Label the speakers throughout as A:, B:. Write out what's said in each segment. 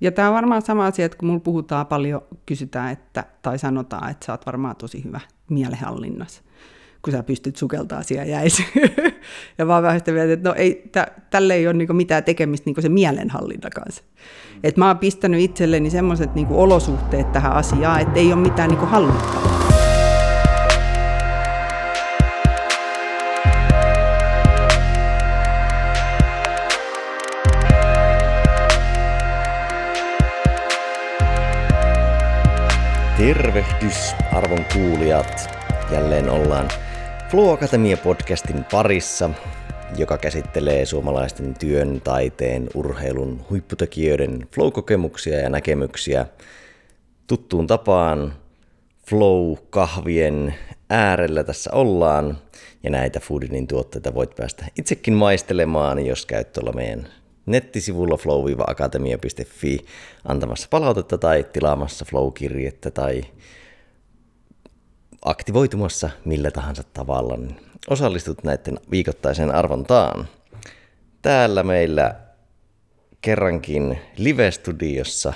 A: Ja tämä on varmaan sama asia, että kun mulla puhutaan paljon, kysytään, että, tai sanotaan, että sä oot varmaan tosi hyvä mielenhallinnassa, kun sä pystyt sukeltaa siellä jäisi. ja vaan vähän sitä mieltä, että no ei, tä, tälle ei ole niinku mitään tekemistä niinku se mielenhallinta kanssa. Et mä oon pistänyt itselleni semmoiset niinku olosuhteet tähän asiaan, että ei ole mitään niinku hallittavaa.
B: Tervehdys arvon kuulijat. Jälleen ollaan Flow Akatemia podcastin parissa, joka käsittelee suomalaisten työn, taiteen, urheilun huipputekijöiden flow-kokemuksia ja näkemyksiä tuttuun tapaan flow-kahvien äärellä tässä ollaan. Ja näitä Foodinin tuotteita voit päästä itsekin maistelemaan, jos käyt tuolla meidän nettisivulla flow-akatemia.fi antamassa palautetta tai tilaamassa flow-kirjettä tai aktivoitumassa millä tahansa tavalla, niin osallistut näiden viikoittaiseen arvontaan. Täällä meillä kerrankin live-studiossa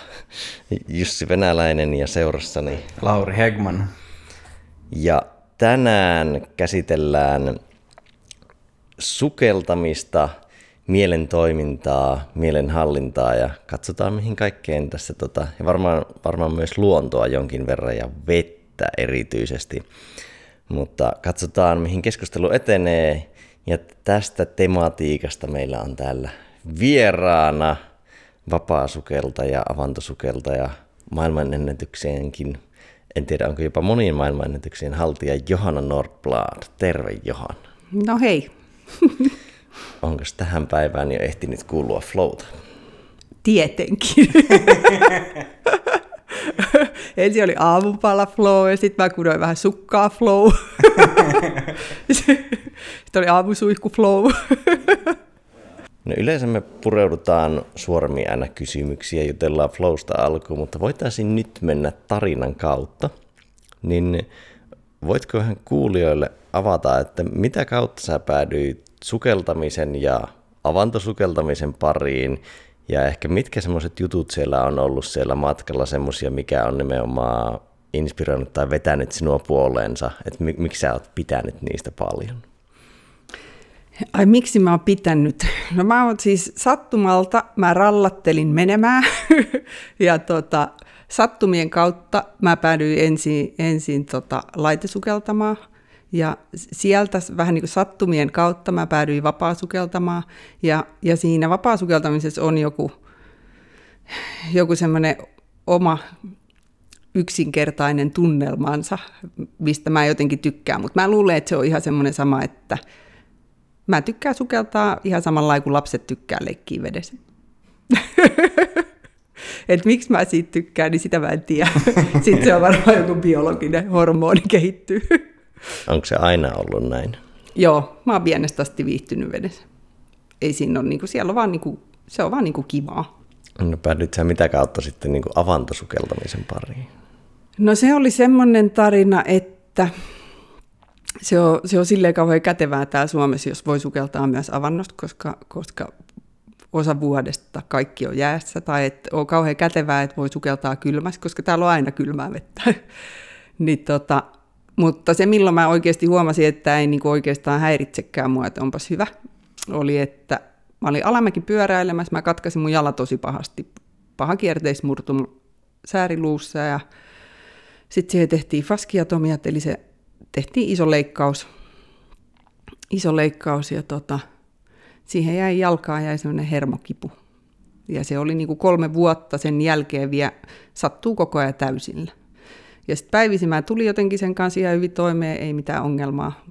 B: Jussi Venäläinen ja seurassani
C: Lauri Hegman.
B: Ja tänään käsitellään sukeltamista – mielen toimintaa, mielen hallintaa ja katsotaan mihin kaikkeen tässä, tota, ja varmaan, varmaan myös luontoa jonkin verran ja vettä erityisesti. Mutta katsotaan mihin keskustelu etenee ja tästä tematiikasta meillä on täällä vieraana avantosukelta ja maailmanennätykseenkin, en tiedä onko jopa monien maailmanennätyksien haltija Johanna Nordblad. Terve Johanna.
A: No hei.
B: Onko tähän päivään jo ehtinyt kuulua flowta?
A: Tietenkin. Ensin oli aamupala flow ja sitten mä kudoin vähän sukkaa flow. sitten oli aamusuihku flow.
B: No yleensä me pureudutaan suoremmin aina kysymyksiä, jutellaan flowsta alkuun, mutta voitaisiin nyt mennä tarinan kautta. Niin voitko vähän kuulijoille avata, että mitä kautta sä päädyit sukeltamisen ja avantosukeltamisen pariin, ja ehkä mitkä semmoiset jutut siellä on ollut siellä matkalla, semmoisia, mikä on nimenomaan inspiroinut tai vetänyt sinua puoleensa, että miksi sä oot pitänyt niistä paljon?
A: Ai miksi mä oon pitänyt? No mä oon siis sattumalta, mä rallattelin menemään ja tota, sattumien kautta mä päädyin ensin, ensin tota, laitesukeltamaan ja sieltä vähän niin kuin sattumien kautta mä päädyin vapaasukeltamaan. Ja, ja siinä vapaasukeltamisessa on joku, joku semmoinen oma yksinkertainen tunnelmansa, mistä mä jotenkin tykkään. Mutta mä luulen, että se on ihan semmoinen sama, että mä tykkään sukeltaa ihan samalla kuin lapset tykkää leikkiä vedessä. että miksi mä siitä tykkään, niin sitä mä en tiedä. Sitten se on varmaan joku biologinen hormoni kehittyy.
B: Onko se aina ollut näin?
A: Joo, mä oon pienestä asti viihtynyt vedessä. Ei siinä ole, niin kuin, siellä on vaan, niin kuin, se on vaan niin kuin kivaa.
B: No päädyit sä mitä kautta sitten niin kuin avantosukeltamisen pariin?
A: No se oli semmoinen tarina, että se on, se on silleen kauhean kätevää täällä Suomessa, jos voi sukeltaa myös avannosta, koska, koska osa vuodesta kaikki on jäässä, tai että on kauhean kätevää, että voi sukeltaa kylmässä, koska täällä on aina kylmää vettä. niin tota, mutta se, milloin mä oikeasti huomasin, että ei niin oikeastaan häiritsekään mua, että onpas hyvä, oli, että mä olin alamäki pyöräilemässä, mä katkaisin mun jala tosi pahasti. Paha kierteismurtum sääriluussa ja sitten siihen tehtiin faskiatomiat, eli se tehtiin iso leikkaus. Iso leikkaus ja tota, siihen jäi jalkaan jäi semmoinen hermokipu. Ja se oli niin kuin kolme vuotta sen jälkeen vielä, sattuu koko ajan täysillä. Ja sitten päivisin mä tulin jotenkin sen kanssa ihan hyvin toimeen, ei mitään ongelmaa,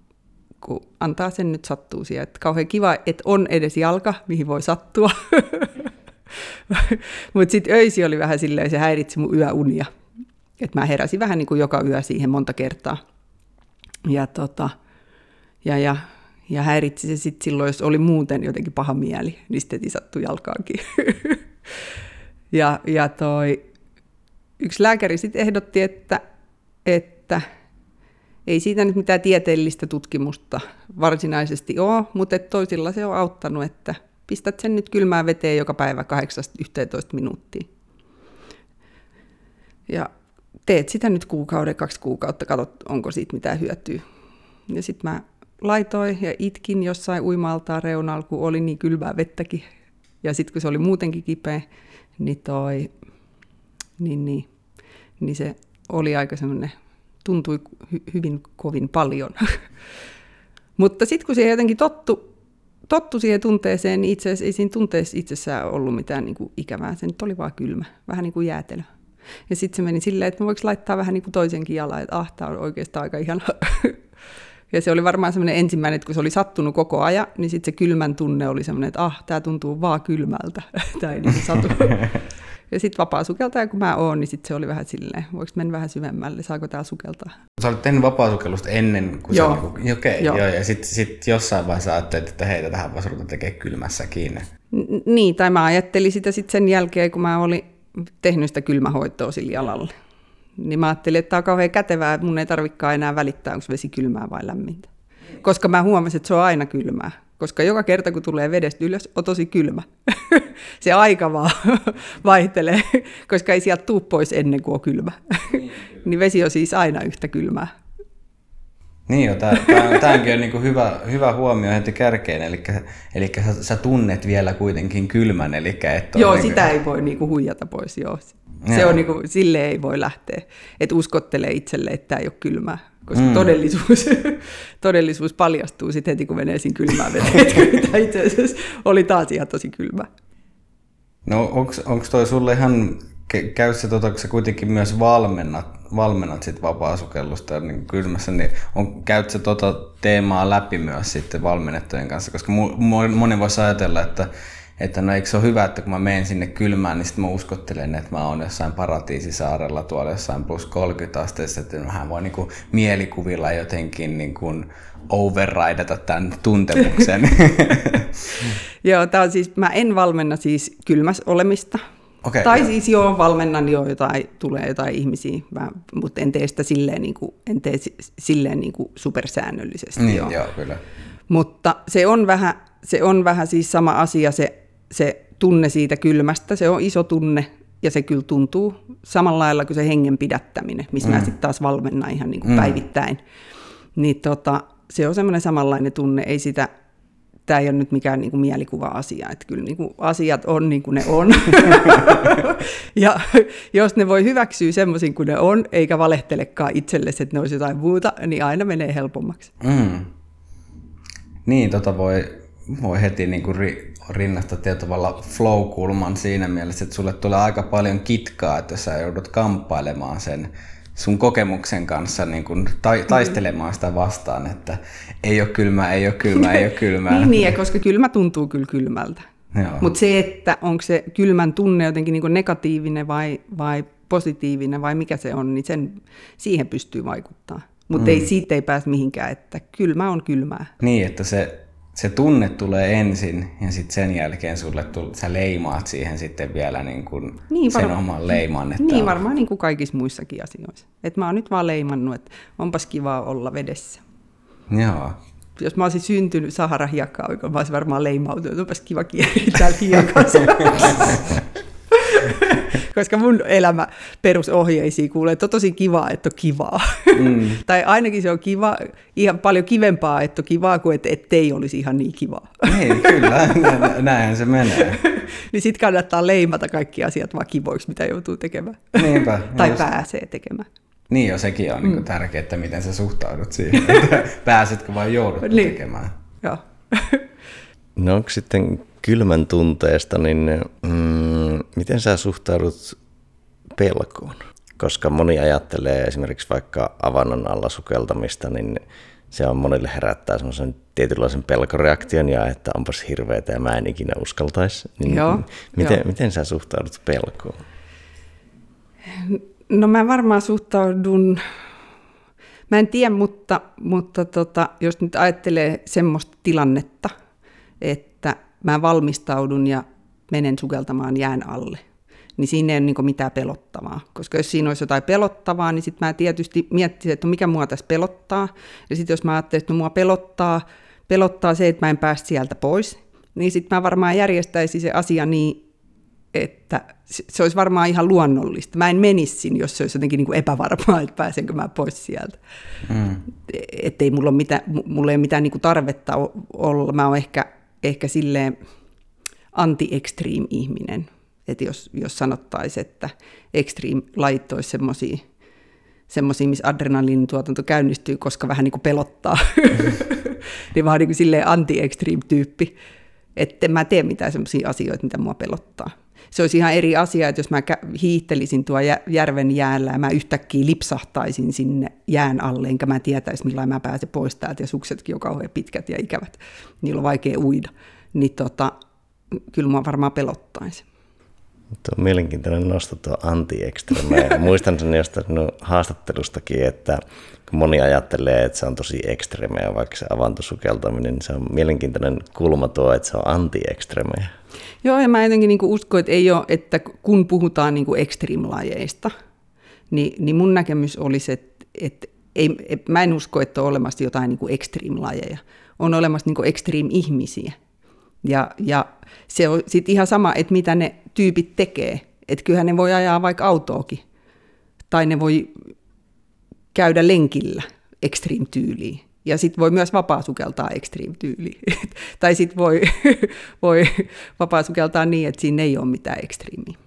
A: kun antaa sen nyt sattuu siihen. Että kauhean kiva, että on edes jalka, mihin voi sattua. Mutta sitten öisi oli vähän silleen, se häiritsi mun yöunia. Että mä heräsin vähän niin kuin joka yö siihen monta kertaa. Ja, tota, ja, ja, ja häiritsi se sitten silloin, jos oli muuten jotenkin paha mieli, niin sitten sattui jalkaankin. ja, ja toi, yksi lääkäri sitten ehdotti, että, että ei siitä nyt mitään tieteellistä tutkimusta varsinaisesti ole, mutta toisilla se on auttanut, että pistät sen nyt kylmään veteen joka päivä 8-11 minuuttia. Ja teet sitä nyt kuukauden, kaksi kuukautta, katsot, onko siitä mitään hyötyä. Ja sitten mä laitoin ja itkin jossain uimaltaan reunalla, kun oli niin kylmää vettäkin. Ja sitten kun se oli muutenkin kipeä, niin, toi, niin, niin, niin se oli aika semmoinen, tuntui hy- hyvin kovin paljon. Mutta sitten kun siihen jotenkin tottu, tottu siihen tunteeseen, niin itse asiassa ei siinä tunteessa itsessään ollut mitään niin kuin ikävää. Se nyt oli vaan kylmä, vähän niin kuin jäätelö. Ja sitten se meni silleen, että voiko laittaa vähän niin kuin toisenkin jalan, että ah, tämä on oikeastaan aika ihana. Ja se oli varmaan semmoinen ensimmäinen, että kun se oli sattunut koko ajan, niin sitten se kylmän tunne oli semmoinen, että ah, tämä tuntuu vaan kylmältä. tämä ei niin satu. Ja sitten vapaa sukeltaja, kun mä oon, niin sitten se oli vähän silleen, voiko mennä vähän syvemmälle, saako tää sukeltaa?
C: Sä olit tehnyt vapaa-sukellusta ennen kuin
A: joo.
C: sä... Niin okei, joo. joo. ja sitten sit jossain vaiheessa ajattelit, että heitä tähän voisi ruveta tekemään kylmässäkin.
A: N- niin, tai mä ajattelin sitä sitten sen jälkeen, kun mä olin tehnyt sitä kylmähoitoa sillä jalalla. Niin mä ajattelin, että tämä on kauhean kätevää, että mun ei tarvikaan enää välittää, onko vesi kylmää vai lämmintä. Koska mä huomasin, että se on aina kylmää. Koska joka kerta, kun tulee vedestä ylös, on tosi kylmä. se aika vaan vaihtelee, koska ei sieltä tuu pois ennen kuin on kylmä. niin vesi on siis aina yhtä kylmää.
C: Niin jo, tämäkin on niin hyvä, hyvä huomio heti kärkeen, eli, eli sä, sä tunnet vielä kuitenkin kylmän. Eli et
A: joo,
C: niin
A: sitä ei voi niin kuin huijata pois, joo. Se on niin kuin, sille ei voi lähteä, että uskottelee itselle, että tämä ei ole kylmää koska mm. todellisuus, todellisuus paljastuu sitten heti, kun menee siinä kylmään veteen, että itse asiassa oli taas ihan tosi kylmä.
C: No onko toi sulle ihan, käy se, tota, kun sä kuitenkin myös valmennat, valmennat sit vapaa-sukellusta niin kylmässä, niin on, käyt sä tota teemaa läpi myös sitten valmennettujen kanssa, koska moni voisi ajatella, että että no eikö se ole hyvä, että kun mä menen sinne kylmään, niin sitten mä uskottelen, että mä oon jossain paratiisisaarella tuolla jossain plus 30 asteessa, että mä voin niin mielikuvilla jotenkin niin kuin overridata tämän tuntemuksen.
A: joo, tää on siis, mä en valmenna siis kylmäs olemista.
C: Okay,
A: tai joo. siis joo, valmennan jo jotain, tulee jotain ihmisiä, mä, mutta en tee sitä silleen, niin kuin, en tee silleen niin kuin supersäännöllisesti.
C: Niin, joo. joo, kyllä.
A: Mutta se on vähän, se on vähän siis sama asia se se tunne siitä kylmästä, se on iso tunne ja se kyllä tuntuu samalla lailla kuin se hengen pidättäminen, missä mm. mä sitten taas valmennan ihan niin kuin mm. päivittäin. Niin tota, se on semmoinen samanlainen tunne, ei sitä, tämä ei ole nyt mikään niin kuin mielikuva-asia, että kyllä niin kuin asiat on niin kuin ne on. ja jos ne voi hyväksyä semmoisin kuin ne on, eikä valehtelekaan itsellesi, että ne olisi jotain muuta, niin aina menee helpommaksi.
C: Mm. Niin, tota voi, voi heti niin kuin ri, rinnasta tietyllä tavalla flow-kulman siinä mielessä, että sulle tulee aika paljon kitkaa, että sä joudut kamppailemaan sen sun kokemuksen kanssa niin kun ta- taistelemaan sitä vastaan, että ei ole kylmää, ei ole kylmää, ei ole kylmää.
A: niin, niin, koska kylmä tuntuu kyllä kylmältä. Mutta se, että onko se kylmän tunne jotenkin niin negatiivinen vai, vai positiivinen vai mikä se on, niin sen, siihen pystyy vaikuttaa. Mutta mm. ei, siitä ei pääse mihinkään, että kylmä on kylmää.
C: Niin, että se se tunne tulee ensin ja sitten sen jälkeen sulle tull, sä leimaat siihen sitten vielä niin kuin niin, sen oman leiman.
A: Että niin, varmaan niin kuin kaikissa muissakin asioissa. Et mä oon nyt vaan leimannut, että onpas kiva olla vedessä.
C: Joo.
A: Jos mä olisin syntynyt Sahara hiekkaa, mä olisin varmaan leimautunut, onpas kiva kieri täällä hiekassa. koska mun elämä perusohjeisiin kuulee, että on tosi kivaa, että on kivaa. Mm. tai ainakin se on kiva, ihan paljon kivempaa, että on kivaa, kuin että ettei olisi ihan niin kivaa.
C: Niin, kyllä, näinhän se menee.
A: niin sitten kannattaa leimata kaikki asiat vaan kivoiksi, mitä joutuu tekemään.
C: Niinpä.
A: tai just... pääsee tekemään.
C: Niin jo, sekin on niin mm. tärkeää, että miten sä suhtaudut siihen. Pääsetkö vai joudut niin. tekemään.
A: Joo.
B: no onko sitten kylmän tunteesta, niin mm, miten sä suhtaudut pelkoon? Koska moni ajattelee esimerkiksi vaikka avannon alla sukeltamista, niin se on monille herättää semmoisen tietynlaisen pelkoreaktion ja että onpas hirveetä ja mä en ikinä uskaltaisi. Niin joo, miten, joo. miten sä suhtaudut pelkoon?
A: No mä varmaan suhtaudun, mä en tiedä, mutta, mutta tota, jos nyt ajattelee semmoista tilannetta, että mä valmistaudun ja menen sukeltamaan jään alle, niin siinä ei ole niin mitään pelottavaa. Koska jos siinä olisi jotain pelottavaa, niin sitten mä tietysti miettisin, että no mikä mua tässä pelottaa. Ja sitten jos mä ajattelen, että no mua pelottaa, pelottaa se, että mä en päästä sieltä pois, niin sitten mä varmaan järjestäisin se asia niin, että se olisi varmaan ihan luonnollista. Mä en menisi sinne, jos se olisi jotenkin niin kuin epävarmaa, että pääsenkö mä pois sieltä. Mm. Että ei mulla ole mitään, mulla ei ole mitään niin kuin tarvetta olla. Mä oon ehkä, ehkä silleen anti-extreme ihminen. Että jos, jos sanottaisiin, että extreme-lajit olisi semmoisia, semmoisia, missä adrenaliinin tuotanto käynnistyy, koska vähän niin kuin pelottaa. niin vähän niin kuin silleen anti-extreme-tyyppi. Että mä tee mitään semmoisia asioita, mitä mua pelottaa se olisi ihan eri asia, että jos mä hiihtelisin tuo järven jäällä ja mä yhtäkkiä lipsahtaisin sinne jään alle, enkä mä tietäisi, millä mä pääsen pois täältä, ja suksetkin on kauhean pitkät ja ikävät, niillä on vaikea uida, niin tota, kyllä mua varmaan pelottaisi.
B: Tuo on mielenkiintoinen nosto tuo anti Muistan sen jostain haastattelustakin, että kun moni ajattelee, että se on tosi ekstremeä, vaikka se avantosukeltaminen, niin se on mielenkiintoinen kulma tuo, että se on anti
A: Joo, ja mä jotenkin niin uskon, että ei ole, että kun puhutaan niin extreme-lajeista, niin, niin mun näkemys olisi, että, että ei, mä en usko, että on olemassa jotain niin extreme-lajeja. On olemassa niin extreme-ihmisiä. Ja, ja se on sitten ihan sama, että mitä ne tyypit tekee. Että kyllähän ne voi ajaa vaikka autoakin. Tai ne voi käydä lenkillä extreme-tyyliin. Ja sitten voi myös vapaasukeltaa extreme-tyyliin. tai sitten voi, voi vapaasukeltaa niin, että siinä ei ole mitään ekstriimiä.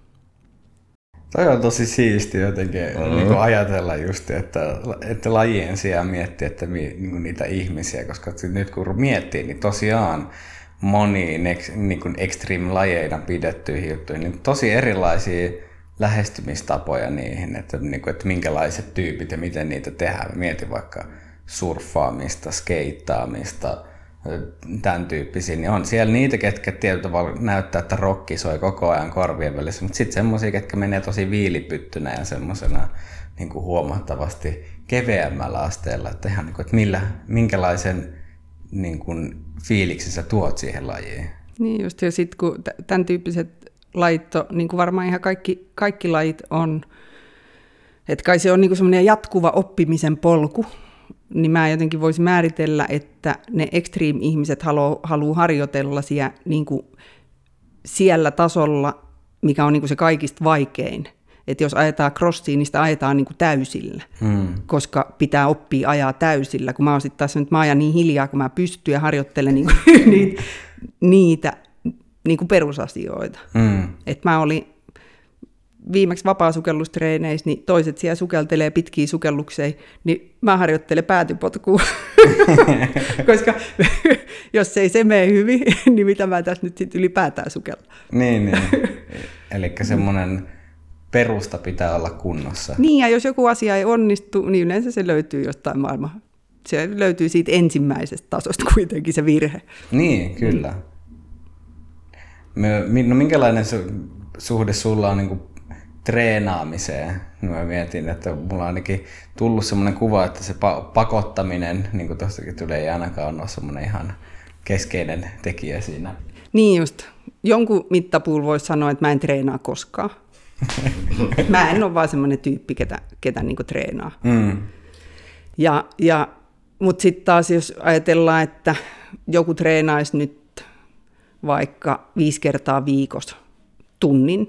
C: Toi on tosi siisti jotenkin mm-hmm. niin ajatella just, että, että lajien sijaan miettiä että mi, niin niitä ihmisiä, koska nyt kun miettii, niin tosiaan moniin niin kuin extreme-lajeina pidettyihin juttuihin, niin tosi erilaisia lähestymistapoja niihin, että, niin kuin, että minkälaiset tyypit ja miten niitä tehdään. Mietin vaikka surffaamista, skeittaamista, tämän tyyppisiä, niin on siellä niitä, ketkä tietyllä tavalla näyttää, että rokki soi koko ajan korvien välissä, mutta sitten semmoisia, ketkä menee tosi viilipyttynä ja semmoisena niin huomattavasti keveämmällä asteella, että ihan niin kuin, että millä, minkälaisen niin kuin, fiiliksen sä tuot siihen lajiin.
A: Niin just, ja sitten kun tämän tyyppiset lajit, on, niin kuin varmaan ihan kaikki, kaikki lajit on, että kai se on niin semmoinen jatkuva oppimisen polku, niin mä jotenkin voisin määritellä, että ne extreme-ihmiset haluaa haluu harjoitella siellä, niin kuin siellä tasolla, mikä on niin kuin se kaikista vaikein. Että jos ajetaan crossiin, niin sitä ajetaan niin kuin täysillä, hmm. koska pitää oppia ajaa täysillä. Kun mä oon sitten taas nyt, mä ajan niin hiljaa, kun mä pystyn ja harjoittelen niin kuin, niitä, niitä niin kuin perusasioita. Hmm. Et mä olin viimeksi vapaasukellustreeneissä, niin toiset siellä sukeltelee pitkiä sukelluksia, niin mä harjoittelen päätypotkua. Koska jos ei se mene hyvin, niin mitä mä tässä nyt sitten ylipäätään sukella.
C: Niin, niin. Eli semmoinen perusta pitää olla kunnossa.
A: Niin, ja jos joku asia ei onnistu, niin yleensä se löytyy jostain maailman. Se löytyy siitä ensimmäisestä tasosta kuitenkin se virhe.
C: Niin, kyllä. No minkälainen suhde sulla on niin treenaamiseen. Mä mietin, että mulla on ainakin tullut semmoinen kuva, että se pakottaminen, niin kuin tuostakin tulee, ei ainakaan ole semmoinen ihan keskeinen tekijä siinä.
A: Niin just. Jonkun mittapuulla voisi sanoa, että mä en treenaa koskaan. Mä en ole vaan semmoinen tyyppi, ketä, ketä niin treenaa. Mm. Ja, ja, Mutta sitten taas, jos ajatellaan, että joku treenaisi nyt vaikka viisi kertaa viikossa tunnin,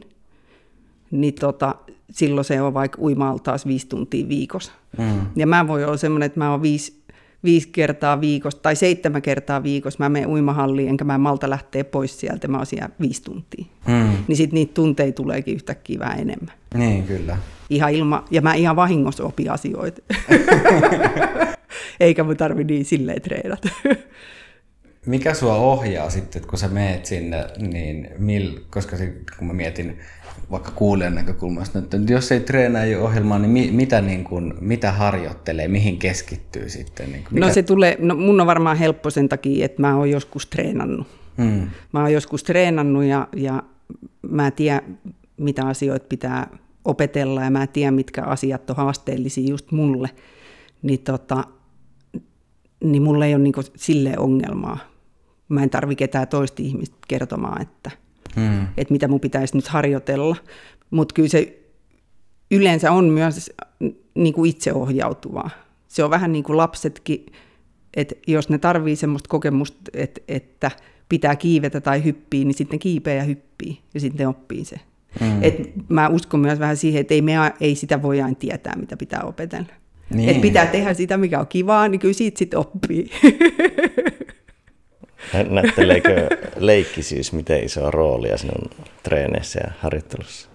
A: niin tota, silloin se on vaikka uimaalla taas viisi tuntia viikossa. Mm. Ja mä voin olla semmoinen, että mä oon viisi, viisi kertaa viikossa tai seitsemän kertaa viikossa, mä menen uimahalliin, enkä mä malta lähteä pois sieltä, mä oon siellä viisi tuntia. Mm. Niin sitten niitä tunteja tuleekin yhtäkkiä vähän enemmän.
C: Niin, kyllä.
A: Ihan ilma, ja mä ihan vahingossa opin asioita. Eikä mun tarvi niin silleen treenata.
C: Mikä sua ohjaa sitten, kun sä meet sinne, niin mil, koska sit, kun mä mietin vaikka kuulijan näkökulmasta, että jos ei treenaa jo ohjelmaa, niin mi, mitä, niin kun, mitä harjoittelee, mihin keskittyy sitten? Niin kun,
A: mikä... No se tulee, no mun on varmaan helppo sen takia, että mä oon joskus treenannut. Hmm. Mä oon joskus treenannut ja, ja mä tiedän, mitä asioita pitää opetella ja mä tiedän, mitkä asiat on haasteellisia just mulle. Niin, tota, niin mulla ei ole niin sille ongelmaa. Mä en tarvi ketään toista ihmistä kertomaan, että – mm. että mitä mun pitäisi nyt harjoitella. Mutta kyllä se yleensä on myös niin kuin itseohjautuvaa. Se on vähän niin kuin lapsetkin, että jos ne tarvii semmoista kokemusta, että, että pitää kiivetä tai hyppii, niin sitten kiipeä ja hyppii ja sitten oppii se. Mm. Et mä uskon myös vähän siihen, että ei, me, ei sitä voi aina tietää, mitä pitää opetella. Niin. Et pitää tehdä sitä, mikä on kivaa, niin kyllä siitä sitten oppii.
B: Näytteleekö leikki siis miten isoa roolia sinun treeneissä ja harjoittelussa?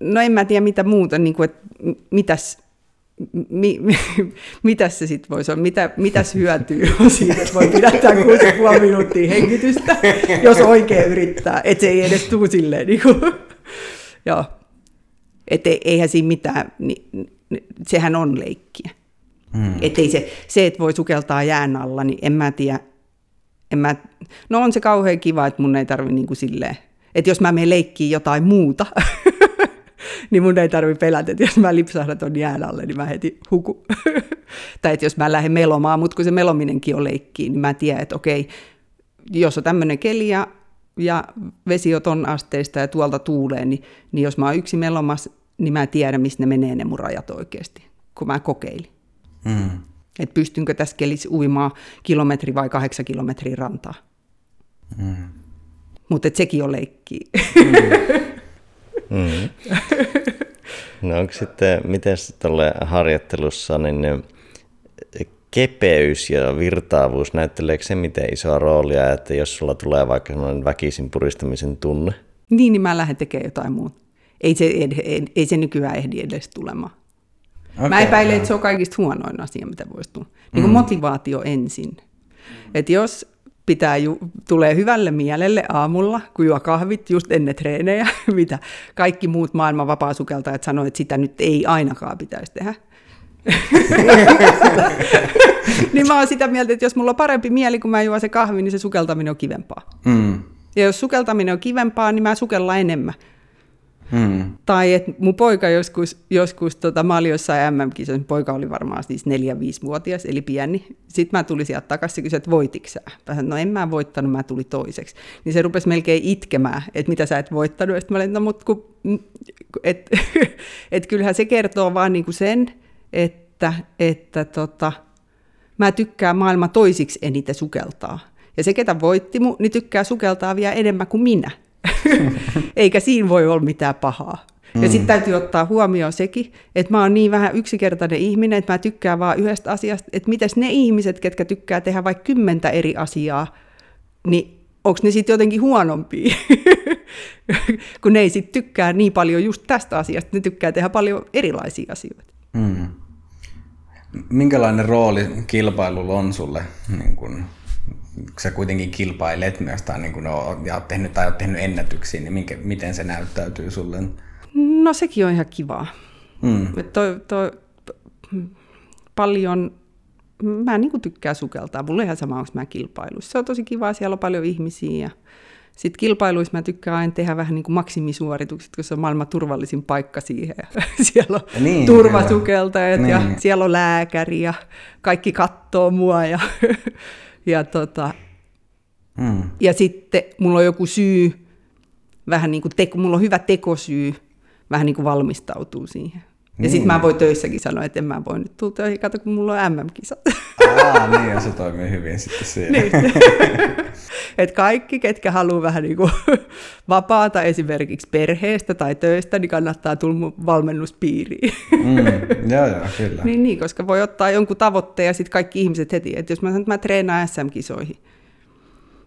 A: No en mä tiedä mitä muuta, niin kuin, että mitäs, mi, mi, mitäs se sitten voisi olla, mitä, mitäs hyötyä on siitä, että voi pidättää 6,5 minuuttia hengitystä, jos oikein yrittää, että se ei edes tule silleen. Niin kuin, joo. Että eihän siinä mitään, niin, sehän on leikkiä. Hmm. Että ei se, se, että voi sukeltaa jään alla, niin en mä tiedä, en mä, no on se kauhean kiva, että mun ei tarvi niin kuin silleen, että jos mä menen leikkiin jotain muuta, niin mun ei tarvi pelätä, että jos mä lipsahdan ton jään alle, niin mä heti huku. tai että jos mä lähden melomaan, mutta kun se melominenkin on leikkiin, niin mä tiedän, että okei, jos on tämmöinen keli ja, ja vesi on ton asteista ja tuolta tuulee, niin, niin jos mä oon yksi melomas, niin mä tiedän, missä ne menee ne mun rajat oikeasti, kun mä kokeilin. Mm. Että pystynkö tässä kelissä uimaan kilometri vai kahdeksan kilometrin rantaa. Mm. Mutta sekin on leikki. Mm.
B: mm. No onko sitten, miten tuolle harjoittelussa, niin kepeys ja virtaavuus, näytteleekö se miten isoa roolia, että jos sulla tulee vaikka väkisin puristamisen tunne?
A: Niin, niin mä lähden tekemään jotain muuta. Ei se, ei, ei se nykyään ehdi edes tulemaan. Okay, mä epäilen, että se on kaikista huonoin asia, mitä voisi tulla. Niin kuin mm. motivaatio ensin. Että jos pitää ju- tulee hyvälle mielelle aamulla, kun juo kahvit just ennen treenejä, mitä kaikki muut maailman vapaasukeltajat sanoivat, että sitä nyt ei ainakaan pitäisi tehdä. niin mä oon sitä mieltä, että jos mulla on parempi mieli, kun mä juon se kahvi, niin se sukeltaminen on kivempaa. Mm. Ja jos sukeltaminen on kivempaa, niin mä sukellaan enemmän. Hmm. Tai että mun poika joskus, joskus tota, mä olin jossain MM-kisoissa, poika oli varmaan siis 4-5-vuotias, eli pieni. Sitten mä tulin sieltä takaisin ja kysyin, että voititko sä? Mä no en mä voittanut, mä tulin toiseksi. Niin se rupesi melkein itkemään, että mitä sä et voittanut. Sitten mä olin, no mut kun, et, et kyllähän se kertoo vaan niinku sen, että, että tota, mä tykkään maailma toisiksi eniten sukeltaa. Ja se, ketä voitti mu, niin tykkää sukeltaa vielä enemmän kuin minä. Eikä siinä voi olla mitään pahaa. Ja sitten mm. täytyy ottaa huomioon sekin, että mä oon niin vähän yksinkertainen ihminen, että mä tykkään vaan yhdestä asiasta, että mitäs ne ihmiset, ketkä tykkää tehdä vaikka kymmentä eri asiaa, niin onko ne sitten jotenkin huonompia, kun ne ei sitten tykkää niin paljon just tästä asiasta, ne tykkää tehdä paljon erilaisia asioita. Mm.
C: Minkälainen rooli kilpailulla on sulle niin kun sä kuitenkin kilpailet myös tai, niin kuin no, ja oot tehnyt, tai oot tehnyt ennätyksiä, niin minkä, miten se näyttäytyy sulle?
A: No sekin on ihan kivaa. Mm. Toi, toi, paljon, mä niin kuin tykkään sukeltaa, mulla on ihan sama, onko mä kilpailuissa. Se on tosi kiva, siellä on paljon ihmisiä ja sitten kilpailuissa mä tykkään aina tehdä vähän niin kuin maksimisuoritukset, koska se on maailman turvallisin paikka siihen. Ja siellä on niin, turvasukeltajat niin. ja siellä on lääkäri ja kaikki kattoo mua ja ja, tota, mm. ja sitten mulla on joku syy, vähän niin kuin teko, mulla on hyvä tekosyy, vähän niin kuin valmistautuu siihen. Ja niin. sitten mä voin töissäkin sanoa, että en mä voi nyt tulla töihin, kato kun mulla on MM-kisat.
C: Aa, niin, ja se toimii hyvin sitten siinä. Niin.
A: Et kaikki, ketkä haluaa vähän niin kuin vapaata esimerkiksi perheestä tai töistä, niin kannattaa tulla mun valmennuspiiriin.
C: mm, joo, joo, kyllä.
A: niin, niin, koska voi ottaa jonkun tavoitteen ja sitten kaikki ihmiset heti, että jos mä sanon, että mä treenaan SM-kisoihin,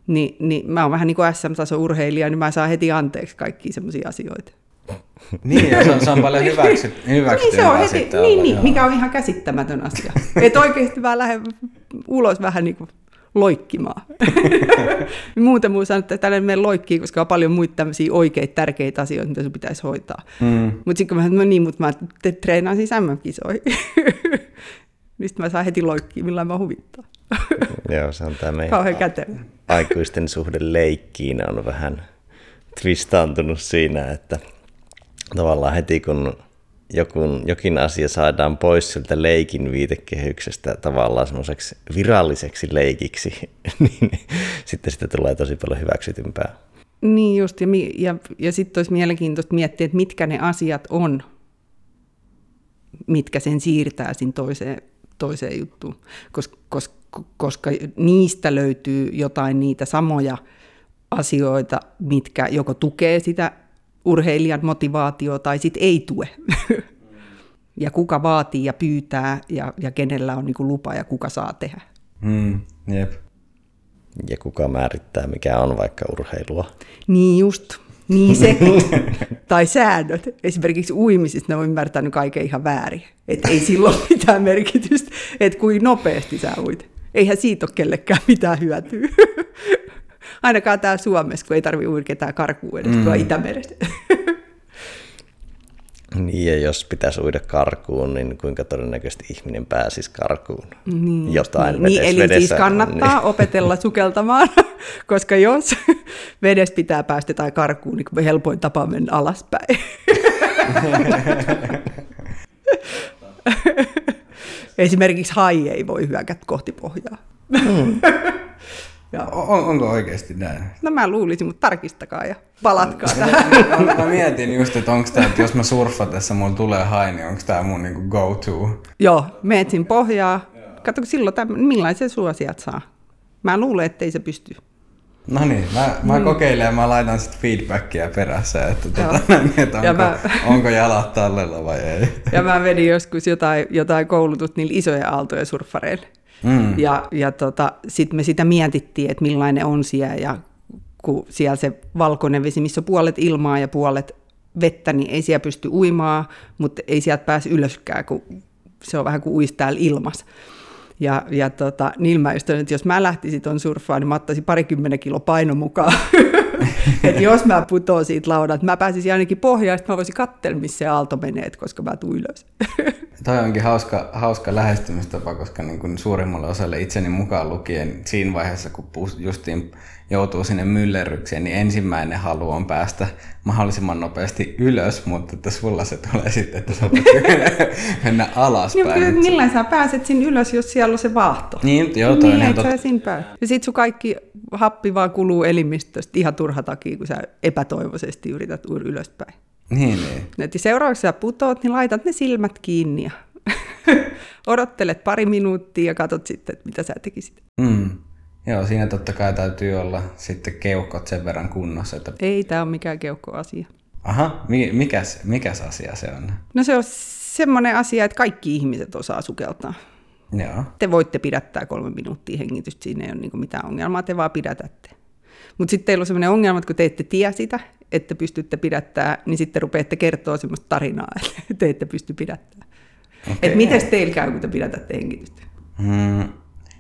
A: niin, niin mä oon vähän niin kuin SM-taso urheilija, niin mä saan heti anteeksi kaikkia semmoisia asioita.
C: Niin, ja se on, se on paljon hyväksy, hyväksytty.
A: niin, se on heti, niin, niin, mikä on ihan käsittämätön asia. että oikeasti mä lähden ulos vähän niin kuin loikkimaan. Muuten muu sanoo, että tällainen meidän loikkii, koska on paljon muita tämmöisiä oikeita tärkeitä asioita, mitä sun pitäisi hoitaa. Mm. Mutta sitten kun mä sanoin, no niin, mutta mä te, treenaan siis MM-kisoihin. niin sitten mä saan heti loikkia, millä mä huvittaa.
B: Joo, se on tämä meidän
A: Kauhean kätevä.
B: aikuisten suhde leikkiin on vähän twistaantunut siinä, että tavallaan heti kun joku, jokin asia saadaan pois siltä leikin viitekehyksestä tavallaan semmoiseksi viralliseksi leikiksi, niin sitten sitä tulee tosi paljon hyväksytympää.
A: Niin just, ja, ja, ja sitten olisi mielenkiintoista miettiä, että mitkä ne asiat on, mitkä sen siirtää sinne toiseen, toiseen juttuun, koska, koska, koska niistä löytyy jotain niitä samoja asioita, mitkä joko tukee sitä urheilijan motivaatio tai sitten ei tue. ja kuka vaatii ja pyytää ja, ja kenellä on niin kuin lupa ja kuka saa tehdä.
C: Mm, jep.
B: Ja kuka määrittää, mikä on vaikka urheilua.
A: Niin just. Niin se. tai säännöt. Esimerkiksi uimisista ne on ymmärtänyt kaiken ihan väärin. Että ei sillä ole mitään merkitystä, että kuin nopeasti sä uit. Eihän siitä ole kellekään mitään hyötyä. Ainakaan täällä Suomessa, kun ei tarvitse uida ketään karkuun edes, mm. Itämerestä.
B: Niin, ja jos pitäisi uida karkuun, niin kuinka todennäköisesti ihminen pääsisi karkuun?
A: Niin,
B: Jotain
A: niin, niin, eli
B: vedessä,
A: siis kannattaa niin. opetella sukeltamaan, koska jos vedestä pitää päästä tai karkuun, niin helpoin tapa mennä alaspäin. Esimerkiksi hai ei voi hyökätä kohti pohjaa. Mm.
C: On, onko oikeasti näin?
A: No mä luulisin, mutta tarkistakaa ja palatkaa tähän.
C: mä, mä mietin just, että onko tämä, että jos mä surfatessa mulla tulee hai, niin onko tämä mun niinku go-to?
A: Joo, meet sinne pohjaa. Katso, silloin tämän, millaisen suosiat saa. Mä luulen, että ei se pysty.
C: No niin, mä, mä mm. kokeilen ja mä laitan sitten feedbackia perässä, että, tuota, että onko, mä, onko jalat tallella vai ei.
A: Ja mä vedin joskus jotain, jotain koulutut niillä isoja aaltoja surffareille. Mm. Ja, ja tota, sitten me sitä mietittiin, että millainen on siellä, ja kun siellä se valkoinen vesi, missä on puolet ilmaa ja puolet vettä, niin ei siellä pysty uimaan, mutta ei sieltä pääse ylöskään, kun se on vähän kuin uisi täällä ilmassa. Ja, ja tota, niin mä just että jos mä lähtisin tuon surffaan, niin mä ottaisin parikymmenen kilo paino mukaan. että jos mä putoon siitä laudalta, mä pääsisin ainakin pohjaan, että mä voisin katsella, missä se aalto menee, koska mä tuun ylös.
C: Toi onkin hauska, hauska lähestymistapa, koska niin kuin suurimmalle osalle itseni mukaan lukien siinä vaiheessa, kun justiin joutuu sinne myllerrykseen, niin ensimmäinen halu on päästä mahdollisimman nopeasti ylös, mutta että sulla se tulee sitten, että sä mennä alaspäin.
A: Niin, millä sä pääset sinne ylös, jos siellä on se vaahto?
C: Niin, joo, toi
A: niin, on sinne pääse. Ja sit sun kaikki happi vaan kuluu elimistöstä ihan turha takia, kun sä epätoivoisesti yrität ylöspäin.
C: Niin, niin.
A: Et seuraavaksi sä putoat, niin laitat ne silmät kiinni ja odottelet pari minuuttia ja katsot sitten, mitä sä tekisit.
C: Mm. Joo, siinä totta kai täytyy olla sitten keuhkot sen verran kunnossa. Että...
A: Ei tämä ole mikään keuhkoasia.
C: Aha, mikäs, mikäs asia se on?
A: No se on semmoinen asia, että kaikki ihmiset osaa sukeltaa.
C: Joo.
A: Te voitte pidättää kolme minuuttia hengitystä, siinä ei ole niin mitään ongelmaa, te vaan pidätätte. Mutta sitten teillä on sellainen ongelma, että kun te ette tiedä sitä, että pystytte pidättää, niin sitten rupeatte kertoa sellaista tarinaa, että te ette pysty pidättämään. Okay. Että miten teillä käy, kun te pidätätte hengitystä?
C: Hmm.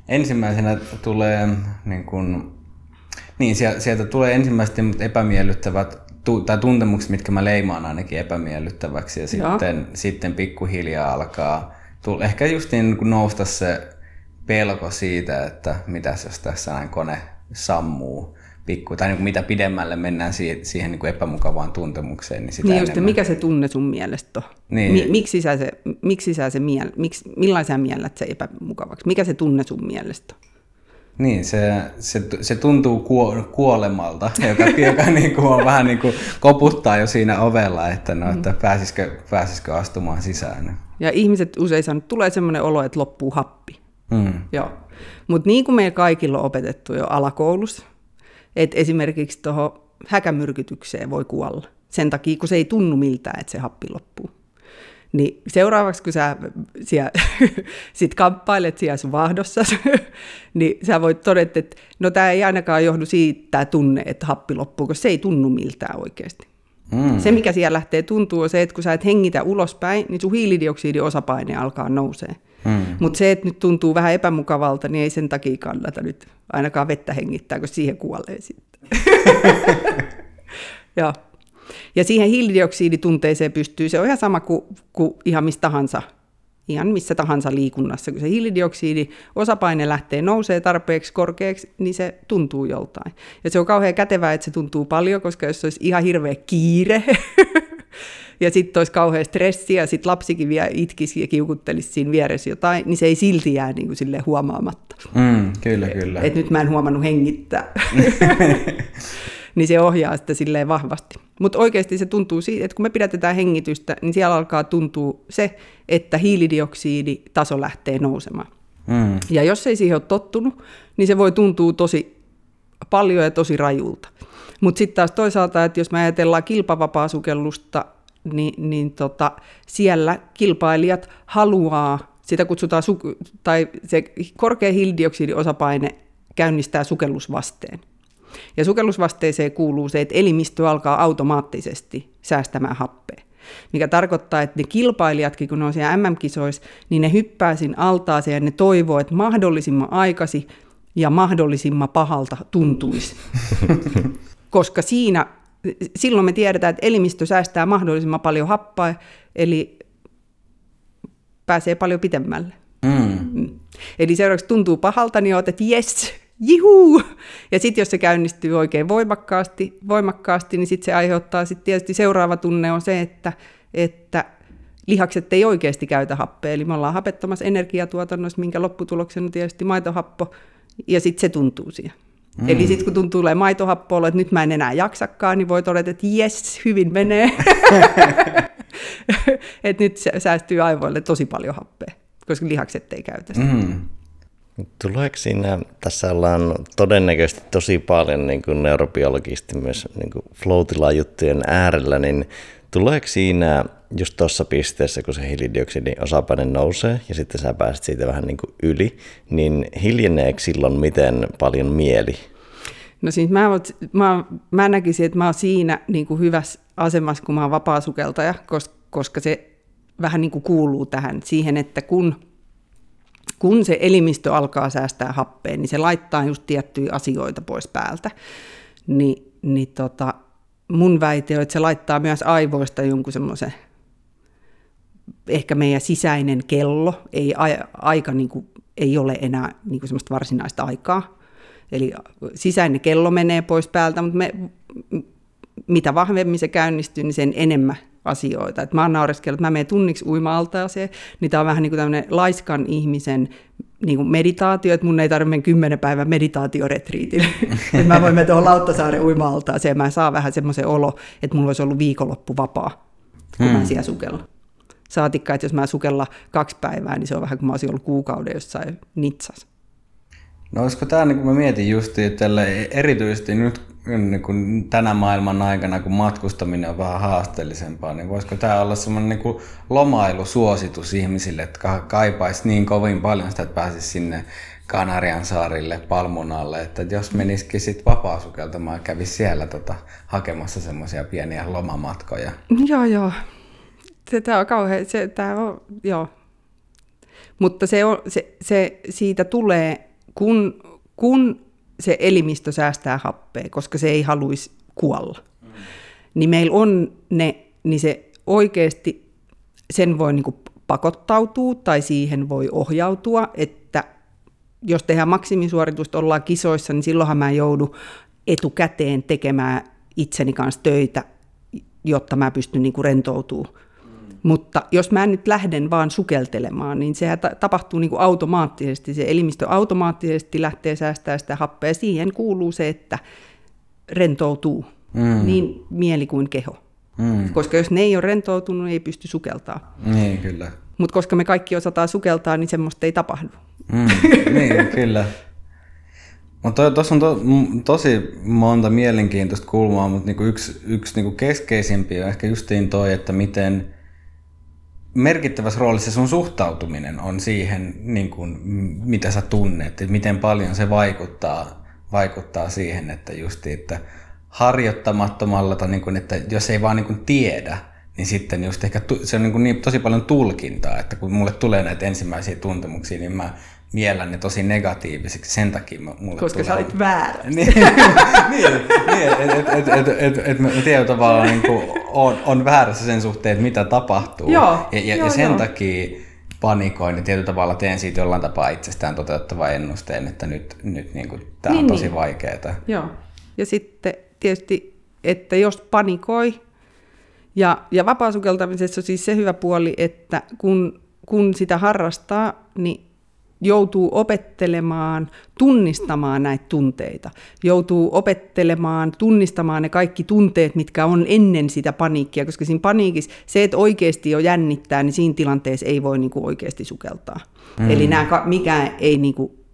C: Ensimmäisenä tulee, niin kun, niin sieltä tulee ensimmäisesti epämiellyttävät tai tuntemukset, mitkä mä leimaan ainakin epämiellyttäväksi ja sitten, sitten pikkuhiljaa alkaa tulla, ehkä just niin kun nousta se pelko siitä, että mitäs jos tässä näin kone sammuu pikku, tai niin kuin mitä pidemmälle mennään siihen, siihen niin kuin epämukavaan tuntemukseen, niin sitä
A: niin just, mikä se tunne sun mielestä on?
C: Niin.
A: Mi- miksi sä se, miksi sä se miel, miksi, millaisen sä miellät se epämukavaksi? Mikä se tunne sun mielestä on?
C: Niin, se, se, se tuntuu kuolemalta, joka, joka niin kuin on vähän niin kuin koputtaa jo siinä ovella, että, no, että pääsisikö, pääsisikö astumaan sisään.
A: Ja ihmiset usein sanoo, että tulee sellainen olo, että loppuu happi.
C: Mm.
A: Joo. Mutta niin kuin meillä kaikilla on opetettu jo alakoulussa, että esimerkiksi tuohon häkämyrkytykseen voi kuolla. Sen takia, kun se ei tunnu miltään, että se happi loppuu. Niin seuraavaksi, kun sä siellä, sit kamppailet siellä sun vaahdossa, niin sä voit todeta, että no tämä ei ainakaan johdu siitä tunne, että happi loppuu, koska se ei tunnu miltään oikeasti. Mm. Se, mikä siellä lähtee tuntuu, on se, että kun sä et hengitä ulospäin, niin sun hiilidioksidin osapaine alkaa nousee. Mm. Mutta se, että nyt tuntuu vähän epämukavalta, niin ei sen takia kannata nyt ainakaan vettä hengittää, kun siihen kuolee sitten. ja. ja siihen hiilidioksiditunteeseen pystyy, se on ihan sama kuin, kuin ihan mistä tahansa, ihan missä tahansa liikunnassa. Kun se hiilidioksidi osapaine lähtee nousee tarpeeksi korkeaksi, niin se tuntuu joltain. Ja se on kauhean kätevää, että se tuntuu paljon, koska jos olisi ihan hirveä kiire, ja sitten olisi kauhean stressi ja sitten lapsikin vielä itkisi ja kiukuttelisi siinä vieressä jotain, niin se ei silti jää niin kuin sille huomaamatta.
C: Mm, kyllä, kyllä.
A: Et, et nyt mä en huomannut hengittää. niin se ohjaa sitä silleen vahvasti. Mutta oikeasti se tuntuu siitä, että kun me pidätetään hengitystä, niin siellä alkaa tuntua se, että hiilidioksiditaso lähtee nousemaan. Mm. Ja jos ei siihen ole tottunut, niin se voi tuntua tosi paljon ja tosi rajulta. Mutta sitten taas toisaalta, että jos me ajatellaan kilpavapaa sukellusta, niin, niin tota, siellä kilpailijat haluaa, sitä kutsutaan, su- tai se korkea hiilidioksidiosapaine käynnistää sukellusvasteen. Ja sukellusvasteeseen kuuluu se, että elimistö alkaa automaattisesti säästämään happea. Mikä tarkoittaa, että ne kilpailijatkin, kun ne on siellä MM-kisoissa, niin ne hyppää siinä altaaseen ja ne toivoo, että mahdollisimman aikasi ja mahdollisimman pahalta tuntuisi. Koska siinä, silloin me tiedetään, että elimistö säästää mahdollisimman paljon happaa, eli pääsee paljon pitemmälle. Mm. Eli seuraavaksi tuntuu pahalta, niin olet, että jes, jihuu! Ja sitten jos se käynnistyy oikein voimakkaasti, voimakkaasti niin sitten se aiheuttaa sitten tietysti seuraava tunne on se, että, että lihakset ei oikeasti käytä happea. Eli me ollaan hapettomassa energiatuotannossa, minkä lopputuloksena on tietysti maitohappo, ja sitten se tuntuu siihen. Mm. Eli sitten kun tuntuu tulee maitohappoa, että nyt mä en enää jaksakaan, niin voi todeta, että jes, hyvin menee. että nyt säästyy aivoille tosi paljon happea, koska lihakset ei käytä sitä. Mm.
B: Tuleeko siinä, tässä ollaan todennäköisesti tosi paljon niin kuin neurobiologisesti myös niin kuin flow juttujen äärellä, niin tuleeko siinä just tuossa pisteessä, kun se hiilidioksidin osapaine nousee ja sitten sä pääset siitä vähän niin kuin yli, niin hiljeneekö silloin miten paljon mieli?
A: No siis mä, mä, mä näkisin, että mä oon siinä niin kuin hyvässä asemassa, kun mä oon vapaasukeltaja, koska, koska se vähän niin kuin kuuluu tähän siihen, että kun kun se elimistö alkaa säästää happea, niin se laittaa just tiettyjä asioita pois päältä. Ni, niin tota, mun väite on, että se laittaa myös aivoista jonkun semmoisen, ehkä meidän sisäinen kello, ei aika niin kuin, ei ole enää niin kuin semmoista varsinaista aikaa. Eli sisäinen kello menee pois päältä, mutta me, mitä vahvemmin se käynnistyy, niin sen enemmän asioita. Et mä oon naureskellut, että mä menen tunniksi uima-altaaseen, niin tämä on vähän niin kuin tämmöinen laiskan ihmisen niin kuin meditaatio, että mun ei tarvitse mennä kymmenen päivän meditaatioretriitille. että mä voin mennä tuohon Lauttasaaren uima-altaaseen ja mä saan vähän semmoisen olo, että mulla olisi ollut viikonloppu vapaa, kun hmm. mä siellä sukella. Saatikka, että jos mä sukella kaksi päivää, niin se on vähän kuin mä olisin ollut kuukauden jossain Nitsas.
C: No olisiko tämä, niin kuin mä mietin just, että erityisesti nyt niin kuin tänä maailman aikana, kun matkustaminen on vähän haasteellisempaa, niin voisiko tämä olla semmoinen niin lomailusuositus ihmisille, että kaipaisi niin kovin paljon sitä, että pääsisi sinne Kanarian saarille, Palmunalle, että jos menisikin sitten vapaasukeltamaan ja kävisi siellä tota, hakemassa semmoisia pieniä lomamatkoja.
A: Joo, joo. Tämä on kauhean, se, tämä on, joo. Mutta se, on, se, se siitä tulee, kun, kun se elimistö säästää happea, koska se ei haluaisi kuolla. Mm. Niin meillä on ne, niin se oikeasti sen voi niin kuin pakottautua tai siihen voi ohjautua, että jos tehdään maksimisuoritusta, ollaan kisoissa, niin silloinhan mä joudun etukäteen tekemään itseni kanssa töitä, jotta mä pystyn niin kuin rentoutumaan mutta jos mä nyt lähden vaan sukeltelemaan, niin sehän tapahtuu niin kuin automaattisesti. Se elimistö automaattisesti lähtee säästämään sitä happea. Siihen kuuluu se, että rentoutuu mm. niin mieli kuin keho. Mm. Koska jos ne ei ole rentoutunut, ei pysty sukeltaa.
C: Niin, kyllä.
A: Mutta koska me kaikki osataan sukeltaa, niin semmoista ei tapahdu.
C: Mm. niin, kyllä. Mutta tuossa on to, tosi monta mielenkiintoista kulmaa, mutta niinku yksi, yksi niinku keskeisimpiä on ehkä justiin toi, että miten merkittävässä roolissa sun suhtautuminen on siihen, niin kuin, mitä sä tunnet, että miten paljon se vaikuttaa, vaikuttaa siihen, että just että harjoittamattomalla, tai niin kuin, että jos ei vaan niin kuin tiedä, niin sitten just ehkä se on niin, kuin niin tosi paljon tulkintaa, että kun mulle tulee näitä ensimmäisiä tuntemuksia, niin mä miellän ne tosi negatiiviseksi. Sen takia mulle
A: Koska tulee... sä olit väärä.
C: niin, niin, niin että et, et, et, et, et mä tietyllä tavalla niin kuin on, on väärässä sen suhteen, että mitä tapahtuu.
A: Joo,
C: ja, ja,
A: joo,
C: ja sen joo. takia panikoin ja tietyllä tavalla teen siitä jollain tapaa itsestään toteuttava ennusteen, että nyt, nyt niin kuin, tämä niin, on tosi niin. vaikeaa.
A: Joo. Ja sitten tietysti, että jos panikoi, ja, ja vapaasukeltamisessa on siis se hyvä puoli, että kun, kun sitä harrastaa, niin joutuu opettelemaan, tunnistamaan näitä tunteita. Joutuu opettelemaan, tunnistamaan ne kaikki tunteet, mitkä on ennen sitä paniikkia, koska siinä paniikissa se, että oikeasti jo jännittää, niin siinä tilanteessa ei voi niinku oikeasti sukeltaa. Mm. Eli nämä, mikään ei niinku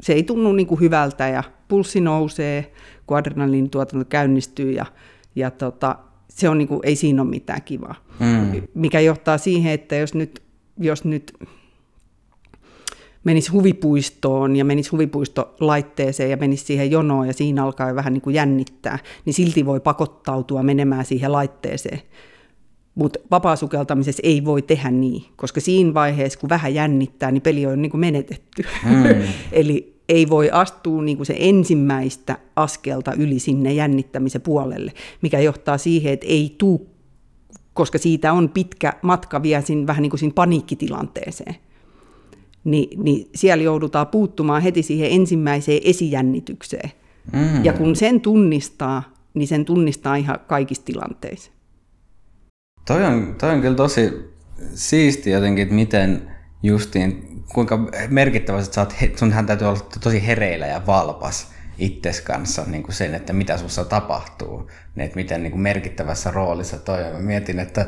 A: se ei tunnu niin kuin hyvältä ja pulssi nousee, kun adrenaliinituotanto käynnistyy ja, ja tota, se on niin kuin, ei siinä ole mitään kivaa. Mm. Mikä johtaa siihen, että jos nyt, jos nyt menisi huvipuistoon ja menisi huvipuistolaitteeseen ja menisi siihen jonoon ja siinä alkaa jo vähän niin kuin jännittää, niin silti voi pakottautua menemään siihen laitteeseen. Mutta vapaasukeltamisessa ei voi tehdä niin, koska siinä vaiheessa, kun vähän jännittää, niin peli on niin kuin menetetty. Mm. Eli ei voi astua niin kuin se ensimmäistä askelta yli sinne jännittämisen puolelle, mikä johtaa siihen, että ei tuu, koska siitä on pitkä matka vielä siinä, vähän niin kuin siinä paniikkitilanteeseen. Ni, niin siellä joudutaan puuttumaan heti siihen ensimmäiseen esijännitykseen. Mm. Ja kun sen tunnistaa, niin sen tunnistaa ihan kaikissa tilanteissa.
C: Toi on, toi on kyllä tosi siisti jotenkin, että miten justiin, kuinka merkittävästi sä oot, sunhan täytyy olla tosi hereillä ja valpas itses kanssa niin kuin sen, että mitä sussa tapahtuu, niin että miten niin kuin merkittävässä roolissa toi on. Mä mietin, että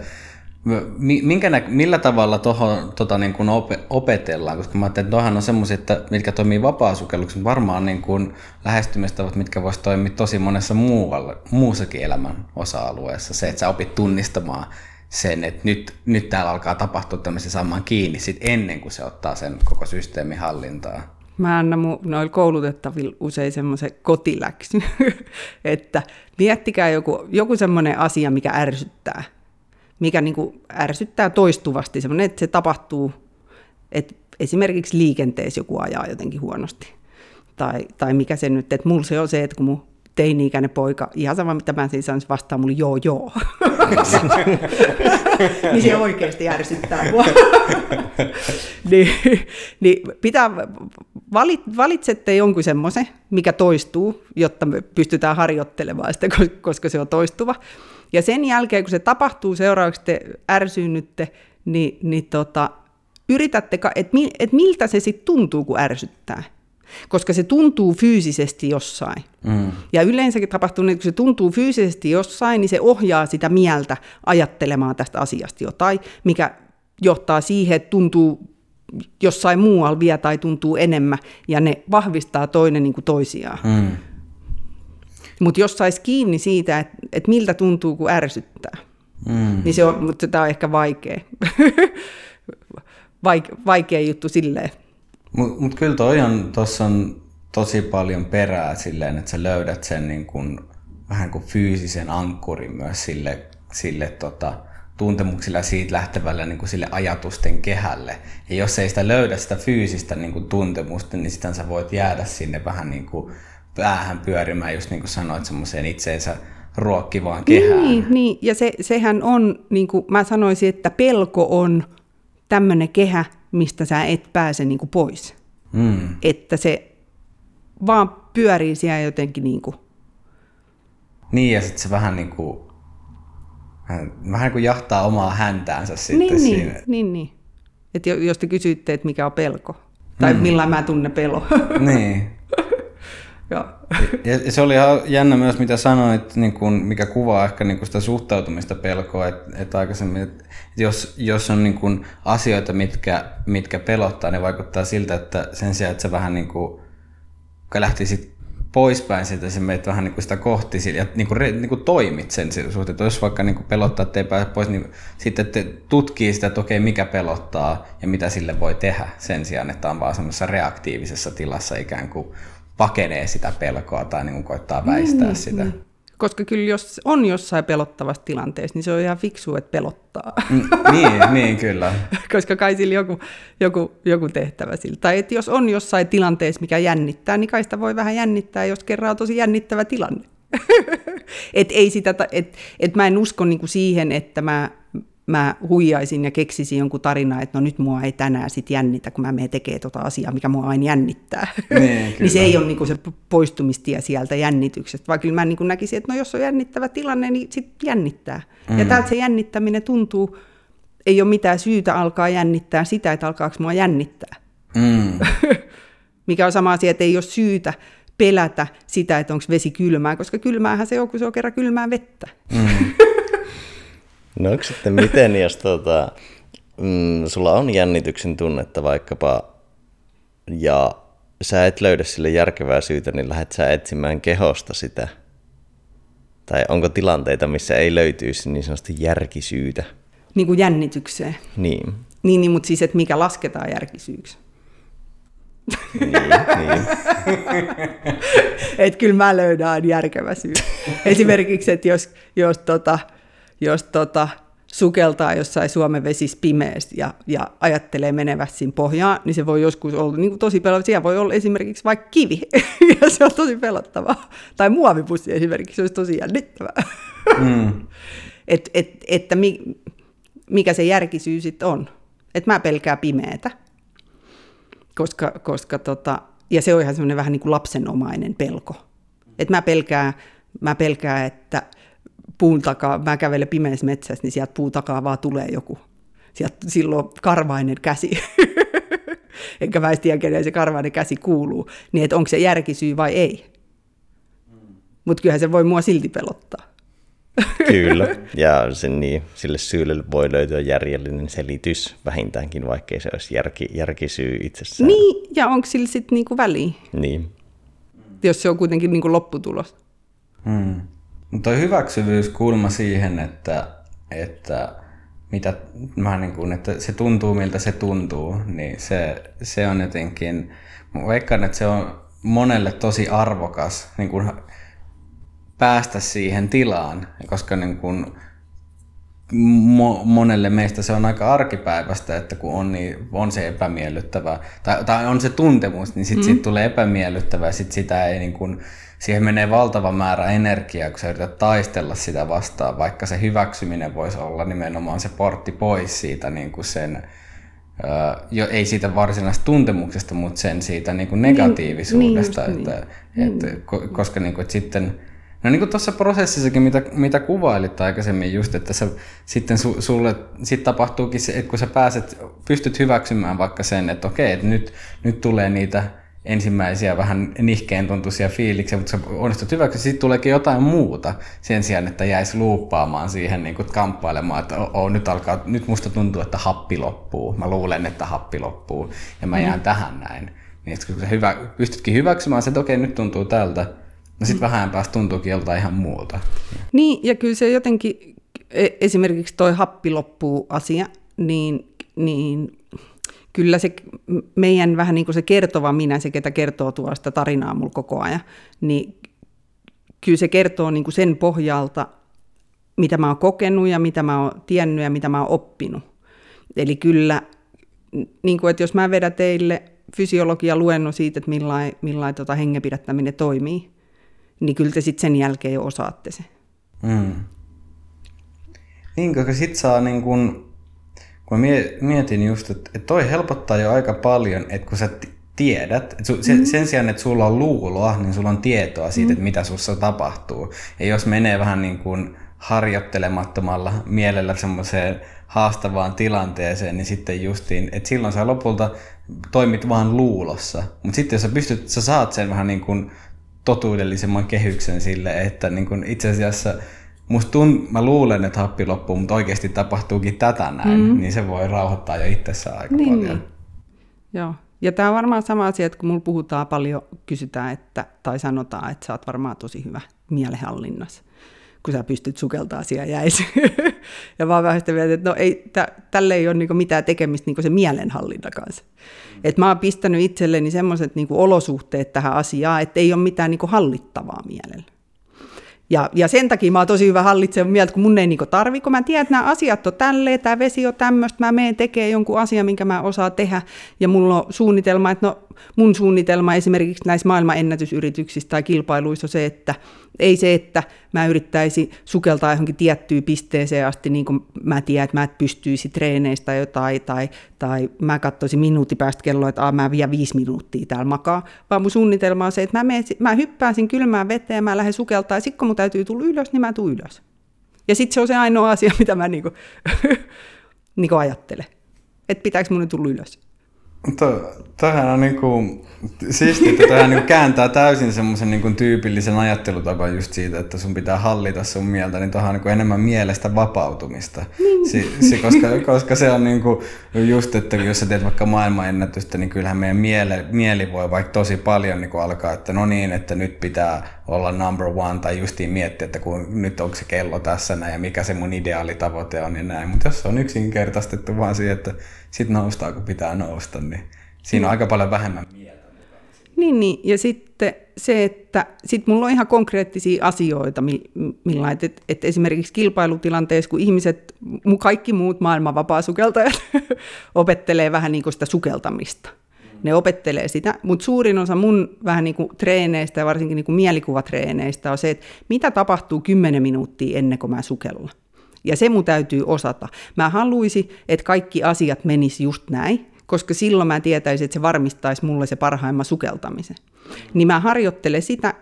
C: Minkä nä- millä tavalla tuohon tota, niin kuin opetellaan? Koska mä ajattelin, että on semmoisia, että, mitkä toimii vapaa-sukelluksessa, varmaan niin kuin lähestymistavat, mitkä voisi toimia tosi monessa muualla, muussakin elämän osa-alueessa. Se, että sä opit tunnistamaan sen, että nyt, nyt täällä alkaa tapahtua tämmöisen saman kiinni sit ennen kuin se ottaa sen koko systeemin hallintaan.
A: Mä annan noilla koulutettavilla usein semmoisen kotiläksy, että miettikää joku, joku semmoinen asia, mikä ärsyttää mikä niin kuin ärsyttää toistuvasti, semmoinen, että se tapahtuu, että esimerkiksi liikenteessä joku ajaa jotenkin huonosti. Tai, tai mikä se nyt, että mulla se on se, että kun mun teini-ikäinen poika, ihan sama mitä mä siis sanoisin, vastaa mulle joo joo. niin se oikeasti ärsyttää mua. niin, niin pitää, valit, valitsette jonkun semmoisen, mikä toistuu, jotta me pystytään harjoittelemaan sitä, koska se on toistuva. Ja sen jälkeen, kun se tapahtuu seuraavaksi, te ärsyynnytte, niin, niin tota, yritätte, että et miltä se sitten tuntuu, kun ärsyttää. Koska se tuntuu fyysisesti jossain. Mm. Ja yleensäkin tapahtuu, niin kun se tuntuu fyysisesti jossain, niin se ohjaa sitä mieltä ajattelemaan tästä asiasta jotain, mikä johtaa siihen, että tuntuu jossain muualla vielä tai tuntuu enemmän, ja ne vahvistaa toinen niin kuin toisiaan. Mm. Mutta jos saisi kiinni siitä, että et miltä tuntuu, kun ärsyttää, mm. niin se on, mutta tämä on ehkä vaikea. Vaike, vaikea juttu silleen.
C: Mutta mut kyllä toi on, tuossa on tosi paljon perää silleen, että sä löydät sen niin kun, vähän kuin fyysisen ankkurin myös sille, sille tota, tuntemuksilla siitä lähtevälle niin kuin sille ajatusten kehälle. Ja jos ei sitä löydä sitä fyysistä niin kuin tuntemusta, niin sitten sä voit jäädä sinne vähän niin kuin päähän pyörimään, just niin kuin sanoit, semmoiseen itseensä ruokkivaan kehään.
A: Niin, niin. ja se, sehän on, niin kuin mä sanoisin, että pelko on tämmöinen kehä, mistä sä et pääse niin kuin pois. Mm. Että se vaan pyörii siellä jotenkin niin kuin.
C: Niin, ja sitten se vähän niin kuin, vähän niin kuin jahtaa omaa häntäänsä sitten
A: niin,
C: niin
A: siinä. Niin, niin, niin. Että jos te kysytte, että mikä on pelko, tai mm. millä mä tunnen pelo.
C: Niin. Ja. ja se oli ihan jännä myös, mitä sanoit, niin kun, mikä kuvaa ehkä niin kun sitä suhtautumista pelkoa, että, että aikaisemmin, että jos, jos on niin kun asioita, mitkä, mitkä pelottaa, niin vaikuttaa siltä, että sen sijaan, että sä vähän niin kuin, lähtisit poispäin sieltä, sä menet vähän niin sitä kohti ja niin kuin, niin kuin toimit sen suhteen. Jos vaikka niin kuin pelottaa, että ei pääse pois, niin sitten te tutkii sitä, että okei, mikä pelottaa ja mitä sille voi tehdä sen sijaan, että on vaan semmoisessa reaktiivisessa tilassa ikään kuin pakenee sitä pelkoa tai niin kuin koittaa väistää niin, sitä. Niin.
A: Koska kyllä jos on jossain pelottavassa tilanteessa, niin se on ihan fiksu, että pelottaa.
C: Mm, niin, niin, kyllä.
A: Koska kai sillä joku, joku, joku tehtävä sillä. Tai että jos on jossain tilanteessa, mikä jännittää, niin kai sitä voi vähän jännittää, jos kerran on tosi jännittävä tilanne. et ei sitä, et, et mä en usko niinku siihen, että mä mä huijaisin ja keksisin jonkun tarina, että no nyt mua ei tänään sit jännitä, kun mä menen tekemään tota asiaa, mikä mua aina jännittää. Niin, niin se ei ole niinku se poistumistie sieltä jännityksestä, vaan kyllä mä niinku näkisin, että no jos on jännittävä tilanne, niin sit jännittää. Mm. Ja täältä se jännittäminen tuntuu, ei ole mitään syytä alkaa jännittää sitä, että alkaako mua jännittää. Mm. mikä on sama asia, että ei ole syytä pelätä sitä, että onko vesi kylmää, koska kylmäähän se on, kun se on kerran kylmää vettä. Mm.
B: No onko sitten miten, jos tota, mm, sulla on jännityksen tunnetta vaikkapa, ja sä et löydä sille järkevää syytä, niin lähdet sä etsimään kehosta sitä. Tai onko tilanteita, missä ei löytyisi niin sanotusti järkisyytä?
A: Niin kuin jännitykseen.
B: Niin.
A: Niin, niin mutta siis, että mikä lasketaan järkisyyksi.
B: niin, niin.
A: että kyllä mä löydän järkevä syy. Esimerkiksi, että jos, jos, tota, jos tota, sukeltaa jossain Suomen vesissä pimeästi ja, ja ajattelee menevästi siinä pohjaan, niin se voi joskus olla niin kuin tosi pelottavaa. Siellä voi olla esimerkiksi vaikka kivi, ja se on tosi pelottavaa. Tai muovipussi esimerkiksi, se olisi tosi jännittävää. Mm. et, et, että mi, mikä se järkisyy sitten on. Että mä pelkään pimeätä, koska, koska tota, ja se on ihan semmoinen vähän niin kuin lapsenomainen pelko. Että mä pelkään, mä pelkään, että puun takaa, mä kävelen pimeässä metsässä, niin sieltä puun takaa vaan tulee joku. Sieltä silloin karvainen käsi. Enkä mä tiedä, kenen se karvainen käsi kuuluu. Niin, että onko se järkisyy vai ei. Mutta kyllähän se voi mua silti pelottaa.
B: Kyllä, ja sen niin, sille syylle voi löytyä järjellinen selitys vähintäänkin, vaikkei se olisi järki, järkisyy itsessään.
A: Niin, ja onko sillä sitten niinku väliä?
B: Niin.
A: Jos se on kuitenkin niinku lopputulos.
C: Hmm. Mutta hyväksyvyys kulma siihen, että, että, mitä, mä niin kuin, että se tuntuu miltä se tuntuu, niin se, se on jotenkin, mä veikkaan, että se on monelle tosi arvokas niin kuin päästä siihen tilaan, koska niin kuin, mo- monelle meistä se on aika arkipäivästä, että kun on, niin on se epämiellyttävä, tai, tai on se tuntemus, niin sitten mm. sit tulee epämiellyttävä ja sitten sitä ei niin kuin, siihen menee valtava määrä energiaa, kun sä yrität taistella sitä vastaan, vaikka se hyväksyminen voisi olla nimenomaan se portti pois siitä niin kuin sen, jo, ei siitä varsinaisesta tuntemuksesta, mutta sen siitä niin kuin negatiivisuudesta, niin, että, niin. Että, että, koska niin kuin, että sitten No niin kuin tuossa prosessissakin, mitä, mitä kuvailit aikaisemmin just, että sä, sitten su, sulle sit tapahtuukin se, että kun sä pääset, pystyt hyväksymään vaikka sen, että okei, että nyt, nyt tulee niitä ensimmäisiä vähän nihkeen tuntuisia fiiliksiä, mutta sä onnistut hyväksi, sitten tuleekin jotain muuta sen sijaan, että jäisi luuppaamaan siihen niin kuin kamppailemaan, että oh, nyt, alkaa, nyt musta tuntuu, että happi loppuu, mä luulen, että happi loppuu ja mä jään mm. tähän näin. Niin kun sä hyvä, pystytkin hyväksymään että okei, nyt tuntuu tältä, no sitten mm. vähän päästä tuntuukin joltain ihan muuta.
A: Niin, ja kyllä se jotenkin, e, esimerkiksi toi happi loppuu asia, niin, niin kyllä se meidän vähän niin kuin se kertova minä, se ketä kertoo tuosta tarinaa mulla koko ajan, niin kyllä se kertoo niin kuin sen pohjalta, mitä mä oon kokenut ja mitä mä oon tiennyt ja mitä mä oon oppinut. Eli kyllä, niin kuin, että jos mä vedän teille fysiologia luennon siitä, että millain, millain tota hengenpidättäminen toimii, niin kyllä te sitten sen jälkeen jo osaatte se. Mm.
C: Niin, koska sit saa niin kun mä mietin just, että toi helpottaa jo aika paljon, että kun sä tiedät, että su, sen, sen sijaan, että sulla on luuloa, niin sulla on tietoa siitä, mm. että mitä sussa tapahtuu. Ja jos menee vähän niin kuin harjoittelemattomalla mielellä semmoiseen haastavaan tilanteeseen, niin sitten justiin, että silloin sä lopulta toimit vaan luulossa. Mutta sitten jos sä pystyt, sä saat sen vähän niin kuin totuudellisemman kehyksen sille, että niin kuin itse asiassa musta tun, mä luulen, että happi loppuu, mutta oikeasti tapahtuukin tätä näin, mm. niin se voi rauhoittaa jo itsessään aika niin, paljon. Niin.
A: Joo. Ja tämä on varmaan sama asia, että kun mulla puhutaan paljon, kysytään, että, tai sanotaan, että sä oot varmaan tosi hyvä mielenhallinnassa, kun sä pystyt sukeltaa siellä jäisi. ja vaan vähän sitä että no ei, tä, tälle ei ole niinku mitään tekemistä niinku se mielenhallinta kanssa. Mm. Et mä oon pistänyt itselleni semmoiset niinku olosuhteet tähän asiaan, että ei ole mitään niinku hallittavaa mielellä. Ja, ja sen takia mä oon tosi hyvä hallitsemaan mieltä, kun mun ei niinku tarvi, kun mä tiedän, että nämä asiat on tälleen, tämä vesi on tämmöistä, mä menen tekemään jonkun asian, minkä mä osaan tehdä, ja mulla on suunnitelma, että no mun suunnitelma esimerkiksi näissä maailman ennätysyrityksissä tai kilpailuissa on se, että ei se, että mä yrittäisin sukeltaa johonkin tiettyyn pisteeseen asti, niin kuin mä tiedän, että mä et pystyisi treeneistä jotain, tai, tai mä katsoisin minuutin päästä kelloa, että Aa, mä vielä viisi minuuttia täällä makaa, vaan mun suunnitelma on se, että mä, menen, mä hyppään kylmään veteen mä lähden sukeltaa, ja sitten kun mun täytyy tulla ylös, niin mä tuun ylös. Ja sitten se on se ainoa asia, mitä mä niinku, niinku ajattelen. Että pitääkö mun tulla ylös.
C: To, toihan on niinku, siistiä, että toihan niinku kääntää täysin semmoisen niinku tyypillisen ajattelutavan just siitä, että sun pitää hallita sun mieltä, niin toihan on niinku enemmän mielestä vapautumista. Niin. Si, si, koska, koska se on niinku just, että jos sä teet vaikka maailmanennätystä, niin kyllähän meidän miele, mieli voi vaikka tosi paljon niinku alkaa, että no niin, että nyt pitää olla number one, tai justiin miettiä, että kun nyt onko se kello tässä näin, ja mikä se mun ideaalitavoite on, ja näin. Mutta jos se on yksinkertaistettu vaan siihen, että sit noustaa, kun pitää nousta, niin siinä on aika paljon vähemmän mieltä.
A: Niin, niin, ja sitten se, että sit mulla on ihan konkreettisia asioita, millä että, että esimerkiksi kilpailutilanteessa, kun ihmiset, kaikki muut maailman vapaasukeltajat opettelee vähän niin kuin sitä sukeltamista. Ne opettelee sitä, mutta suurin osa mun vähän niin kuin treeneistä ja varsinkin niin kuin mielikuvatreeneistä on se, että mitä tapahtuu 10 minuuttia ennen kuin mä sukellan. Ja se mun täytyy osata. Mä haluaisin, että kaikki asiat menis just näin, koska silloin mä tietäisin, että se varmistaisi mulle se parhaimman sukeltamisen. Niin mä harjoittelen sitä,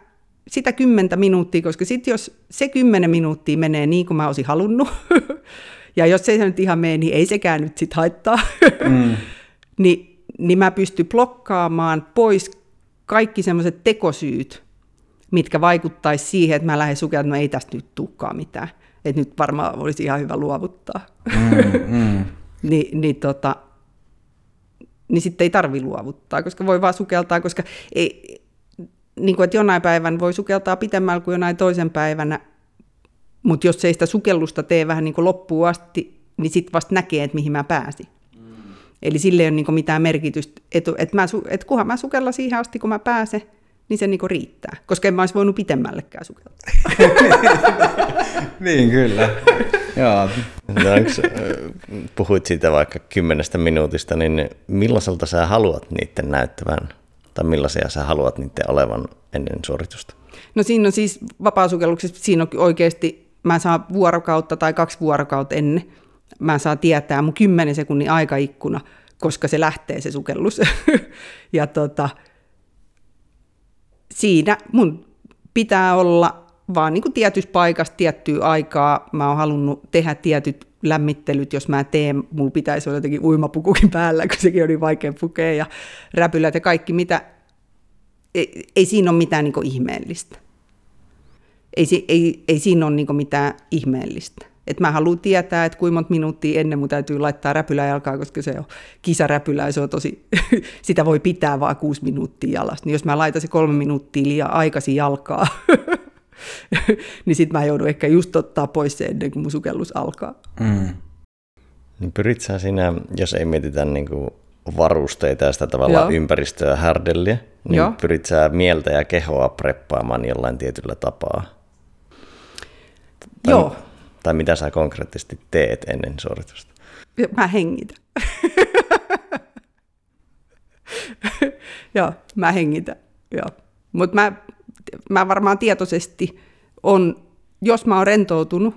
A: sitä kymmentä minuuttia, koska sitten jos se kymmenen minuuttia menee niin kuin mä olisin halunnut, ja jos se ei nyt ihan mene, niin ei sekään nyt sit haittaa, mm. niin, niin mä pystyn blokkaamaan pois kaikki semmoiset tekosyyt, mitkä vaikuttaisi siihen, että mä lähden sukeltamaan, no ei tästä nyt tukkaa mitään. Että nyt varmaan olisi ihan hyvä luovuttaa. Mm, mm. Ni, niin tota, niin sitten ei tarvi luovuttaa, koska voi vaan sukeltaa, koska ei, niin kuin, että jonain päivän voi sukeltaa pitemmällä kuin jonain toisen päivänä, mutta jos ei sitä sukellusta tee vähän niin kuin loppuun asti, niin sitten vasta näkee, että mihin mä pääsin. Mm. Eli sille ei ole niin mitään merkitystä, että, että, mä, että kunhan mä sukella siihen asti, kun mä pääsen, niin se niin riittää, koska en mä olisi voinut pitemmällekään sukeltaa.
C: niin, kyllä. Joo.
B: No, onks, puhuit siitä vaikka kymmenestä minuutista, niin millaiselta sä haluat niiden näyttävän, tai millaisia sä haluat niiden olevan ennen suoritusta?
A: No siinä on siis vapaasukelluksessa, siinä on oikeasti, mä saan vuorokautta tai kaksi vuorokautta ennen, mä saan tietää mun kymmenen sekunnin aikaikkuna, koska se lähtee se sukellus. ja tota, siinä mun pitää olla vaan niin tietyssä paikassa tiettyä aikaa. Mä oon halunnut tehdä tietyt lämmittelyt, jos mä teen, mulla pitäisi olla jotenkin uimapukukin päällä, kun sekin oli vaikea pukea ja räpylät ja kaikki, mitä, ei, ei siinä ole mitään niin ihmeellistä. Ei, ei, ei siinä ole niin mitään ihmeellistä. Et mä haluan tietää, että kuinka monta minuuttia ennen mun täytyy laittaa räpylä jalkaa, koska se on kisaräpylä ja se on tosi, sitä voi pitää vaan kuusi minuuttia jalasta. Niin jos mä laitan se kolme minuuttia liian aikaisin jalkaa, niin sitten mä joudun ehkä just ottaa pois se ennen kuin mun sukellus alkaa. Mm.
B: Niin pyrit sä siinä, jos ei mietitä niin kuin varusteita ja sitä tavallaan Joo. ympäristöä härdelliä, niin Joo. pyrit sä mieltä ja kehoa preppaamaan jollain tietyllä tapaa? Tai,
A: Joo.
B: Tai mitä sä konkreettisesti teet ennen suoritusta?
A: Mä hengitän. Joo, mä hengitän. Joo. Mutta mä mä varmaan tietoisesti on, jos mä oon rentoutunut,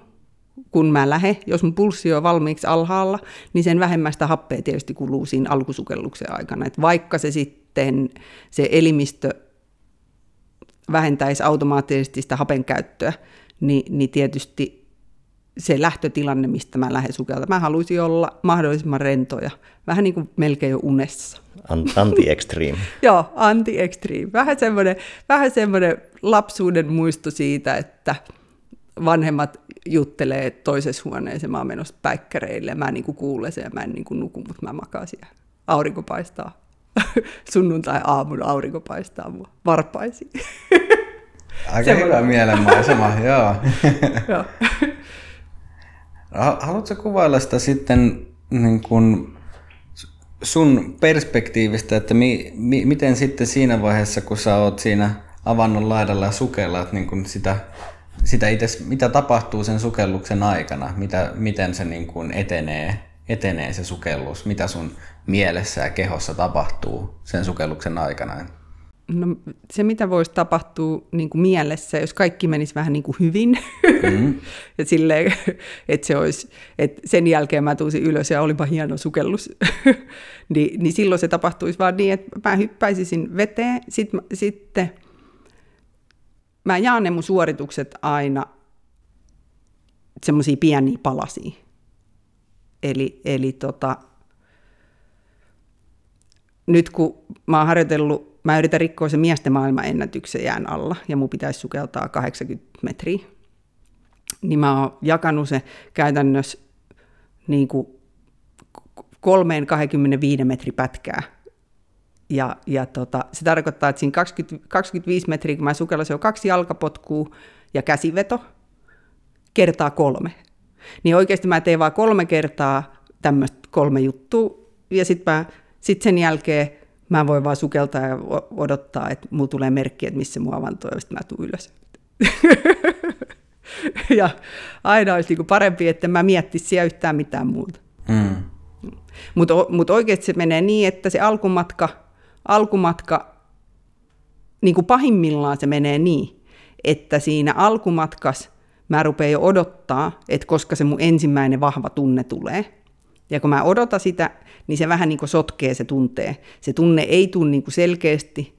A: kun mä lähden, jos mun pulssi on valmiiksi alhaalla, niin sen vähemmästä happea tietysti kuluu siinä alkusukelluksen aikana. Et vaikka se sitten se elimistö vähentäisi automaattisesti sitä hapen käyttöä, niin, niin tietysti se lähtötilanne, mistä mä lähden sukelta. Mä haluaisin olla mahdollisimman rentoja, vähän niin kuin melkein jo unessa.
B: Anti-extreme.
A: Joo, anti-extreme. Vähän semmoinen, vähän semmoinen lapsuuden muisto siitä, että vanhemmat juttelee toisessa huoneessa, mä oon menossa päikkäreille, mä en niin kuule sen ja mä en niin nuku, mutta mä makaan siellä. Aurinko paistaa. Sunnuntai-aamun aurinko paistaa mua varpaisiin.
C: Aika hyvä mielenmaisema, joo. joo. Haluatko kuvailla sitä sitten niin kuin sun perspektiivistä, että mi, mi, miten sitten siinä vaiheessa, kun sä oot siinä avannon laidalla ja sukellat niin kuin sitä, sitä itse, mitä tapahtuu sen sukelluksen aikana, mitä, miten se niin kuin etenee, etenee se sukellus, mitä sun mielessä ja kehossa tapahtuu sen sukelluksen aikana?
A: No, se, mitä voisi tapahtua niin kuin mielessä, jos kaikki menisi vähän niin kuin hyvin, mm. ja silleen, että se olisi, että sen jälkeen mä tulisin ylös ja olipa hieno sukellus, niin, niin silloin se tapahtuisi vaan niin, että mä hyppäisisin veteen, sitten, sitten mä jaan ne mun suoritukset aina semmoisia pieniä palasia. Eli, eli tota, nyt kun mä oon harjoitellut, mä yritän rikkoa se miesten maailmanennätyksen jään alla, ja mun pitäisi sukeltaa 80 metriä, niin mä oon jakanut se käytännössä niin kuin kolmeen 25 metri pätkää. Ja, ja tota, se tarkoittaa, että siinä 20, 25 metriä, kun mä sukellan, se on kaksi jalkapotkua ja käsiveto kertaa kolme. Niin oikeasti mä teen vaan kolme kertaa tämmöistä kolme juttua, ja sitten sit sen jälkeen mä voin vaan sukeltaa ja odottaa, että mulla tulee merkki, että missä mun avanto on, ja sitten mä tuun ylös. ja aina olisi niinku parempi, että mä miettisi siellä yhtään mitään muuta. Mm. Mutta mut oikeasti se menee niin, että se alkumatka, alkumatka niin kuin pahimmillaan se menee niin, että siinä alkumatkas mä rupean jo odottaa, että koska se mun ensimmäinen vahva tunne tulee. Ja kun mä odotan sitä, niin se vähän niin kuin sotkee se tuntee. Se tunne ei tule niin kuin selkeästi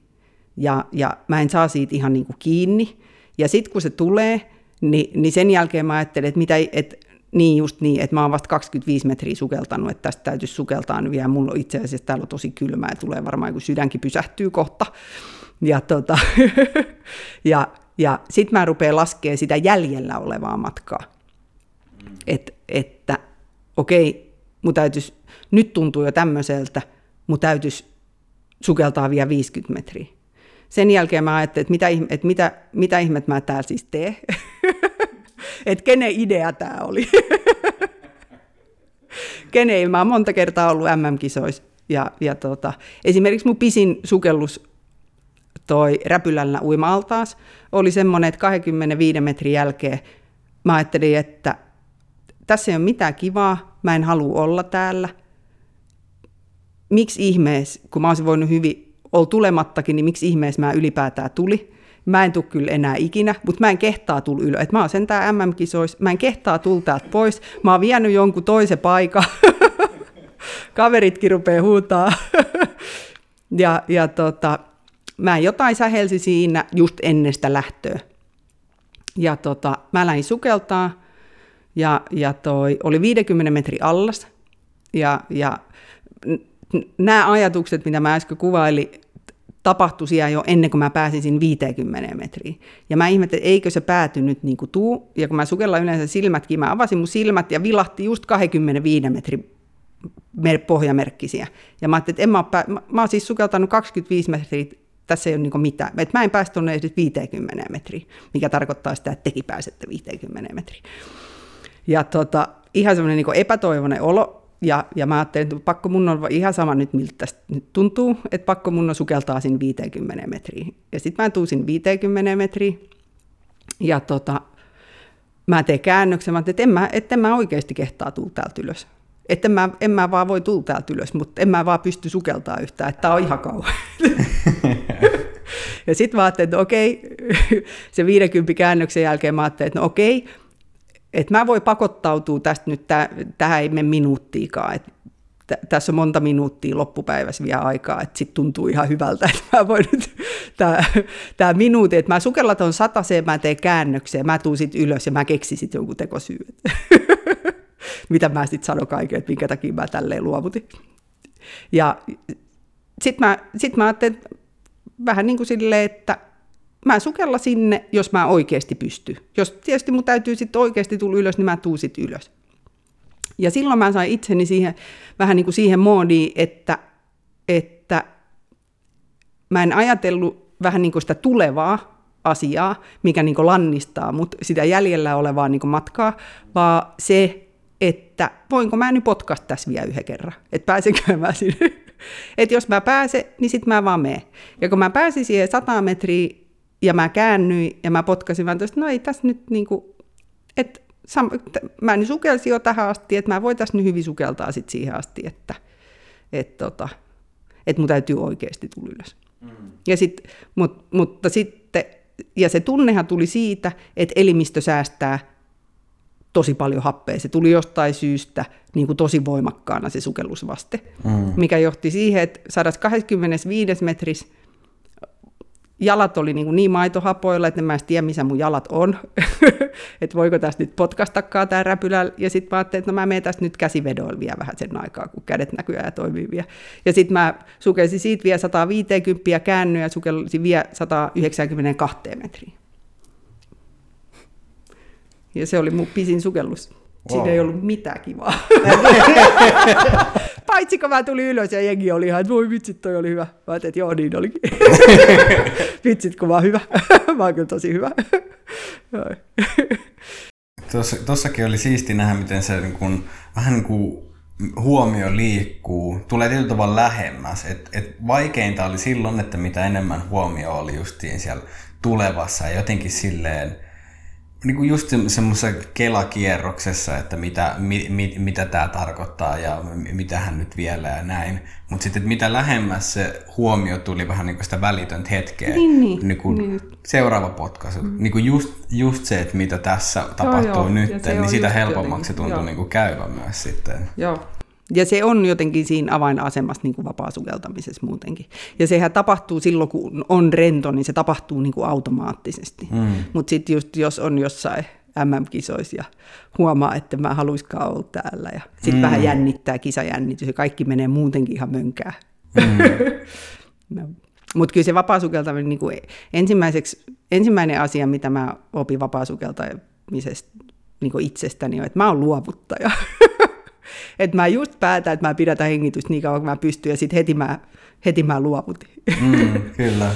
A: ja, ja mä en saa siitä ihan niin kuin kiinni. Ja sitten kun se tulee, niin, niin sen jälkeen mä ajattelen, että, mitä, että niin just niin, että mä oon vasta 25 metriä sukeltanut, että tästä täytyisi sukeltaa nyt vielä. Mulla on itse asiassa täällä on tosi kylmää ja tulee varmaan, kun sydänkin pysähtyy kohta. Ja, tota, ja, ja sitten mä rupean laskemaan sitä jäljellä olevaa matkaa. Et, että okei, mun täytyisi, nyt tuntuu jo tämmöiseltä, mun täytyisi sukeltaa vielä 50 metriä. Sen jälkeen mä ajattelin, että mitä, että mitä, mitä ihmet mä täällä siis teen. että kenen idea tämä oli. kenen, mä oon monta kertaa ollut MM-kisoissa. Ja, ja tota, esimerkiksi mun pisin sukellus toi Räpylällä uima-altaas oli semmoinen, että 25 metrin jälkeen mä ajattelin, että tässä ei ole mitään kivaa, mä en halua olla täällä. Miksi ihmeessä, kun mä olisin voinut hyvin olla tulemattakin, niin miksi ihmeessä mä ylipäätään tuli? Mä en tule kyllä enää ikinä, mutta mä en kehtaa tulla ylös. Et mä oon sentään MM-kisoissa, mä en kehtaa tulla täältä pois. Mä oon vienyt jonkun toisen paikan. Kaveritkin rupeaa huutaa. ja, ja tota, mä jotain sähelsi siinä just ennen sitä lähtöä. Ja tota, mä lähdin sukeltaa ja, ja toi oli 50 metri allas. Ja, ja nämä ajatukset, mitä mä äsken kuvailin, tapahtui siellä jo ennen kuin mä pääsin 50 metriin. Ja mä ihmettelin, että eikö se pääty nyt niin kuin tuu. Ja kun mä sukellaan yleensä silmätkin, mä avasin mun silmät ja vilahti just 25 metrin pohjamerkkisiä. Ja mä ajattelin, että en mä, pää- mä, mä oon siis sukeltanut 25 metriä, tässä ei ole niin mitään. Et mä en päästä tuonne edes 50 metriä, mikä tarkoittaa sitä, että teki pääsette 50 metriä. Ja tota, ihan semmoinen niin epätoivoinen olo, ja, ja mä ajattelin, että pakko mun on ihan sama nyt, miltä tästä nyt tuntuu, että pakko mun on sukeltaa sinne 50 metriin. Ja sitten mä tuusin 50 metriin, ja tota, mä teen käännöksen, mä että en mä, en mä oikeasti kehtaa tulla täältä ylös. Että en mä, en mä vaan voi tulla täältä ylös, mutta en mä vaan pysty sukeltaa yhtään, että tää on ihan kauan. ja sitten mä ajattelin, että okei, se 50 käännöksen jälkeen mä ajattelin, että no okei, että mä voi pakottautua tästä nyt, täh, tähän ei mene minuuttiikaan, että t- tässä on monta minuuttia loppupäivässä vielä aikaa, että sitten tuntuu ihan hyvältä, että mä voin nyt, tämä minuutti, että mä sukellaton sataseen, mä teen käännöksen, mä tuun sitten ylös ja mä keksin sitten jonkun tekosyy. Mitä mä sitten sanon kaiken, että minkä takia mä tälleen luovutin. Ja sitten mä, sit mä ajattelin, vähän niin kuin silleen, että mä sukella sinne, jos mä oikeasti pysty. Jos tietysti mun täytyy sitten oikeasti tulla ylös, niin mä tuun sitten ylös. Ja silloin mä sain itseni siihen, vähän niin kuin siihen moodiin, että, että mä en ajatellut vähän niin kuin sitä tulevaa asiaa, mikä niin kuin lannistaa mut sitä jäljellä olevaa niin kuin matkaa, vaan se, että voinko mä nyt potkasta tässä vielä yhden kerran, että pääsenkö mä sinne. että jos mä pääsen, niin sitten mä vaan menen. Ja kun mä pääsin siihen 100 metriä ja mä käännyin ja mä potkasin vaan että no ei tässä nyt niinku, että mä nyt sukelsin jo tähän asti, että mä voitaisiin nyt hyvin sukeltaa sit siihen asti, että et tota, et mun täytyy oikeasti tulla ylös. Mm. Ja sit, mut, mutta sitten, ja se tunnehan tuli siitä, että elimistö säästää tosi paljon happea. Se tuli jostain syystä niin kuin tosi voimakkaana se sukellusvaste, mm. mikä johti siihen, että 125 metrissä jalat oli niin, niin maitohapoilla, että en mä edes tiedä, missä mun jalat on. että voiko tästä nyt potkastakaan tämä räpylä. Ja sitten mä ajattelin, että no mä menen tästä nyt käsivedoilla vielä vähän sen aikaa, kun kädet näkyy ja toimii vielä. Ja sitten mä sukelsin siitä vielä 150 ja käännyin ja sukelsin vielä 192 metriä. Ja se oli mun pisin sukellus. Siinä wow. ei ollut mitään kivaa. Paitsi kun mä tulin ylös ja jengi oli ihan, että voi vitsit, toi oli hyvä. Mä ajattelin, että joo, niin olikin. vitsit, kun mä oon hyvä. mä oon kyllä tosi hyvä.
C: Tuossa, tossakin oli siisti nähdä, miten se niin kun, vähän niin kuin huomio liikkuu, tulee tietyllä tavalla lähemmäs. Et, et vaikeinta oli silloin, että mitä enemmän huomio oli justiin siellä tulevassa ja jotenkin silleen niin kuin just semmoisessa kelakierroksessa, että mitä, mi, mi, mitä tämä tarkoittaa ja mitä hän nyt vielä ja näin. Mutta sitten, että mitä lähemmäs se huomio tuli vähän niin kuin sitä välitöntä hetkeä.
A: Niin, niin,
C: niin kuin
A: niin.
C: Seuraava potkaisu. Mm. Niin kuin just, just se, että mitä tässä tapahtuu joo, nyt, niin sitä helpommaksi se tuntuu niin kuin käyvän myös sitten.
A: Joo, ja se on jotenkin siinä avainasemassa niin kuin vapaasukeltamisessa muutenkin. Ja sehän tapahtuu silloin, kun on rento, niin se tapahtuu niin kuin automaattisesti. Mm. Mutta sitten just jos on jossain MM-kisoissa ja huomaa, että mä haluaiskaan olla täällä ja sitten mm. vähän jännittää kisajännitys ja kaikki menee muutenkin ihan mönkää. Mm. no. Mutta kyllä se vapaasukeltaminen, niin kuin ensimmäiseksi, ensimmäinen asia, mitä mä opin vapaasukeltamisesta niin itsestäni on, että mä oon luovuttaja. että mä just päätän, että mä pidätän hengitystä niin kauan kuin mä pystyn, ja sitten heti mä, heti mä luovutin.
C: Mm, kyllä.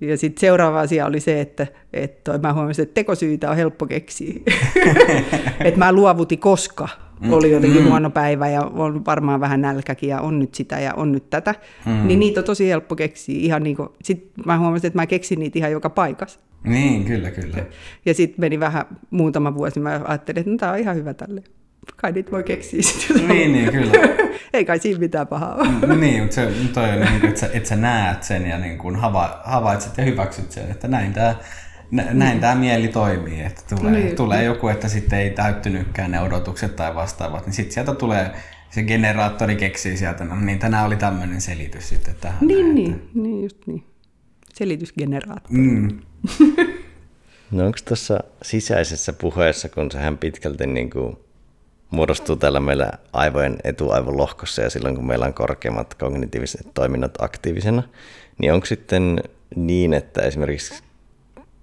A: Ja sitten seuraava asia oli se, että, että mä huomasin, että tekosyitä on helppo keksiä. että mä luovutin, koska mm. oli jotenkin mm. huono päivä ja on varmaan vähän nälkäkin ja on nyt sitä ja on nyt tätä. Mm. Niin niitä on tosi helppo keksiä. Ihan niin kuin, sit mä huomasin, että mä keksin niitä ihan joka paikassa.
C: Niin, kyllä, kyllä.
A: Ja sitten meni vähän muutama vuosi, mä ajattelin, että no, tämä on ihan hyvä tälle kai niitä voi keksiä sitten.
C: Niin, niin, kyllä.
A: Ei kai siinä mitään pahaa ole.
C: Mm, niin, mutta se toi on, niin kuin, että, sä, että sä näet sen ja niin kuin hava, havaitset ja hyväksyt sen, että näin tämä näin niin. tämä mieli toimii, että tulee, niin. tulee joku, että sitten ei täyttynytkään ne odotukset tai vastaavat, niin sitten sieltä tulee se generaattori keksii sieltä, no niin tänään oli tämmöinen selitys sitten tähän.
A: Niin, näin, niin, että... niin, just niin. Selitysgeneraattori. Mm.
B: no onko tuossa sisäisessä puheessa, kun sehän pitkälti niin kuin muodostuu täällä meillä aivojen etuaivolohkossa ja silloin kun meillä on korkeammat kognitiiviset toiminnot aktiivisena, niin onko sitten niin, että esimerkiksi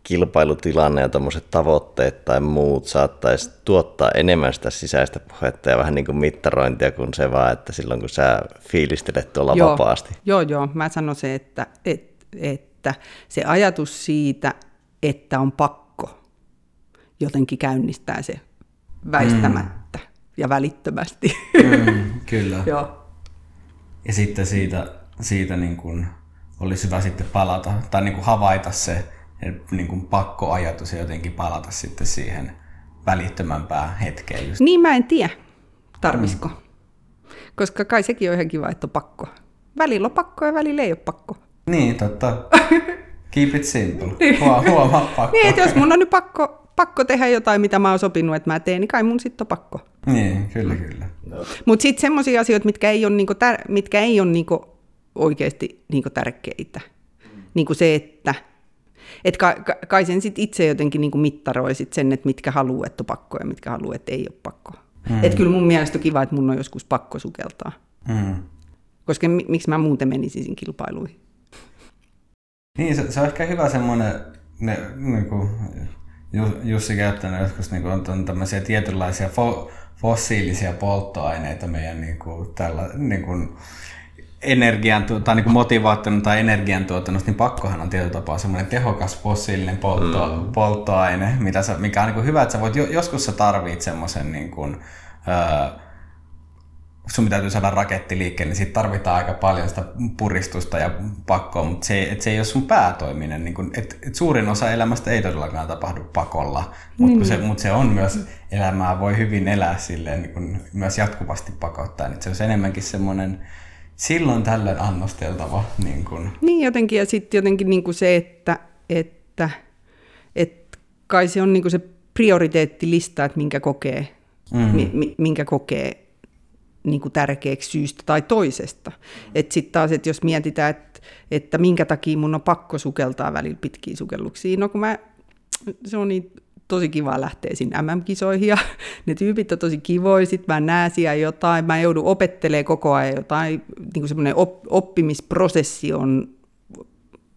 B: kilpailutilanne ja tuommoiset tavoitteet tai muut saattaisi tuottaa enemmän sitä sisäistä puhetta ja vähän niin kuin mittarointia kuin se vaan, että silloin kun sä fiilistelet tuolla
A: joo,
B: vapaasti.
A: Joo, joo. Mä sanon se, että, että, että se ajatus siitä, että on pakko jotenkin käynnistää se väistämättä. Mm ja välittömästi.
C: Mm, kyllä.
A: Joo.
C: Ja sitten siitä, siitä niin kuin olisi hyvä sitten palata, tai niin kuin havaita se niin kuin pakkoajatus ja jotenkin palata sitten siihen välittömämpään hetkeen. Just.
A: Niin mä en tiedä, tarvisiko. Mm. Koska kai sekin on ihan kiva, että on pakko. Välillä on pakko ja välillä ei ole pakko.
C: Niin, totta. Keep it simple. Niin. Huomaa pakko.
A: niin, että jos mun on nyt pakko pakko tehdä jotain, mitä mä oon sopinut, että mä teen, niin kai mun sitten on pakko.
C: Niin, kyllä, kyllä.
A: Mutta sitten semmoisia asioita, mitkä ei ole, niinku tär- mitkä ei ole niinku oikeasti niinku tärkeitä. Niinku se, että et kai, kai sen sit itse jotenkin niinku mittaroi sit sen, että mitkä haluaa, että on pakko ja mitkä haluaa, että ei ole pakko. Mm. Et kyllä mun mielestä on kiva, että mun on joskus pakko sukeltaa. Mm. Koska mi- miksi mä muuten menisin kilpailuihin?
C: Niin, se, se on ehkä hyvä semmoinen ne, niin kuin, Jussi käyttänyt joskus niin on, on tämmöisiä tietynlaisia fo, fossiilisia polttoaineita meidän niin kuin, tällä, niin kuin, energian, tai niin motivaattorin tai energiantuotannosta, niin pakkohan on tietyllä tapaa semmoinen tehokas fossiilinen poltto, mm. polttoaine, mitä sä, mikä on niin hyvä, että sä voit, joskus sä tarvit semmoisen niin kuin, öö, sun täytyy saada raketti liikkeelle, niin siitä tarvitaan aika paljon sitä puristusta ja pakkoa, mutta se, et se ei ole sun päätoiminen. Niin kun, et, et suurin osa elämästä ei todellakaan tapahdu pakolla, mutta mm. se, mut se on myös, elämää voi hyvin elää silleen niin kun myös jatkuvasti pakottaa. Niin se on enemmänkin semmoinen silloin tällöin annosteltava. Niin, kun.
A: niin jotenkin, ja sitten jotenkin niin kuin se, että, että, että kai se on niin kuin se prioriteettilista, että minkä kokee, mm. minkä kokee niin kuin tärkeäksi syystä tai toisesta. Mm. Että sitten taas, että jos mietitään, että että minkä takia mun on pakko sukeltaa välillä pitkiä sukelluksia. No kun mä, se on niin tosi kiva lähteä sinne MM-kisoihin ja ne tyypit on tosi kivoja, sit mä näen siellä jotain, mä joudun opettelemaan koko ajan jotain, niin kuin semmoinen op, oppimisprosessi on,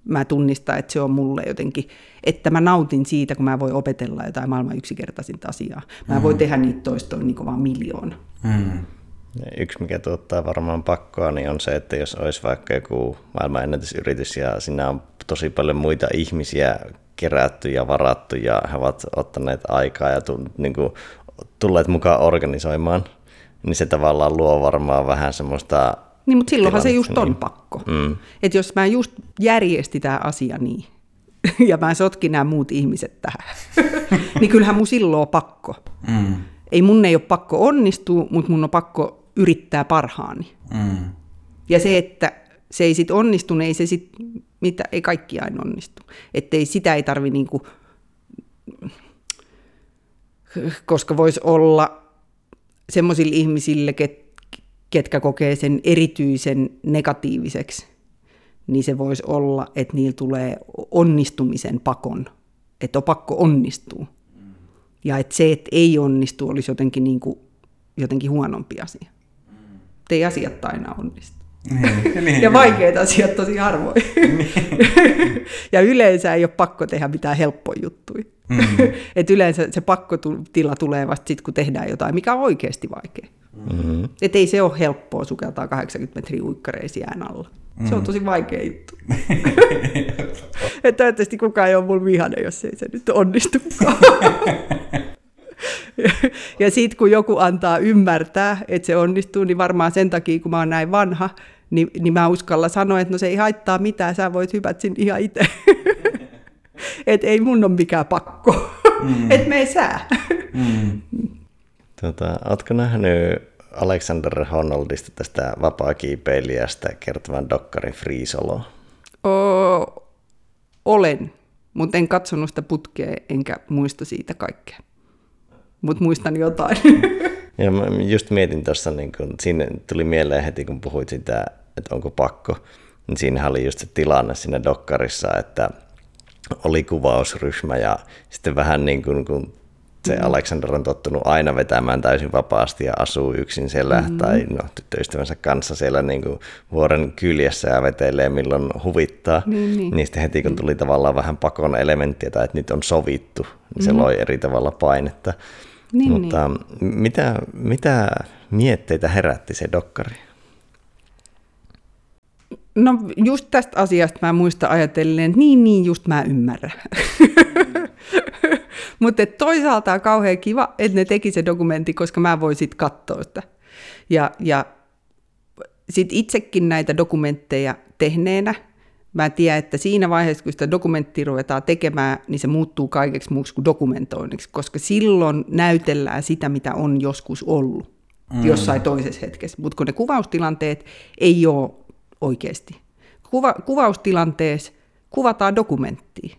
A: mä tunnistan, että se on mulle jotenkin, että mä nautin siitä, kun mä voin opetella jotain maailman yksinkertaisinta asiaa. Mä mm. voin tehdä niitä toistoja niin vaan miljoona. Mm.
B: Yksi, mikä tuottaa varmaan pakkoa, niin on se, että jos olisi vaikka joku maailmanennätysyritys ja siinä on tosi paljon muita ihmisiä kerätty ja varattu ja he ovat ottaneet aikaa ja niin kuin, tulleet mukaan organisoimaan, niin se tavallaan luo varmaan vähän semmoista...
A: Niin, mutta silloinhan se just on niin. pakko. Mm. Että jos mä just järjesti tämä asia niin, ja mä sotkin nämä muut ihmiset tähän, niin kyllähän mun silloin on pakko. Mm. Ei mun ei ole pakko onnistua, mutta mun on pakko yrittää parhaani. Mm. Ja se, että se ei sitten onnistu, niin ei se sit, mitä, ei kaikki aina onnistu. Että ei, sitä ei tarvi niinku, koska voisi olla semmoisille ihmisille, ket, ketkä kokee sen erityisen negatiiviseksi, niin se voisi olla, että niillä tulee onnistumisen pakon, että on pakko onnistua. Ja että se, että ei onnistu, olisi jotenkin, niin kuin, jotenkin huonompi asia. Ei asiat aina onnistu. Niin, niin, ja vaikeat asiat tosi harvoin. Niin. ja yleensä ei ole pakko tehdä mitään helppoja juttuja. Mm. Et yleensä se pakkotila tulee vasta sitten, kun tehdään jotain, mikä on oikeasti vaikea. Mm-hmm. Et ei se ole helppoa sukeltaa 80 metriä uikkareisiä alla. Se on mm. tosi vaikea juttu. että toivottavasti kukaan ei ole mulla vihane, jos ei se nyt onnistu. Ja sitten kun joku antaa ymmärtää, että se onnistuu, niin varmaan sen takia, kun mä oon näin vanha, niin, niin mä uskalla sanoa, että no se ei haittaa mitään, sä voit hypät sinne ihan itse. että ei mun ole mikään pakko. Mm. että me ei sää. mm.
B: tota, ootko nähnyt Alexander Honnoldista tästä vapaa-kiipeilijästä kertovan dokkarin Free Solo?
A: O- olen, mutta en katsonut sitä putkea enkä muista siitä kaikkea. Mutta muistan jotain.
B: Ja mä just mietin tuossa, niin kun, siinä tuli mieleen heti, kun puhuit sitä, että onko pakko, niin siinä oli just se tilanne siinä dokkarissa, että oli kuvausryhmä ja sitten vähän niin kuin, kun se mm. Alexander on tottunut aina vetämään täysin vapaasti ja asuu yksin siellä mm. tai no, tyttöystävänsä kanssa siellä niin kuin vuoren kyljessä ja vetelee milloin huvittaa. Niin, niin. niin sitten heti kun tuli tavallaan vähän pakon elementtiä tai että nyt on sovittu, niin se mm. loi eri tavalla painetta. Niin, Mutta niin. Mitä, mitä mietteitä herätti se dokkari?
A: No just tästä asiasta mä muistan ajatellen, että niin, niin, just mä ymmärrän. Mutta toisaalta on kauhean kiva, että ne teki se dokumentti, koska mä voin sitten katsoa sitä. Ja, ja sitten itsekin näitä dokumentteja tehneenä, mä tiedän, että siinä vaiheessa, kun sitä dokumenttia ruvetaan tekemään, niin se muuttuu kaikeksi muuksi kuin dokumentoinniksi, koska silloin näytellään sitä, mitä on joskus ollut mm. jossain toisessa hetkessä. Mutta kun ne kuvaustilanteet ei ole oikeasti. Kuva, kuvaustilanteessa kuvataan dokumenttia.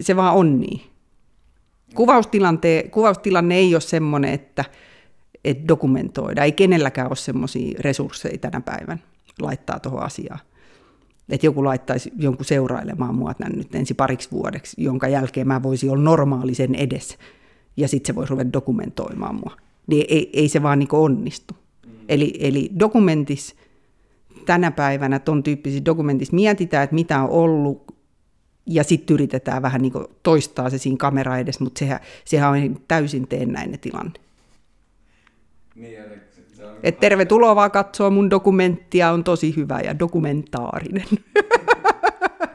A: Se vaan on niin. Kuvaustilanne ei ole semmoinen, että, että dokumentoida. Ei kenelläkään ole semmoisia resursseja tänä päivänä laittaa tuohon asiaan. Että joku laittaisi jonkun seurailemaan mua tänne nyt ensi pariksi vuodeksi, jonka jälkeen mä voisin olla normaalisen edes, ja sitten se voisi ruveta dokumentoimaan mua. Niin ei, ei se vaan niin onnistu. Mm. Eli, eli dokumentis tänä päivänä, ton tyyppisissä dokumentissa mietitään, että mitä on ollut, ja sitten yritetään vähän niin toistaa se siinä kamera edes, mutta sehän, sehän on täysin teennäinen tilanne. Niin, et tervetuloa vaan katsoa mun dokumenttia, on tosi hyvä ja dokumentaarinen.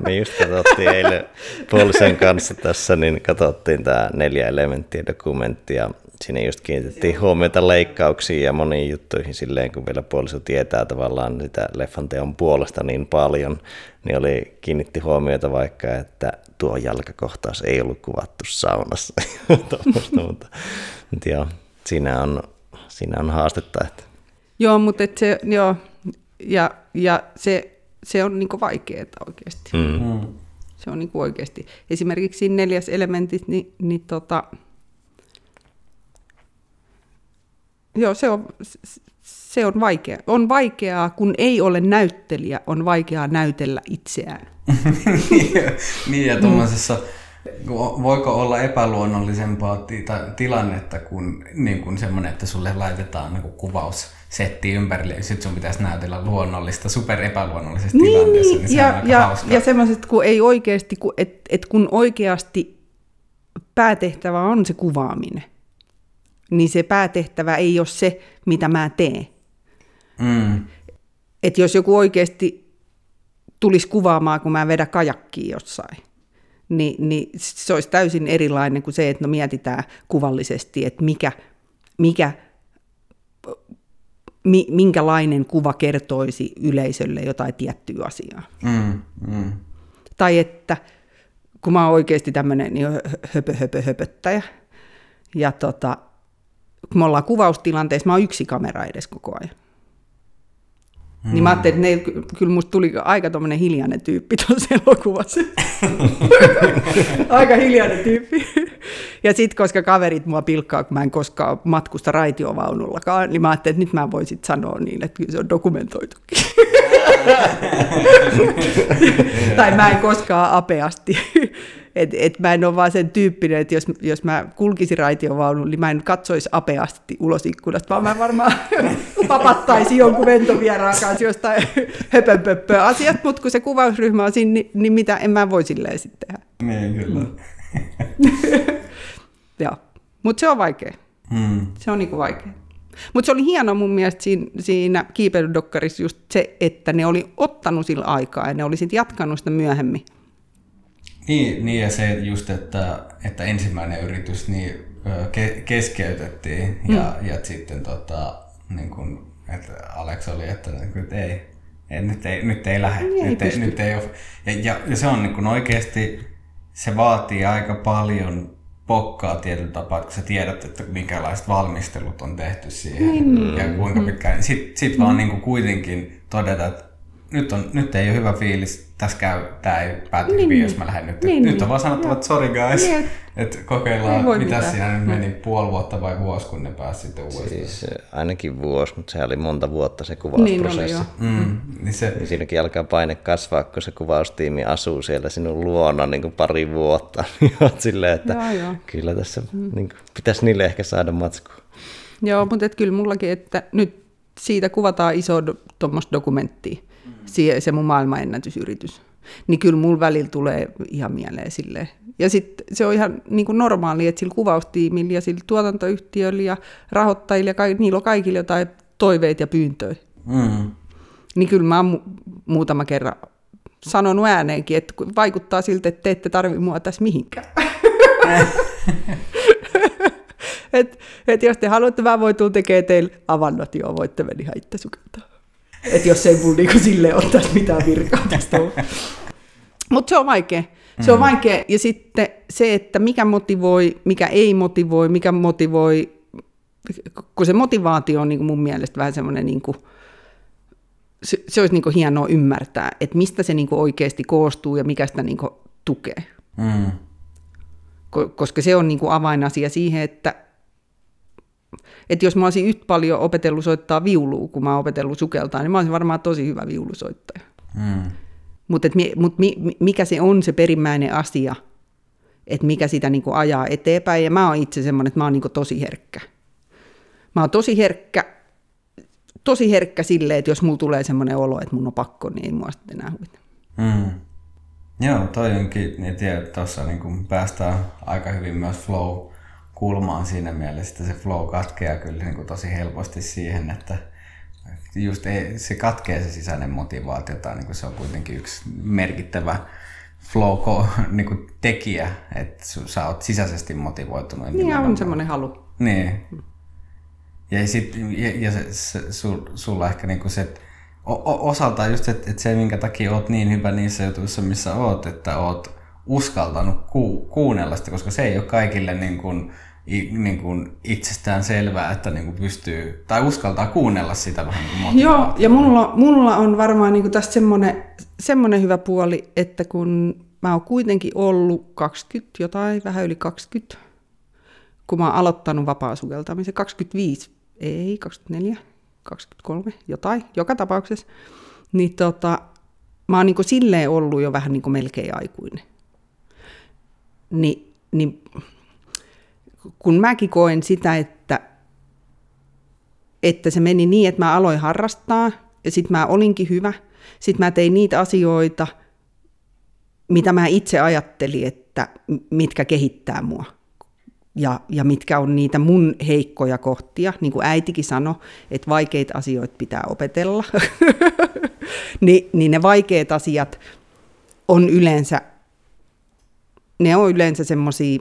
B: Me just katsottiin eilen Paulisen kanssa tässä, niin katsottiin tämä neljä elementtiä dokumenttia. Siinä just kiinnitettiin huomiota leikkauksiin ja moniin juttuihin silleen, kun vielä puoliso tietää tavallaan sitä leffan teon puolesta niin paljon, niin oli kiinnitti huomiota vaikka, että tuo jalkakohtaus ei ollut kuvattu saunassa. mutta joo, siinä on, siinä on haastetta. Että
A: Joo, mutta et se, joo, ja, ja se, se on niinku vaikeaa oikeasti. Mm. mm. Se on niinku oikeasti. Esimerkiksi neljäs elementit, niin, niin tota, joo, se on, se on vaikea. On vaikeaa, kun ei ole näyttelijä, on vaikeaa näytellä itseään.
C: niin, ja tuommoisessa, voiko olla epäluonnollisempaa ti- tilannetta kuin, niin kuin semmoinen, että sulle laitetaan niin kuvaus setti ympärille, sitten sun pitäisi näytellä luonnollista, super epäluonnollisessa niin, tilanteessa, niin se
A: ja,
C: on aika
A: ja,
C: hauska.
A: ja semmoiset, kun ei oikeasti, kun, et, et kun oikeasti päätehtävä on se kuvaaminen, niin se päätehtävä ei ole se, mitä mä teen.
C: Mm.
A: Että jos joku oikeasti tulisi kuvaamaan, kun mä vedän kajakkiin jossain, niin, niin se olisi täysin erilainen kuin se, että no mietitään kuvallisesti, että mikä, mikä mi, minkälainen kuva kertoisi yleisölle jotain tiettyä asiaa.
C: Mm, mm.
A: Tai että kun mä oon oikeasti tämmöinen niin höpö, höpö, höpöttäjä, ja tota, kun me ollaan kuvaustilanteessa, mä oon yksi kamera edes koko ajan. Mm. Niin mä ajattelin, että ne, kyllä musta tuli aika tommonen hiljainen tyyppi tuossa elokuvassa. aika hiljainen tyyppi. Ja sitten, koska kaverit mua pilkkaa, kun mä en koskaan matkusta raitiovaunullakaan, niin mä ajattelin, että nyt mä voisin sanoa niin, että kyllä se on dokumentoitukin. tai mä en koskaan apeasti. Et, et mä en ole vaan sen tyyppinen, että jos, jos mä kulkisin raitiovaunulla, niin mä en katsoisi apeasti ulos ikkunasta, vaan mä varmaan papattaisin jonkun ventovieraan kanssa jostain höpönpöppöä asiat, mutta kun se kuvausryhmä on siinä, niin, niin mitä en mä voi silleen sitten tehdä.
C: Niin, kyllä.
A: Joo. Mutta se on vaikea.
C: Mm.
A: Se on niinku vaikea. Mutta se oli hieno mun mielestä siinä, siinä kiipeilydokkarissa just se, että ne oli ottanut sillä aikaa ja ne oli sitten jatkanut sitä myöhemmin.
C: Niin, niin ja se just, että, että ensimmäinen yritys niin ke, keskeytettiin mm. ja, ja sitten tota, niin kun, että Alex oli, että, niin että ei, ei, nyt ei, nyt ei lähde.
A: Niin, ei
C: nyt, ei, nyt ei ole. Ja, ja, ja se on niin kun oikeasti, se vaatii aika paljon pokkaa tietyllä tapaa, kun sä tiedät, että minkälaiset valmistelut on tehty siihen
A: Niin.
C: ja kuinka pitkään. Sitten sit vaan niin kuin kuitenkin todeta, että nyt, on, nyt ei ole hyvä fiilis, tässä käy, tämä ei pääty
A: Niin,
C: niin, hyvin,
A: niin.
C: jos mä lähden nyt.
A: Niin,
C: nyt
A: niin.
C: on vaan sanottava, että sorry guys,
A: Niin,
C: että
A: Ei
C: kokeillaan, mitä
A: mitään.
C: siinä nyt meni, puoli vuotta vai vuosi, kun ne pääsi sitten uudestaan.
B: Siis äh, ainakin vuosi, mutta se oli monta vuotta se
A: Niin
B: kuvausprosessi.
A: oli joo.
C: Mm, niin se,
B: Niin siinäkin alkaa paine kasvaa, kun se kuvaustiimi asuu siellä sinun luona niin kuin pari vuotta. Niin silleen, että
A: Joo, joo.
B: kyllä tässä niin kuin, pitäisi niille ehkä saada matskua.
A: Joo, mutta et kyllä mullakin, että nyt siitä kuvataan iso do, tuommoista dokumenttia, se, se mun maailmanennätysyritys. Niin kyllä mulla välillä tulee ihan mieleen silleen. Ja sitten se on ihan niin kuin normaali, että sillä kuvaustiimillä ja sillä tuotantoyhtiöllä ja rahoittajilla ja ka- niillä on kaikilla jotain toiveita ja pyyntöjä.
C: mm,
A: Niin kyllä mä oon mu- muutama kerran sanonut ääneenkin, että vaikuttaa siltä, että te ette tarvi mua tässä mihinkään. et, et jos te haluatte, mä voin tulla tekemään teille avannot, joo, voitte mennä ihan itse sukeltaa. Et jos ei mulla niinku silleen ole tässä mitään virkaa tästä Mutta se on vaikea. Se on vaikea. Ja sitten se, että mikä motivoi, mikä ei motivoi, mikä motivoi, kun se motivaatio on niin kuin mun mielestä vähän semmoinen, niin kuin, se, se olisi niin kuin hienoa ymmärtää, että mistä se niin kuin oikeasti koostuu ja mikä sitä niin kuin tukee.
C: mm,
A: Ko- koska se on niin kuin avainasia siihen, että, että jos mä olisin yhtä paljon opetellut soittaa viulua, kun mä oon opetellut sukeltaa, niin mä olisin varmaan tosi hyvä viulusoittaja.
C: mm,
A: Mutta mut mi, mi- mikä se on se perimmäinen asia, että mikä sitä niinku ajaa eteenpäin. Ja mä oon itse semmoinen, että mä oon niinku tosi herkkä. Mä oon tosi herkkä, tosi herkkä silleen, että jos mulla tulee semmoinen olo, että mun on pakko, niin ei mua sitten enää huvita.
C: mm. Joo, toi onkin, niin tiedät, tuossa niin päästään aika hyvin myös flow kulmaan siinä mielessä, että se flow katkeaa kyllä niin kuin tosi helposti siihen, että just ei, se katkee se sisäinen motivaatio, tai niin kuin se on kuitenkin yksi merkittävä flow niin kuin tekijä, että sä oot sisäisesti motivoitunut.
A: Niin ja on semmoinen halu.
C: Niin. Ja, sit, ja, ja se, se, sul, sulla ehkä niinku se, että osaltaan just, että et se minkä takia oot niin hyvä niissä jutuissa, missä oot, että oot uskaltanut ku, kuunnella sitä, koska se ei ole kaikille niin kuin, niin kuin itsestään selvää, että niin kuin pystyy, tai uskaltaa kuunnella sitä vähän niin kuin
A: Joo, ja mulla, mulla on varmaan niinku tästä semmoinen, semmoinen hyvä puoli, että kun mä oon kuitenkin ollut 20 jotain, vähän yli 20, kun mä oon aloittanut vapaa-sukeltamisen, 25, ei, 24, 23, jotain, joka tapauksessa, niin tota, mä oon niin kuin silleen ollut jo vähän niin kuin melkein aikuinen. Ni, niin kun mäkin koen sitä, että, että se meni niin, että mä aloin harrastaa, ja sitten mä olinkin hyvä, sitten mä tein niitä asioita, mitä mä itse ajattelin, että mitkä kehittää mua ja, ja mitkä on niitä mun heikkoja kohtia. Niin kuin äitikin sanoi, että vaikeita asioita pitää opetella. Ni, niin ne vaikeat asiat on yleensä, ne on yleensä semmoisia,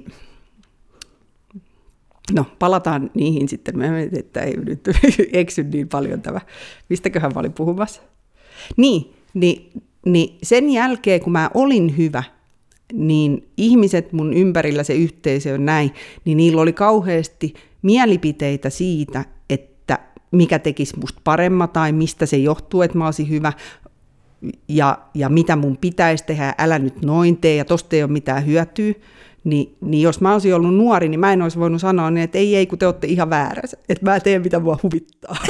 A: no palataan niihin sitten, mietin, että ei nyt eksy niin paljon tämä, mistäköhän mä olin puhumassa. Niin, niin, niin sen jälkeen kun mä olin hyvä, niin ihmiset mun ympärillä, se yhteisö on näin, niin niillä oli kauheasti mielipiteitä siitä, että mikä tekisi musta paremma tai mistä se johtuu, että mä olisin hyvä ja, ja mitä mun pitäisi tehdä, älä nyt noin tee ja tosta ei ole mitään hyötyä. Niin, niin jos mä olisin ollut nuori, niin mä en olisi voinut sanoa niin, että ei, ei, kun te olette ihan väärässä. Että mä teen, mitä mua huvittaa.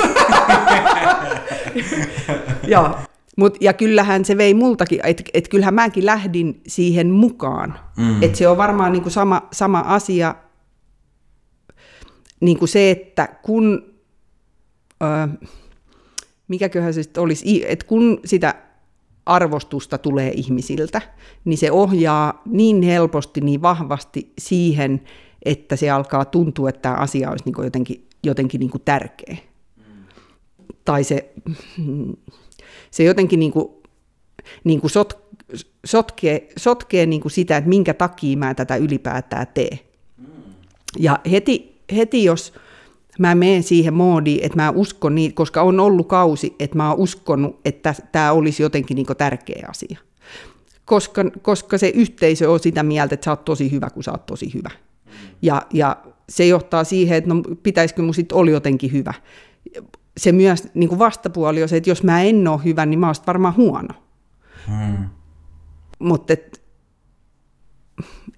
A: ja, Mut, ja kyllähän se vei multakin, että et kyllähän mäkin lähdin siihen mukaan. Mm. Että se on varmaan niinku sama, sama asia, niinku se, että kun, ö, mikäköhän se sitten olisi, että kun sitä arvostusta tulee ihmisiltä, niin se ohjaa niin helposti, niin vahvasti siihen, että se alkaa tuntua, että tämä asia olisi niinku jotenkin, jotenkin niinku tärkeä. Tai se se jotenkin niin kuin, niin kuin sot, sotkee, sotkee niin kuin sitä, että minkä takia mä tätä ylipäätään teen. Ja heti, heti jos mä menen siihen moodiin, että mä uskon niin, koska on ollut kausi, että mä oon uskonut, että tämä olisi jotenkin niin tärkeä asia. Koska, koska se yhteisö on sitä mieltä, että sä oot tosi hyvä, kun sä oot tosi hyvä. Ja, ja se johtaa siihen, että no, pitäisikö mun sitten olla jotenkin hyvä se myös niin kuin vastapuoli on se, että jos mä en ole hyvä, niin mä oon varmaan huono. Hmm. Mutta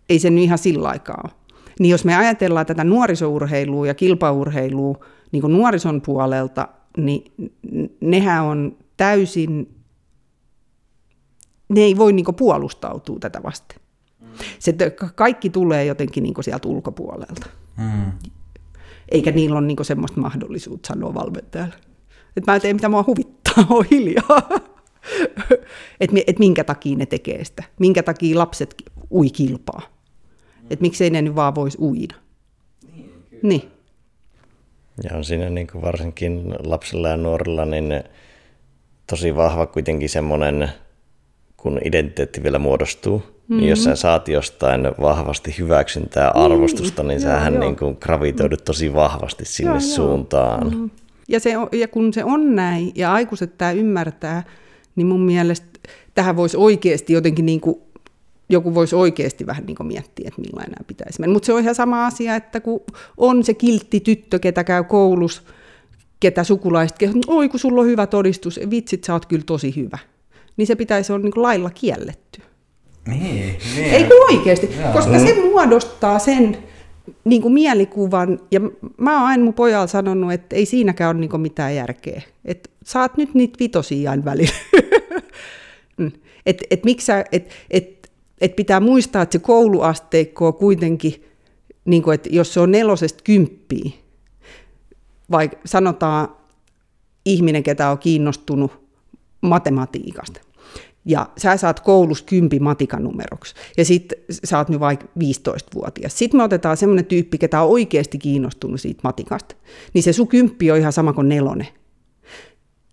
A: ei se nyt ihan sillä aikaa ole. Niin jos me ajatellaan tätä nuorisourheilua ja kilpaurheilua niin kuin nuorison puolelta, niin nehän on täysin, ne ei voi niin kuin puolustautua tätä vasten. Se, kaikki tulee jotenkin niin kuin sieltä ulkopuolelta. Hmm eikä niillä ole niin semmoista mahdollisuutta sanoa valmentajalle. Että mä teen mitä mua huvittaa, on hiljaa. että et minkä takia ne tekee sitä. Minkä takia lapset ui kilpaa. Että miksei ne nyt vaan voisi uida. Niin. niin.
B: Ja on siinä niin kuin varsinkin lapsilla ja nuorilla niin tosi vahva kuitenkin semmoinen, kun identiteetti vielä muodostuu, Mm-hmm. Niin jos sä saat jostain vahvasti hyväksyntää niin, arvostusta, niin, niin sähän joo, niin kuin gravitoidut tosi vahvasti sinne joo, suuntaan. Joo. Mm-hmm.
A: Ja, se on, ja kun se on näin, ja aikuiset tämä ymmärtää, niin mun mielestä tähän voisi oikeasti jotenkin niin kuin, joku voisi oikeasti vähän niin kuin miettiä, että millainen nämä pitäisi mennä. Mutta se on ihan sama asia, että kun on se kiltti tyttö, ketä käy koulussa, ketä sukulaiset, oi kun sulla on hyvä todistus, vitsit sä oot kyllä tosi hyvä. Niin se pitäisi olla niin kuin lailla kielletty.
C: Niin, niin.
A: Ei oikeasti, Jaa. koska se muodostaa sen niin kuin mielikuvan, ja mä oon aina mun pojalla sanonut, että ei siinäkään ole niin kuin mitään järkeä. Että saat nyt niitä vitosia aina välillä. että et miksi et, et, et pitää muistaa, että se kouluasteikko on kuitenkin, niin kuin, että jos se on nelosesta kymppiä, vai sanotaan ihminen, ketä on kiinnostunut matematiikasta, ja sä saat koulussa kympi matikanumeroksi, ja sitten sä oot nyt vaikka 15-vuotias. Sitten me otetaan semmoinen tyyppi, ketä on oikeasti kiinnostunut siitä matikasta, niin se sun kymppi on ihan sama kuin nelonen.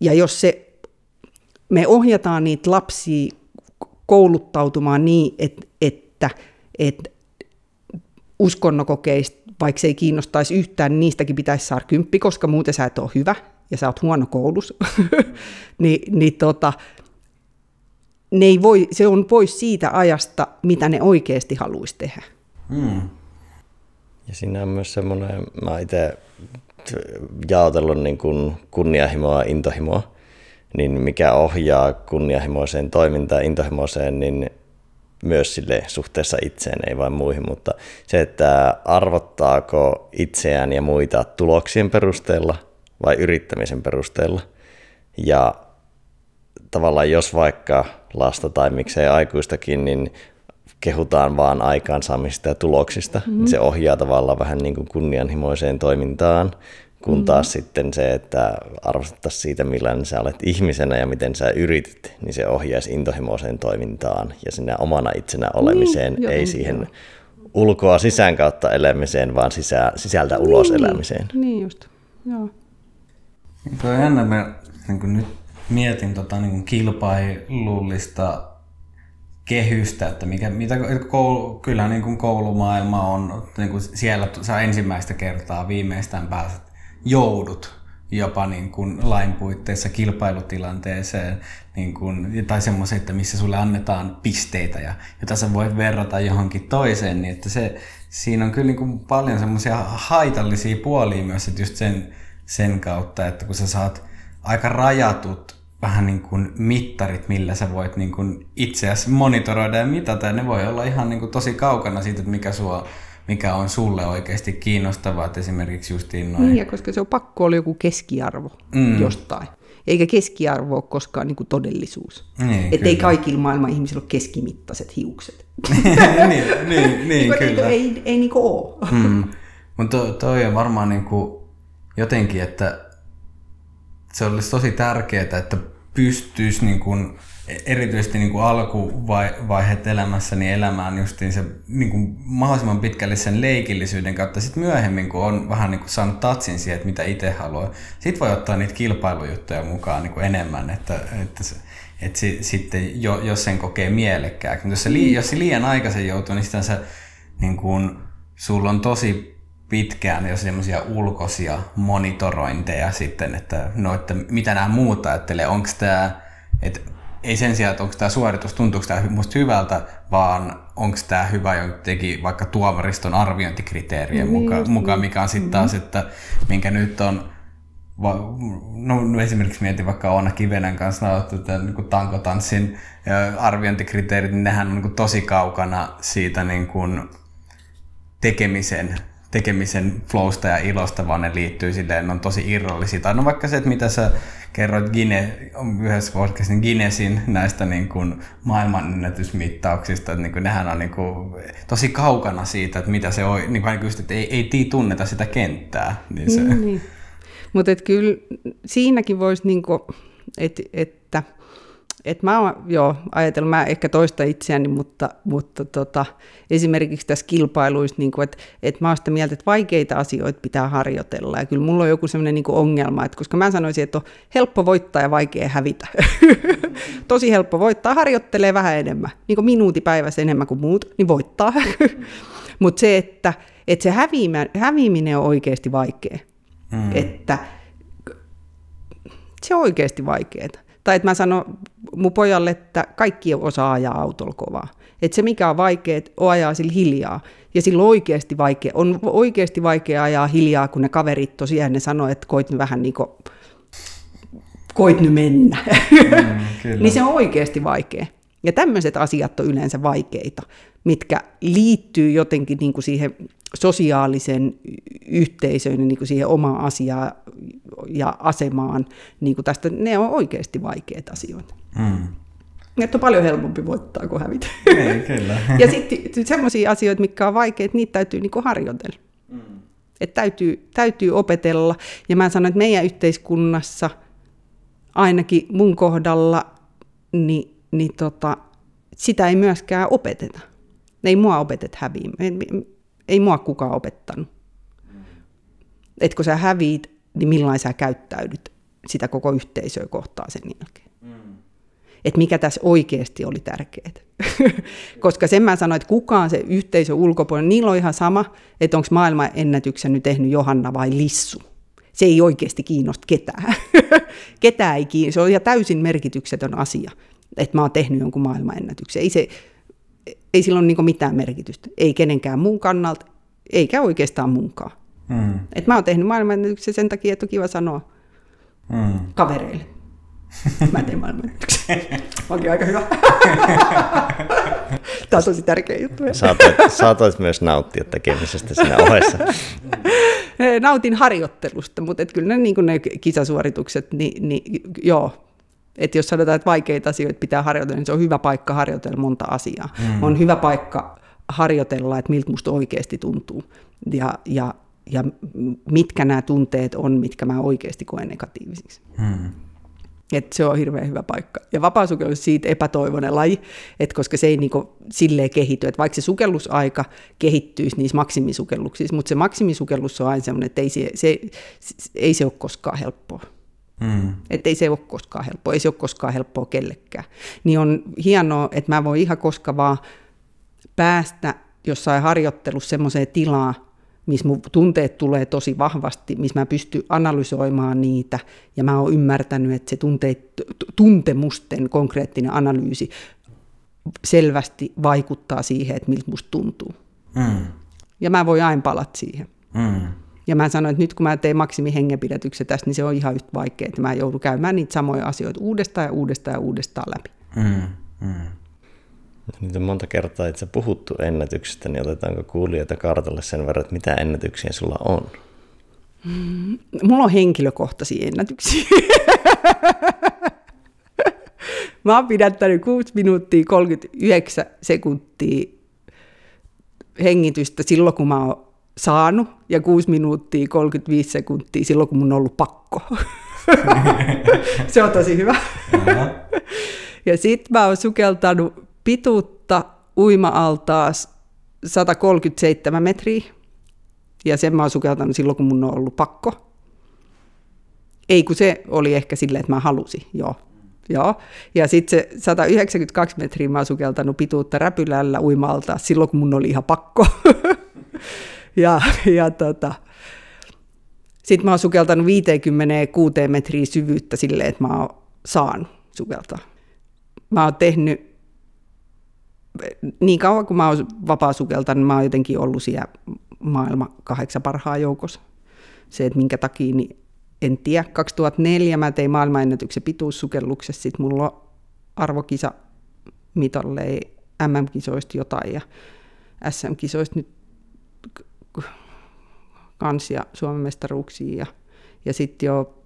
A: Ja jos se, me ohjataan niitä lapsia kouluttautumaan niin, että, että, että uskonnokokeista, vaikka se ei kiinnostaisi yhtään, niin niistäkin pitäisi saada kymppi, koska muuten sä et ole hyvä ja sä oot huono koulussa. niin, niin tota, ne ei voi, se on pois siitä ajasta, mitä ne oikeasti haluaisi tehdä. Hmm.
B: Ja siinä on myös semmoinen, mä itse jaotellut niin kuin kunnianhimoa ja intohimoa, niin mikä ohjaa kunnianhimoiseen toimintaan intohimoiseen, niin myös sille suhteessa itseen, ei vain muihin, mutta se, että arvottaako itseään ja muita tuloksien perusteella vai yrittämisen perusteella. Ja tavallaan jos vaikka lasta tai miksei aikuistakin, niin kehutaan vaan aikaansaamista ja tuloksista, mm. niin se ohjaa tavallaan vähän niin kuin kunnianhimoiseen toimintaan, kun mm. taas sitten se, että arvostettaisiin siitä, millainen sä olet ihmisenä ja miten sä yritit, niin se ohjaisi intohimoiseen toimintaan ja sinä omana itsenä olemiseen, niin, ei siihen joo. ulkoa sisään kautta elämiseen, vaan sisä, sisältä niin, ulos elämiseen.
A: Niin just, joo.
C: Tuo on jännä, mä niin nyt mietin tota, niin kilpailullista kehystä, että mikä, mitä koulu, kyllä niin kuin koulumaailma on, niin kuin siellä sä ensimmäistä kertaa viimeistään pääset, joudut jopa niin kuin lain puitteissa kilpailutilanteeseen niin kuin, tai semmoisen, että missä sulle annetaan pisteitä ja jota sä voit verrata johonkin toiseen, niin että se, siinä on kyllä niin kuin paljon semmoisia haitallisia puolia myös, että just sen, sen kautta, että kun sä saat aika rajatut vähän niin kuin mittarit, millä sä voit niin kuin itseäsi monitoroida ja mitata. Ja ne voi olla ihan niin kuin tosi kaukana siitä, että mikä, sua, mikä on sulle oikeasti kiinnostavaa. Että esimerkiksi justiin noin...
A: Niin, ja koska se on pakko olla joku keskiarvo mm. jostain. Eikä keskiarvo ole koskaan niin kuin todellisuus. Niin, että ei kaikilla maailman ihmisillä ole keskimittaiset hiukset.
C: niin, niin, niin kyllä.
A: Ei, ei niin kuin ole.
C: mm. Mutta to, toi on varmaan niin kuin jotenkin, että se olisi tosi tärkeää, että pystyisi niin kuin, erityisesti niin kuin alkuvaiheet elämässä niin elämään justiin se niin kuin mahdollisimman pitkälle sen leikillisyyden kautta. Sitten myöhemmin, kun on vähän niin kuin saanut tatsin siihen, että mitä itse haluaa, sitten voi ottaa niitä kilpailujuttuja mukaan niin kuin enemmän, että, että, se, että si, sitten jo, jos sen kokee mielekkääksi. Jos se, jos se liian aikaisen joutuu, niin sitten se niin kuin, sulla on tosi pitkään jo semmoisia ulkoisia monitorointeja sitten, että no, että mitä nämä muut ajattelee, onko tämä, että ei sen sijaan, että onko tämä suoritus, tuntuuko tämä musta hyvältä, vaan onko tämä hyvä jotenkin vaikka tuomariston arviointikriteerien niin, mukaan, mukaan, mikä on sitten taas, mm-hmm. että minkä nyt on no, no esimerkiksi mietin vaikka Oona Kivenen kanssa että niin tankotanssin arviointikriteerit, niin nehän on niin tosi kaukana siitä niin kuin tekemisen tekemisen flowsta ja ilosta, vaan ne liittyy silleen, ne on tosi irrallisia. Tai no vaikka se, että mitä sä kerroit Gine, yhdessä podcastin Guinnessin näistä niin kuin maailmanennätysmittauksista, että niin kuin nehän on niin kuin tosi kaukana siitä, että mitä se on, niin kuin just, että ei, ei tii tunneta sitä kenttää. Niin se...
A: niin, niin. Mutta kyllä siinäkin voisi, niin kuin, et, että et mä oon joo, ajatellut, mä ehkä toista itseäni, mutta, mutta tota, esimerkiksi tässä kilpailuissa, niin että et mä oon sitä mieltä, että vaikeita asioita pitää harjoitella. Ja kyllä mulla on joku sellainen niin ongelma, että koska mä sanoisin, että on helppo voittaa ja vaikea hävitä. Tosi helppo voittaa, harjoittelee vähän enemmän, niin kuin minuutti päivässä enemmän kuin muut, niin voittaa. mutta se, että, että se häviäminen, häviäminen on oikeasti vaikea. Mm. Että se on oikeasti vaikeaa. Tai että mä sanon mun pojalle, että kaikki osaa ajaa autolla kovaa. Että se mikä on vaikea, on ajaa sillä hiljaa. Ja silloin oikeasti vaikea, on oikeasti vaikea ajaa hiljaa, kun ne kaverit tosiaan ne sanoo, että koit nyt vähän niin kuin, koit nyt mennä. Mm, niin se on oikeasti vaikea. Ja tämmöiset asiat on yleensä vaikeita, mitkä liittyy jotenkin niin kuin siihen sosiaalisen yhteisöön, niin kuin siihen omaan asiaan ja asemaan. Niin kuin tästä, ne on oikeasti vaikeita asioita. Mm. Että on paljon helpompi voittaa kuin hävitä.
C: Ei, kyllä.
A: ja sitten semmoisia asioita, mitkä on vaikeita, niitä täytyy niin kuin harjoitella. Mm. Että täytyy, täytyy opetella. Ja mä sanon, että meidän yhteiskunnassa, ainakin mun kohdalla, niin, niin tota, sitä ei myöskään opeteta. Ei mua opetet häviämään. Ei, ei mua kukaan opettanut. Että kun sä häviit, niin millainen sä käyttäydyt sitä koko yhteisöä kohtaa sen jälkeen. Mm. Että mikä tässä oikeasti oli tärkeää. Koska sen mä sanoin, että kukaan se yhteisö ulkopuolella, niillä on ihan sama, että onko maailman ennätyksen nyt tehnyt Johanna vai Lissu. Se ei oikeasti kiinnosta ketään. ketään ei kiinnosta. Se on ihan täysin merkityksetön asia, että mä oon tehnyt jonkun maailmanennätyksen. Ei, se, ei sillä ole niin mitään merkitystä. Ei kenenkään muun kannalta, eikä oikeastaan munkaan. Mm. Et mä oon tehnyt maailmanennätyksen sen takia, että on kiva sanoa mm. kavereille. Mä teen maailmanennätyksen. Onkin aika hyvä. Tämä on tosi tärkeä juttu.
B: Saatoit, saatoit myös nauttia tekemisestä siinä ohessa.
A: nautin harjoittelusta, mutta et kyllä ne, niin ne kisasuoritukset, niin, niin joo, että jos sanotaan, että vaikeita asioita pitää harjoitella, niin se on hyvä paikka harjoitella monta asiaa. Mm. On hyvä paikka harjoitella, että miltä musta oikeasti tuntuu. Ja, ja, ja mitkä nämä tunteet on, mitkä mä oikeasti koen negatiivisiksi. Mm. Et se on hirveän hyvä paikka. Ja vapaasukellus on siitä epätoivoinen laji, että koska se ei niinku silleen kehity, että vaikka se sukellusaika kehittyisi niissä maksimisukelluksissa, mutta se maksimisukellus on aina sellainen, että ei se, se, se, ei se ole koskaan helppoa. Mm. Että ei se ole koskaan helppoa, ei se ole koskaan helppoa kellekään. Niin on hienoa, että mä voin ihan koska vaan päästä jossain harjoittelussa semmoiseen tilaan, missä mun tunteet tulee tosi vahvasti, missä mä pystyn analysoimaan niitä, ja mä oon ymmärtänyt, että se tunteet, tuntemusten konkreettinen analyysi selvästi vaikuttaa siihen, että miltä musta tuntuu. Mm. Ja mä voin aina palata siihen. Mm. Ja mä sanoin, että nyt kun mä teen maksimihengenpidätyksen tästä, niin se on ihan yhtä vaikea, että mä joudun käymään niitä samoja asioita uudestaan ja uudestaan ja uudestaan läpi. Mm, mm.
B: Nyt on monta kertaa itse puhuttu ennätyksestä, niin otetaanko kuulijoita kartalle sen verran, että mitä ennätyksiä sulla on?
A: Mm, mulla on henkilökohtaisia ennätyksiä. Mä oon pidättänyt 6 minuuttia 39 sekuntia hengitystä silloin, kun mä oon saanut, ja 6 minuuttia 35 sekuntia silloin, kun mun on ollut pakko. Se on tosi hyvä. ja sit mä oon sukeltanut pituutta uima-altaas 137 metriä, ja sen mä oon sukeltanut silloin, kun mun on ollut pakko. Ei, kun se oli ehkä silleen, että mä halusin, joo. Joo. Ja sitten se 192 metriä mä oon sukeltanut pituutta räpylällä uimalta silloin, kun mun oli ihan pakko. ja, ja tota, sitten mä oon sukeltanut 56 metriä syvyyttä silleen, että mä oon saanut sukeltaa. Mä oon tehnyt, niin kauan kuin mä oon vapaa sukeltanut, niin mä oon jotenkin ollut siellä maailman kahdeksan parhaan joukossa. Se, että minkä takia, niin en tiedä. 2004 mä tein maailmanennätyksen pituussukelluksessa, sitten mulla on arvokisa mitalle MM-kisoista jotain ja SM-kisoista nyt kansia Suomen mestaruuksia ja, ja sitten jo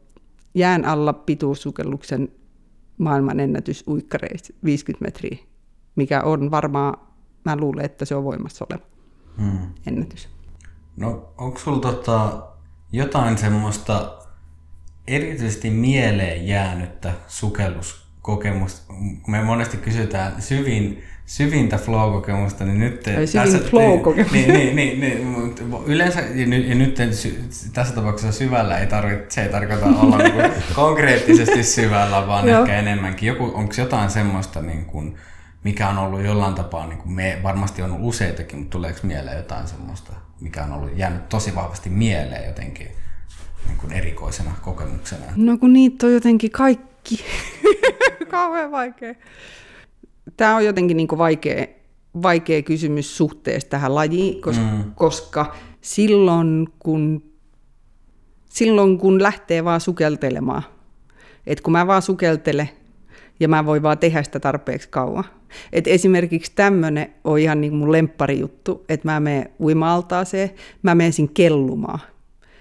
A: jään alla pituussukelluksen maailmanennätys uikkareissa 50 metriä, mikä on varmaan, mä luulen, että se on voimassa oleva hmm. ennätys.
C: No onko sulla tota jotain semmoista erityisesti mieleen jäänyttä sukelluskokemusta? Me monesti kysytään syvin syvintä flow-kokemusta, niin nyt...
A: Ei tässä, flow-kokemusta.
C: Niin, niin, niin, niin, yleensä, ja nyt, ja nyt tässä tapauksessa syvällä ei tarvitse, se ei tarkoita olla niin kuin konkreettisesti syvällä, vaan ehkä enemmänkin. Joku, onko jotain semmoista, niin kuin, mikä on ollut jollain tapaa, niin kuin me varmasti on ollut useitakin, mutta tuleeko mieleen jotain semmoista, mikä on ollut jäänyt tosi vahvasti mieleen jotenkin niin kuin erikoisena kokemuksena?
A: No kun niitä on jotenkin kaikki. Kauhean vaikea tämä on jotenkin niin vaikea, vaikea kysymys suhteessa tähän lajiin, koska, mm. koska silloin, kun, silloin kun lähtee vaan sukeltelemaan, että kun mä vaan sukeltele ja mä voin vaan tehdä sitä tarpeeksi kauan. Et esimerkiksi tämmöinen on ihan niin mun juttu, että mä menen uima-altaaseen, mä menen sinne kellumaan.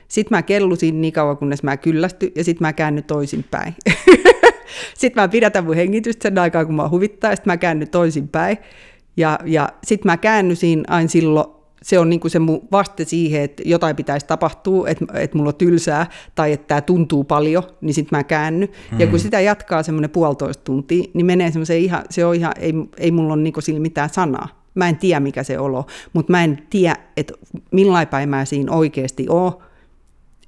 A: Sitten mä kellusin niin kauan, kunnes mä kyllästy, ja sitten mä käänny toisinpäin. sitten mä pidätän mun hengitystä sen aikaa, kun mä huvittaa, ja sitten mä käännyn toisinpäin. Ja, ja sitten mä käännyisin aina silloin, se on niinku se mun vaste siihen, että jotain pitäisi tapahtua, että, että mulla on tylsää tai että tämä tuntuu paljon, niin sitten mä käänny. Mm. Ja kun sitä jatkaa semmoinen puolitoista tuntia, niin menee semmoiseen ihan, se on ihan, ei, ei mulla ole niinku sillä mitään sanaa. Mä en tiedä, mikä se olo, mutta mä en tiedä, että millain päin mä siinä oikeasti oon,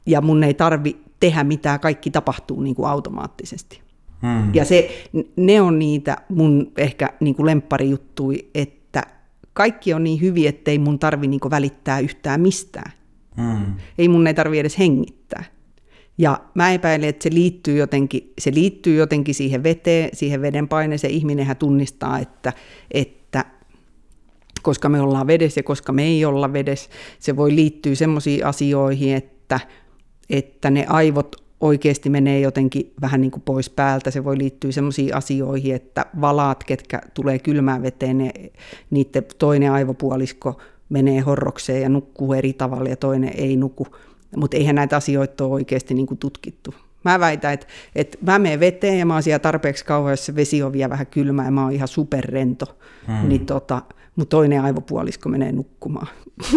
A: ja mun ei tarvi tehdä mitään, kaikki tapahtuu niin kuin automaattisesti. Hmm. Ja se, ne on niitä mun ehkä niin kuin lempparijuttui, että kaikki on niin hyviä, ettei mun tarvi niin kuin välittää yhtään mistään. Hmm. Ei mun ei tarvi edes hengittää. Ja mä epäilen, että se liittyy jotenkin, se liittyy jotenkin siihen veteen, siihen veden paineeseen. Ihminenhän tunnistaa, että, että koska me ollaan vedessä ja koska me ei olla vedessä, se voi liittyä semmoisiin asioihin, että, että ne aivot oikeasti menee jotenkin vähän niin kuin pois päältä. Se voi liittyä sellaisiin asioihin, että valaat, ketkä tulee kylmään veteen, ne, niiden toinen aivopuolisko menee horrokseen ja nukkuu eri tavalla ja toinen ei nuku. Mutta eihän näitä asioita ole oikeasti niin kuin tutkittu. Mä väitän, että, että mä menen veteen ja mä oon siellä tarpeeksi kauan, jos se vesi on vielä vähän kylmä ja mä oon ihan superrento, hmm. niin tota, mun toinen aivopuolisko menee nukkumaan.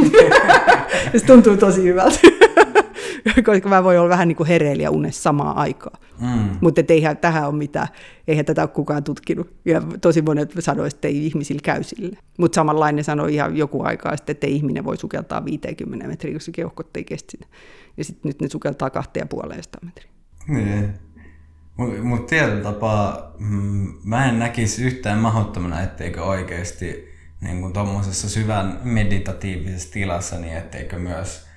A: se tuntuu tosi hyvältä. koska mä voin olla vähän niin kuin hereillä ja unessa samaan aikaan. Mm. Mutta eihän tähän ole mitään, eihän tätä ole kukaan tutkinut. Ja tosi monet sanoisivat, että ei ihmisillä käy sille. Mutta samanlainen sanoi ihan joku aikaa sitten, että ihminen voi sukeltaa 50 metriä, jos se keuhkot ei kestä sitä. Ja sitten nyt ne sukeltaa 2,5 metriä.
C: Niin. Mutta mut tietyllä tapaa mm, mä en näkisi yhtään mahdottomana, etteikö oikeasti niin tuommoisessa syvän meditatiivisessa tilassa, niin etteikö myös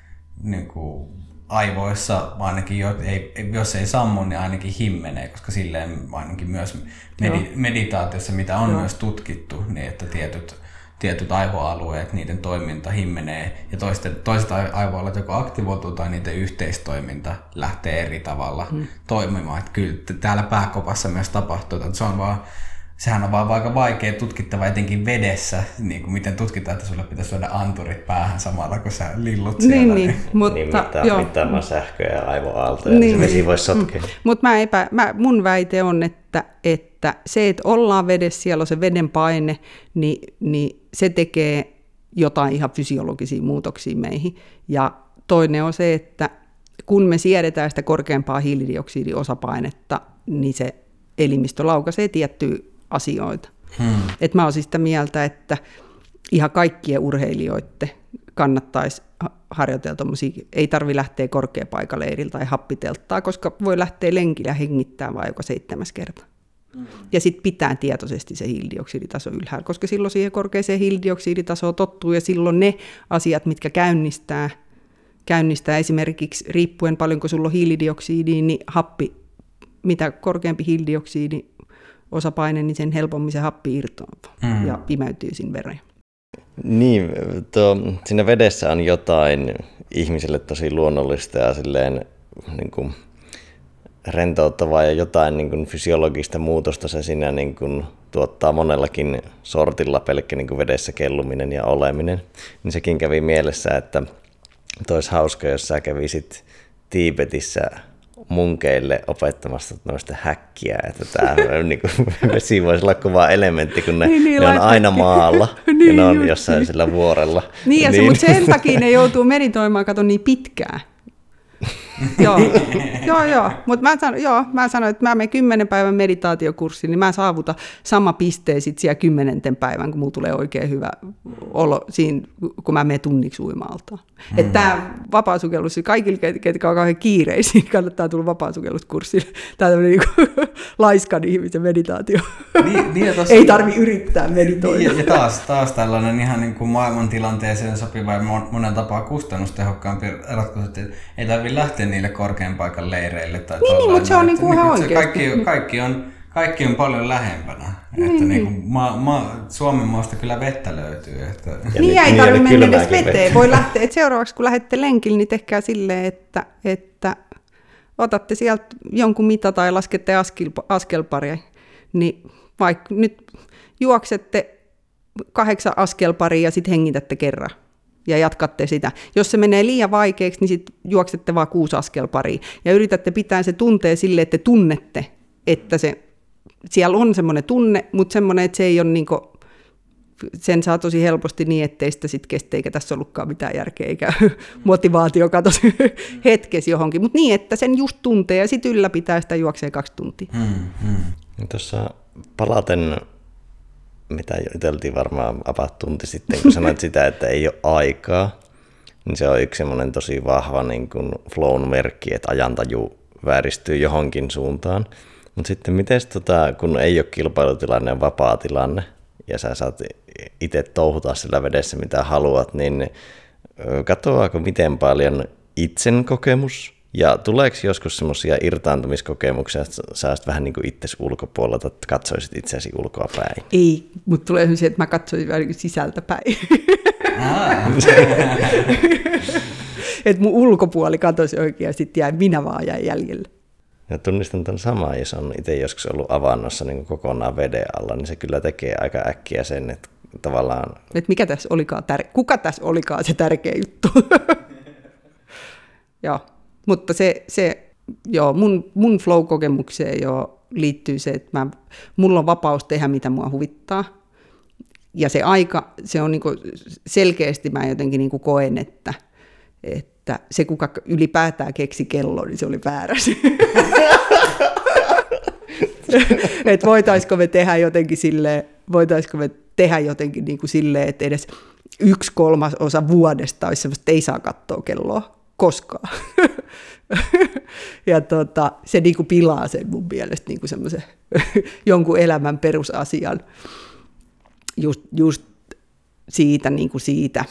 C: niin kuin, aivoissa ainakin, jo, ei, jos ei sammu, niin ainakin himmenee, koska silleen ainakin myös medi, meditaatiossa, mitä on Joo. myös tutkittu, niin että tietyt, tietyt aivoalueet, niiden toiminta himmenee ja toiset, toiset aivoalueet joko aktivoituu tai niiden yhteistoiminta lähtee eri tavalla hmm. toimimaan. Että kyllä täällä pääkopassa myös tapahtuu, että se on vaan sehän on vaan aika vaikea tutkittava etenkin vedessä, niin kuin miten tutkitaan, että sulle pitäisi saada anturit päähän samalla, kun sä lillut
A: siellä.
C: Niin,
A: niin, mutta,
B: niin mittaa, joo. mittaamaan sähköä ja aivoaaltoja, niin, niin se vesi voisi sotkea. Mm.
A: Mutta mä epä, mä, mun väite on, että, että se, että ollaan vedessä, siellä on se veden paine, niin, niin se tekee jotain ihan fysiologisia muutoksia meihin. Ja toinen on se, että kun me siedetään sitä korkeampaa hiilidioksidiosapainetta, niin se elimistö laukaisee tiettyä asioita. Hmm. Et mä oon siis sitä mieltä, että ihan kaikkien urheilijoiden kannattaisi harjoitella tommosia, ei tarvi lähteä korkeapaikaleiriltä tai happitelttaa, koska voi lähteä lenkillä hengittää vain joka seitsemäs kerta. Hmm. Ja sitten pitää tietoisesti se hiilidioksiditaso ylhäällä, koska silloin siihen korkeaseen hiilidioksiditasoon tottuu ja silloin ne asiat, mitkä käynnistää, käynnistää esimerkiksi riippuen paljonko sulla on hiilidioksidia, niin happi, mitä korkeampi hiilidioksidi, osapaine, niin sen helpommin se happi irtoaa mm. ja pimeytyy sinne vereen.
B: Niin, tuo, siinä vedessä on jotain ihmiselle tosi luonnollista ja silleen niin kuin rentouttavaa ja jotain niin kuin fysiologista muutosta se siinä niin kuin tuottaa monellakin sortilla pelkkä niin kuin vedessä kelluminen ja oleminen. Niin sekin kävi mielessä, että toisi hauska, jos sä kävisit Tiibetissä munkeille opettamassa noista häkkiä, että tämä niin vesi voisi olla kova elementti, kun ne, niin, niin, ne on aina maalla niin, ja ne on jossain niin. sillä vuorella.
A: Niin, ja niin. Se, mutta sen takia ne joutuu meditoimaan, kato niin pitkään joo, joo, joo. mutta mä, sanon, joo, mä sanoin, että mä menen kymmenen päivän meditaatiokurssiin, niin mä saavutan sama pisteen sitten siellä kymmenenten päivän, kun mulla tulee oikein hyvä olo siinä, kun mä menen tunniksi uimalta. Hmm. Että tämä vapaasukellus, kaikille, ketkä on kauhean kiireisiä, kannattaa tulla vapaasukelluskurssille. Tämä on tämmöinen niin laiskan ihmisen meditaatio. Niin, niin tossa, Ei tarvi yrittää meditoida.
C: Niin, ja taas, taas tällainen ihan niin kuin maailmantilanteeseen sopiva ja monen tapaa kustannustehokkaampi ratkaisu, että ei tarvitse lähteä niille korkean paikan leireille. Tai
A: niin, niin mutta se on niin kuin ihan
C: oikeasti. Kaikki, kaikki, on, kaikki on paljon lähempänä. Niin, että niin. Niin ma, ma, Suomen maasta kyllä vettä löytyy. Että...
A: Ja niin, ei tarvitse mennä edes veteen. Vettä. Voi lähteä, että seuraavaksi kun lähdette lenkille, niin tehkää silleen, että, että otatte sieltä jonkun mita tai laskette askel, askelparia, niin vaikka nyt juoksette kahdeksan askelparia ja sitten hengitätte kerran ja jatkatte sitä. Jos se menee liian vaikeaksi, niin sitten juoksette vaan kuusi askel pari ja yritätte pitää se tunteen sille, että te tunnette, että se, siellä on semmoinen tunne, mutta semmoinen, että se ei ole niin kuin, sen saa tosi helposti niin, ettei sitä sitten kestä, eikä tässä ollutkaan mitään järkeä, eikä motivaatio katosi hetkesi johonkin. Mutta niin, että sen just tuntee ja sitten ylläpitää sitä juoksee kaksi tuntia. Hmm,
B: hmm. Tuossa palaten mitä juteltiin varmaan about tunti sitten, kun sanoit sitä, että ei ole aikaa, niin se on yksi semmoinen tosi vahva niin kuin flown merkki, että ajantaju vääristyy johonkin suuntaan. Mutta sitten miten tota, kun ei ole kilpailutilanne, on vapaa tilanne, ja sä saat itse touhuta sillä vedessä mitä haluat, niin katoaako miten paljon itsen kokemus ja tuleeko joskus semmoisia irtaantumiskokemuksia, että sä vähän niin kuin itse ulkopuolelta, että katsoisit itseäsi ulkoa päin?
A: Ei, mutta tulee semmoisia, että mä katsoisin vähän niin sisältä päin. että mun ulkopuoli katosi oikein ja sitten jäi minä vaan jäi jäljelle.
B: Ja tunnistan tämän samaa, jos on itse joskus ollut avannossa niin kokonaan veden alla, niin se kyllä tekee aika äkkiä sen, että tavallaan...
A: Että mikä tässä olikaan tär... Kuka tässä olikaan se tärkeä juttu? joo. Mutta se, se joo, mun, mun flow-kokemukseen jo liittyy se, että mä, mulla on vapaus tehdä, mitä mua huvittaa. Ja se aika, se on niinku selkeästi mä jotenkin niinku koen, että, että se kuka ylipäätään keksi kello, niin se oli väärässä. että voitaisiko me tehdä jotenkin silleen, voitaisiko me tehdä jotenkin niin kuin silleen, että edes yksi kolmas osa vuodesta olisi semmoista, että ei saa katsoa kelloa koskaan. ja tota, se niin kuin pilaa sen mun mielestä niin kuin jonkun elämän perusasian just, just siitä, niin kuin siitä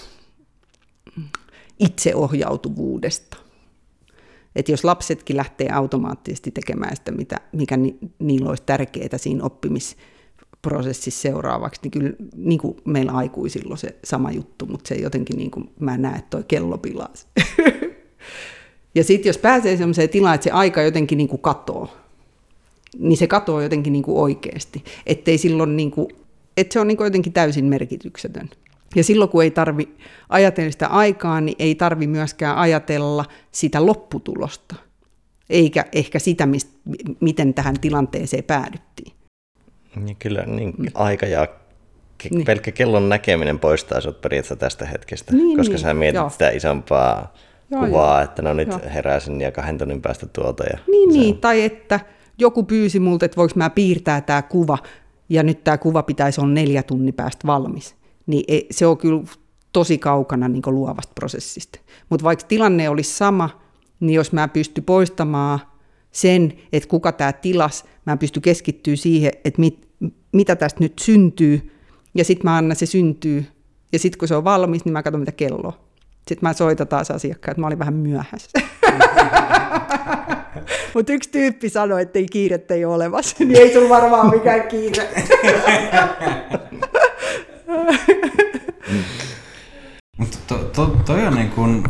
A: itseohjautuvuudesta. Että jos lapsetkin lähtee automaattisesti tekemään sitä, mitä, mikä ni, niillä olisi tärkeää siinä oppimisprosessissa seuraavaksi, niin kyllä niin kuin meillä aikuisilla on se sama juttu, mutta se jotenkin, niin kuin, mä näen, että toi kello pilaa Ja sitten jos pääsee sellaiseen tilaan, että se aika jotenkin niin kuin katoo, niin se katoo jotenkin niin kuin oikeasti. Ettei silloin, niin kuin, että se on niin kuin jotenkin täysin merkityksetön. Ja silloin kun ei tarvi ajatella sitä aikaa, niin ei tarvi myöskään ajatella sitä lopputulosta, eikä ehkä sitä, mistä, miten tähän tilanteeseen päädyttiin.
B: Niin kyllä niin mm. aika ja niin. pelkkä kellon näkeminen poistaa sinut periaatteessa tästä hetkestä, niin, koska niin, sä mietit joo. sitä isompaa joo, kuvaa, joo. että no nyt joo. heräsin ja kahden tunnin päästä tuolta. Ja
A: niin, niin, tai että joku pyysi multa, että voiko mä piirtää tämä kuva, ja nyt tämä kuva pitäisi olla neljä tunnin päästä valmis niin se on kyllä tosi kaukana niin luovasta prosessista. Mutta vaikka tilanne olisi sama, niin jos mä pysty poistamaan sen, että kuka tämä tilas, mä pysty keskittyä siihen, että mit, mitä tästä nyt syntyy, ja sitten mä annan se syntyy, ja sitten kun se on valmis, niin mä katson mitä kello on. Sitten mä soitan taas asiakkaan, että mä olin vähän myöhässä. Mutta yksi tyyppi sanoi, että ei kiirettä ei ole olemassa, niin ei sulla varmaan mikään kiire.
C: Mutta to, to, toi on niin kuin,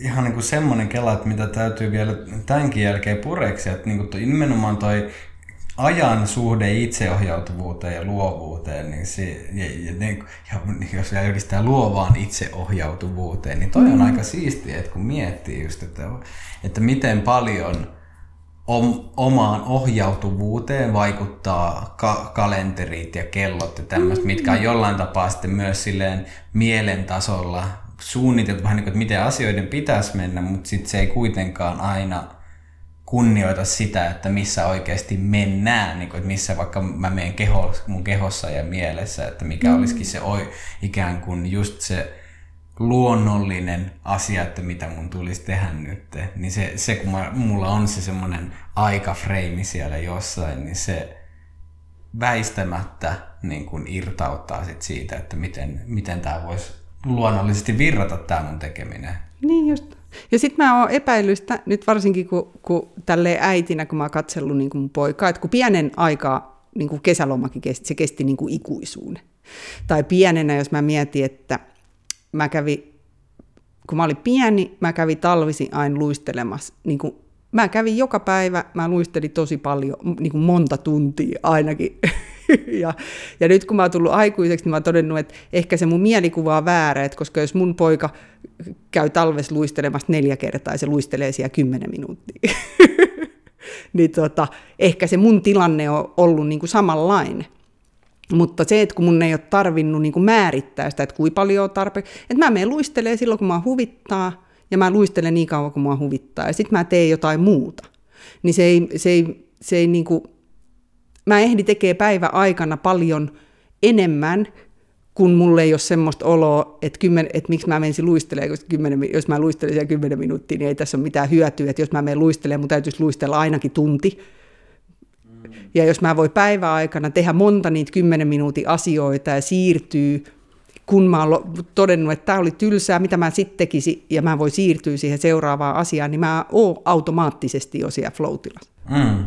C: ihan niin semmoinen kela, että mitä täytyy vielä tämänkin jälkeen pureksi, että niin toi, nimenomaan toi ajan suhde itseohjautuvuuteen ja luovuuteen, niin se, ja, ja, niin, ja jos vielä yhdistää luovaan itseohjautuvuuteen, niin toi on mm. aika siistiä, että kun miettii just, että, että miten paljon – omaan ohjautuvuuteen vaikuttaa ka- kalenterit ja kellot ja tämmöistä, mitkä on mm. jollain tapaa sitten myös silleen mielen tasolla suunniteltu vähän niin kuin, että miten asioiden pitäisi mennä, mutta sitten se ei kuitenkaan aina kunnioita sitä, että missä oikeasti mennään, niin kuin, että missä vaikka mä menen keho, mun kehossa ja mielessä, että mikä mm. olisikin se oi, ikään kuin just se luonnollinen asia, että mitä mun tulisi tehdä nyt. Niin se, se kun mä, mulla on se semmoinen aikafreimi siellä jossain, niin se väistämättä niin kuin irtauttaa sit siitä, että miten, miten tämä voisi luonnollisesti virrata tämä mun tekeminen.
A: Niin just. Ja sitten mä oon epäilystä, nyt varsinkin kun, kun tälleen äitinä, kun mä oon katsellut niin kuin mun poikaa, että kun pienen aikaa niin kuin kesälomakin kesti, se kesti niin kuin ikuisuuden. Tai pienenä, jos mä mietin, että mä kävin, kun mä olin pieni, mä kävin talvisi aina luistelemassa. Niin kuin, mä kävin joka päivä, mä luistelin tosi paljon, niin kuin monta tuntia ainakin. ja, ja nyt kun mä oon tullut aikuiseksi, niin mä oon todennut, että ehkä se mun mielikuva on väärä, että koska jos mun poika käy talves luistelemassa neljä kertaa ja se luistelee siellä kymmenen minuuttia, niin tota, ehkä se mun tilanne on ollut niin kuin samanlainen. Mutta se, että kun mun ei ole tarvinnut niin kuin määrittää sitä, että kuinka paljon on tarpeeksi, että mä menen luistelee silloin, kun mä huvittaa, ja mä luistelen niin kauan, kun mua huvittaa, ja sitten mä teen jotain muuta. Niin se ei, se ei, se ei niin kuin, mä ehdin tekee päivä aikana paljon enemmän, kun mulle ei ole semmoista oloa, että, kymmen, että miksi mä menisin luistelemaan, koska kymmenen, jos mä luistelen siellä kymmenen minuuttia, niin ei tässä ole mitään hyötyä, että jos mä menen luistelemaan, mun täytyisi luistella ainakin tunti, ja jos mä voin päiväaikana tehdä monta niitä kymmenen minuutin asioita ja siirtyy, kun mä oon todennut, että tämä oli tylsää, mitä mä sitten tekisin, ja mä voin siirtyä siihen seuraavaan asiaan, niin mä oon automaattisesti jo siellä flow
C: mm.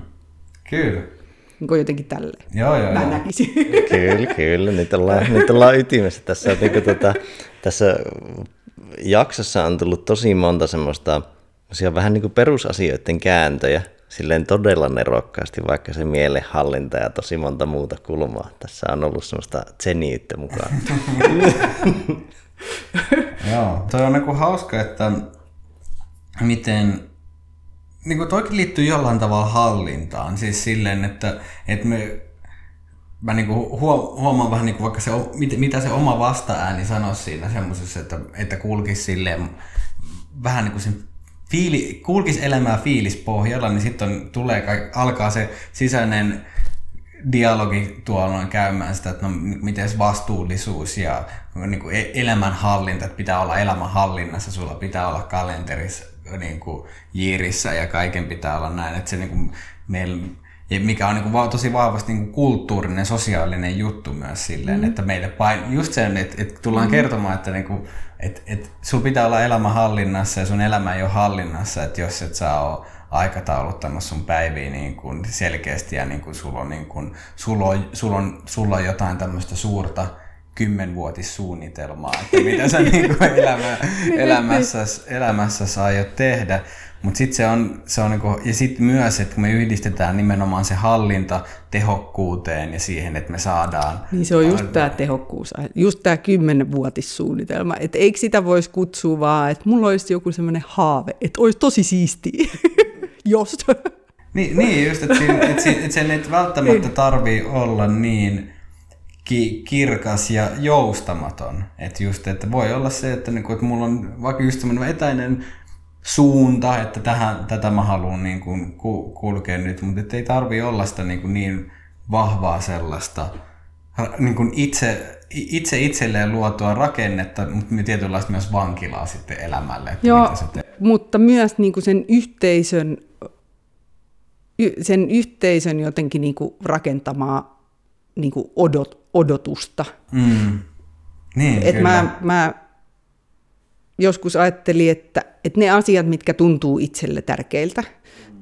C: Kyllä.
A: Niin kuin jotenkin tälleen.
C: Joo, joo,
A: mä
C: joo.
A: näkisin.
B: Kyllä, kyllä. Nyt ollaan, nyt ollaan ytimessä. Tässä, niin kuin, tuota, tässä jaksossa on tullut tosi monta semmoista vähän niin kuin perusasioiden kääntöjä, silleen todella nerokkaasti, vaikka se mielenhallinta ja tosi monta muuta kulmaa. Tässä on ollut semmoista zeniyttä mukaan.
C: Joo, toi on niinku hauska, että miten niin kuin toikin liittyy jollain tavalla hallintaan, siis silleen, että, että me mä niin kuin huomaan vähän niin kuin vaikka se, mitä se oma vastaääni sanoi siinä semmoisessa, että, että kulkisi silleen vähän niin kuin sen fiili, kulkisi elämää fiilispohjalla, niin sitten tulee, alkaa se sisäinen dialogi tuolla noin käymään sitä, että no miten vastuullisuus ja niin kuin e-, elämänhallinta, että pitää olla elämänhallinnassa, sulla pitää olla kalenterissa niin kuin jiirissä ja kaiken pitää olla näin, että se niin kuin meillä mikä on niin kuin tosi vahvasti niin kuin kulttuurinen, sosiaalinen juttu myös silleen, mm. että meille pain, just sen, että, että tullaan mm. kertomaan, että niin kuin, että, että sun pitää olla elämä hallinnassa ja sun elämä ei ole hallinnassa, että jos et saa ole aikatauluttamassa sun päiviä niin kuin selkeästi ja niin kuin sulla, on, niin kuin, sulla, on, sulla, on, sulla on jotain tämmöistä suurta kymmenvuotissuunnitelmaa, että mitä sä niin kuin elämä, elämässä, elämässä aiot tehdä. Mutta sitten se on, se on niinku, ja sitten myös, että kun me yhdistetään nimenomaan se hallinta tehokkuuteen ja siihen, että me saadaan...
A: Niin se on just tämä tehokkuus, just tämä kymmenvuotissuunnitelma. Että eikö sitä voisi kutsua vaan, että mulla olisi joku semmoinen haave, että olisi tosi siistiä, jos...
C: Niin, niin just, että, siinä, että, että sen ei välttämättä niin. tarvii olla niin ki- kirkas ja joustamaton. Että just, että voi olla se, että, niinku, että mulla on vaikka just semmoinen etäinen suunta, että tähän, tätä mä haluan niin kuin kulkea nyt, mutta ei tarvi olla sitä niin, kuin niin vahvaa sellaista niin kuin itse, itse itselleen luotua rakennetta, mutta tietynlaista myös vankilaa sitten elämälle. Että
A: Joo, mitä mutta myös niin kuin sen yhteisön, sen yhteisön jotenkin niin kuin rakentamaa niin kuin odot, odotusta. Mm.
C: Niin, Et kyllä.
A: Mä, mä joskus ajattelin, että, että ne asiat, mitkä tuntuu itselle tärkeiltä,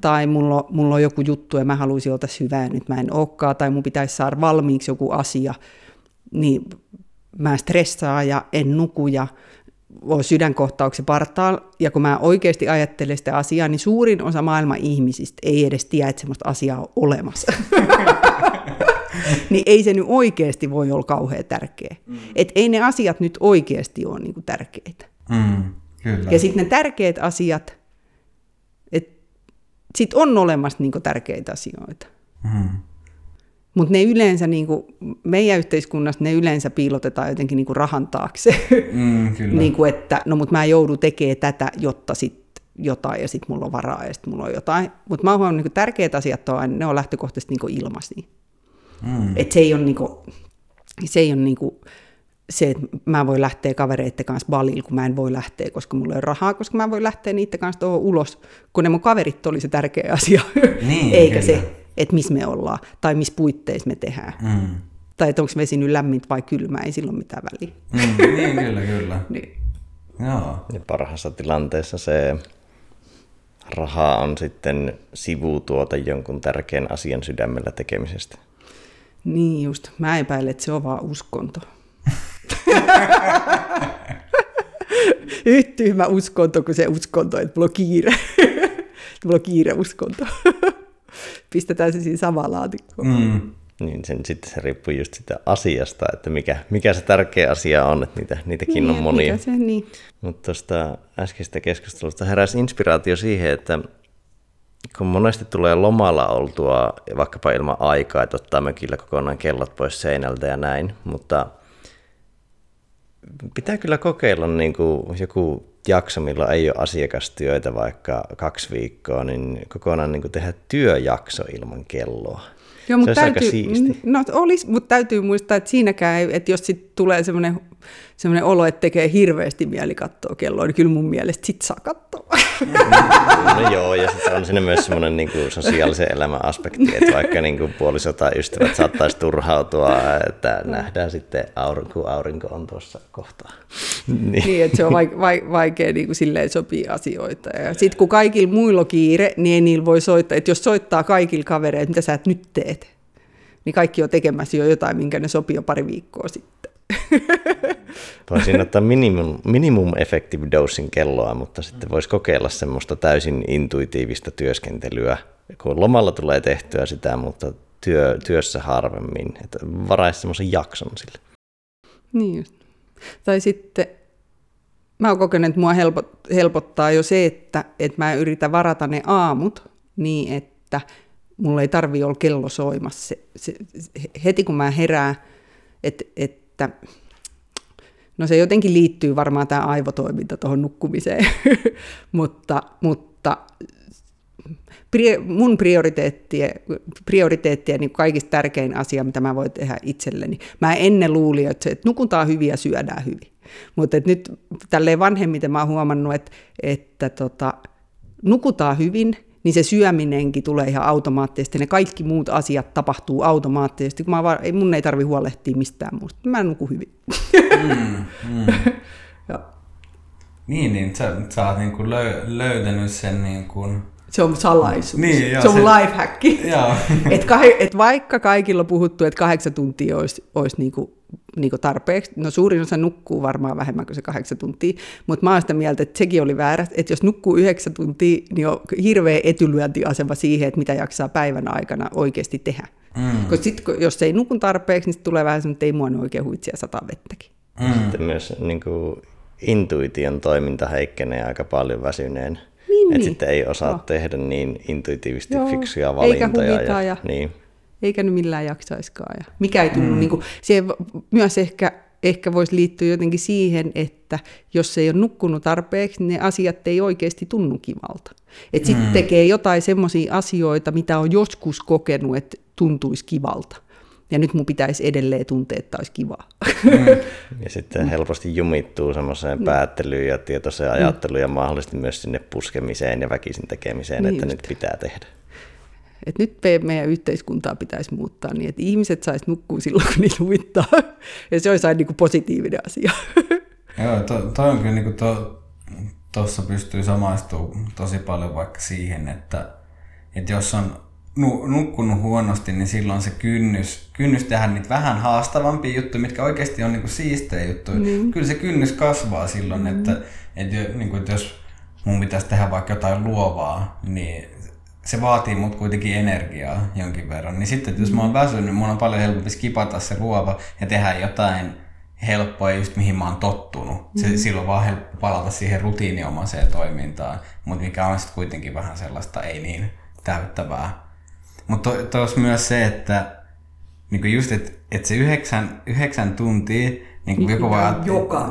A: tai mulla, on, mulla on joku juttu ja mä haluaisin olla hyvää nyt mä en olekaan, tai mun pitäisi saada valmiiksi joku asia, niin mä stressaan ja en nuku ja voi sydänkohtauksen partaalla, ja kun mä oikeasti ajattelen sitä asiaa, niin suurin osa maailman ihmisistä ei edes tiedä, että semmoista asiaa on olemassa. niin ei se nyt oikeasti voi olla kauhean tärkeä. Mm. Että ei ne asiat nyt oikeasti ole niinku tärkeitä.
C: Mm, kyllä.
A: Ja sitten ne tärkeät asiat, että sitten on olemassa niinku tärkeitä asioita. Mm. Mutta ne yleensä, niinku, meidän yhteiskunnassa ne yleensä piilotetaan jotenkin niinku rahan taakse. Mm, kyllä. niinku, että no mut mä joudun tekemään tätä, jotta sitten jotain ja sitten mulla on varaa ja sitten mulla on jotain. Mutta mä oon huomannut, niinku, tärkeät asiat on, ne on lähtökohtaisesti niinku ilmaisia. Mm. Et se ei ole, niinku, se ei ole niinku, se, että mä voin lähteä kavereiden kanssa balille, kun mä en voi lähteä, koska mulla ei ole rahaa, koska mä voin lähteä niiden kanssa tuohon ulos, kun ne mun kaverit oli se tärkeä asia,
C: niin,
A: eikä kyllä. se, että missä me ollaan tai missä puitteissa me tehdään. Mm. Tai että onko vesi nyt lämmintä vai kylmää, ei silloin mitään väliä.
C: Mm, niin, kyllä, kyllä.
A: niin.
C: Joo.
B: Ja parhaassa tilanteessa se raha on sitten sivutuote jonkun tärkeän asian sydämellä tekemisestä.
A: Niin just. Mä epäilen, että se on vaan uskonto. Yhtä tyhmä uskonto kuin se uskonto, että mulla on kiire. mulla on kiire uskonto. Pistetään se siinä samaan laatikkoon. Mm.
B: Niin sen, sitten se riippuu just sitä asiasta, että mikä, mikä se tärkeä asia on, että niitä, niitäkin niin, on monia.
A: Se, niin.
B: Mutta tuosta äskeisestä keskustelusta heräsi inspiraatio siihen, että kun monesti tulee lomalla oltua vaikkapa ilman aikaa, että ottaa mökillä kokonaan kellot pois seinältä ja näin, mutta pitää kyllä kokeilla niin kuin joku jakso, milloin ei ole asiakastyötä vaikka kaksi viikkoa, niin kokonaan niin kuin tehdä työjakso ilman kelloa.
A: Joo, mutta täytyy, no, olisi, mutta täytyy muistaa, että siinäkään, että jos sit tulee semmoinen semmoinen olo, että tekee hirveästi mieli katsoa kelloa, niin kyllä mun mielestä sit saa katsoa.
B: No joo, ja sitten on siinä myös semmoinen niin kuin sosiaalisen elämän aspekti, että vaikka niin kuin puoliso tai ystävät saattaisi turhautua, että nähdään sitten, kun aurinko on tuossa kohtaa.
A: Niin, niin että se on vaikea niin kuin silleen sopia asioita. Ja sitten kun kaikilla muilla kiire, niin ei niillä voi soittaa. Että jos soittaa kaikilla kavereilla, mitä sä et nyt teet, niin kaikki on tekemässä jo jotain, minkä ne sopii jo pari viikkoa sitten.
B: Voisin ottaa minimum, minimum effective dosin kelloa, mutta sitten voisi kokeilla semmoista täysin intuitiivista työskentelyä, kun lomalla tulee tehtyä sitä, mutta työ, työssä harvemmin, että varaisi semmoisen jakson sille.
A: Niin just. Tai sitten mä oon kokenut, että mua helpot, helpottaa jo se, että, että mä yritän varata ne aamut niin, että mulla ei tarvi olla kello soimassa. Se, se, heti kun mä herään, et, että no se jotenkin liittyy varmaan tämä aivotoiminta tuohon nukkumiseen, mutta, mutta mun prioriteettia, prioriteettia niin kaikista tärkein asia, mitä mä voin tehdä itselleni. Mä ennen luulin, että, se, että nukutaan hyvin ja syödään hyvin. Mutta nyt tälleen vanhemmiten mä oon huomannut, että, että tota, nukutaan hyvin, niin se syöminenkin tulee ihan automaattisesti. Ne kaikki muut asiat tapahtuu automaattisesti, kun mä vaan, ei, mun ei tarvi huolehtia mistään muusta. Mä nuku hyvin. Mm, mm.
C: Niin, niin sä, sä oot niinku löy, löytänyt sen niin kuin
A: se on salaisuus. Niin, joo, se on se, lifehacki. et, kah, et vaikka kaikilla on puhuttu, että kahdeksan tuntia olisi, olisi niinku, niinku tarpeeksi, no suurin osa nukkuu varmaan vähemmän kuin se kahdeksan tuntia, mutta mä oon sitä mieltä, että sekin oli väärä, että jos nukkuu yhdeksän tuntia, niin on hirveä etylyöntiasema siihen, että mitä jaksaa päivän aikana oikeasti tehdä. Mm. Koska sitten jos ei nukun tarpeeksi, niin tulee vähän semmoinen, että ei mua oikein huitsia sataa vettäkin.
B: Mm. Sitten myös niin kuin, intuition toiminta heikkenee aika paljon väsyneen
A: niin,
B: että
A: niin.
B: sitten ei osaa Joo. tehdä niin intuitiivisesti Joo. fiksuja valintoja.
A: Eikä ja, ja, niin. eikä nyt millään jaksaiskaan. Ja mikä ei tunnu, mm. niin kuin, siihen myös ehkä, ehkä voisi liittyä jotenkin siihen, että jos ei ole nukkunut tarpeeksi, niin ne asiat ei oikeasti tunnu kivalta. Että sitten mm. tekee jotain semmoisia asioita, mitä on joskus kokenut, että tuntuisi kivalta ja nyt mun pitäisi edelleen tuntea, että olisi kivaa. Mm.
B: Ja sitten helposti jumittuu semmoiseen mm. päättelyyn ja tietoiseen mm. ajatteluun ja mahdollisesti myös sinne puskemiseen ja väkisin tekemiseen, niin että just. nyt pitää tehdä.
A: Et nyt meidän yhteiskuntaa pitäisi muuttaa niin, että ihmiset saisi nukkua silloin, kun niitä huvittaa. Ja se olisi aina niin kuin positiivinen asia.
C: Joo, to, toi on kyllä niin tuossa to, pystyy samaistumaan tosi paljon vaikka siihen, että, että jos on nukkunut huonosti, niin silloin se kynnys, kynnys tehdä niitä vähän haastavampia juttuja, mitkä oikeasti on niinku siistejä juttuja. Mm. Kyllä se kynnys kasvaa silloin, mm. että, että, niinku, että jos mun pitäisi tehdä vaikka jotain luovaa, niin se vaatii mut kuitenkin energiaa jonkin verran. Niin sitten, että jos mä oon väsynyt, niin mun on paljon helpompi skipata se luova ja tehdä jotain helppoa just mihin mä oon tottunut. Se, mm. Silloin vaan helppo palata siihen rutiiniomaiseen toimintaan, mutta mikä on sitten kuitenkin vähän sellaista ei niin täyttävää mutta tuossa myös se, että niinku just, että et se yhdeksän, yhdeksän tuntia, niin kuin joku
A: vaan... Joka.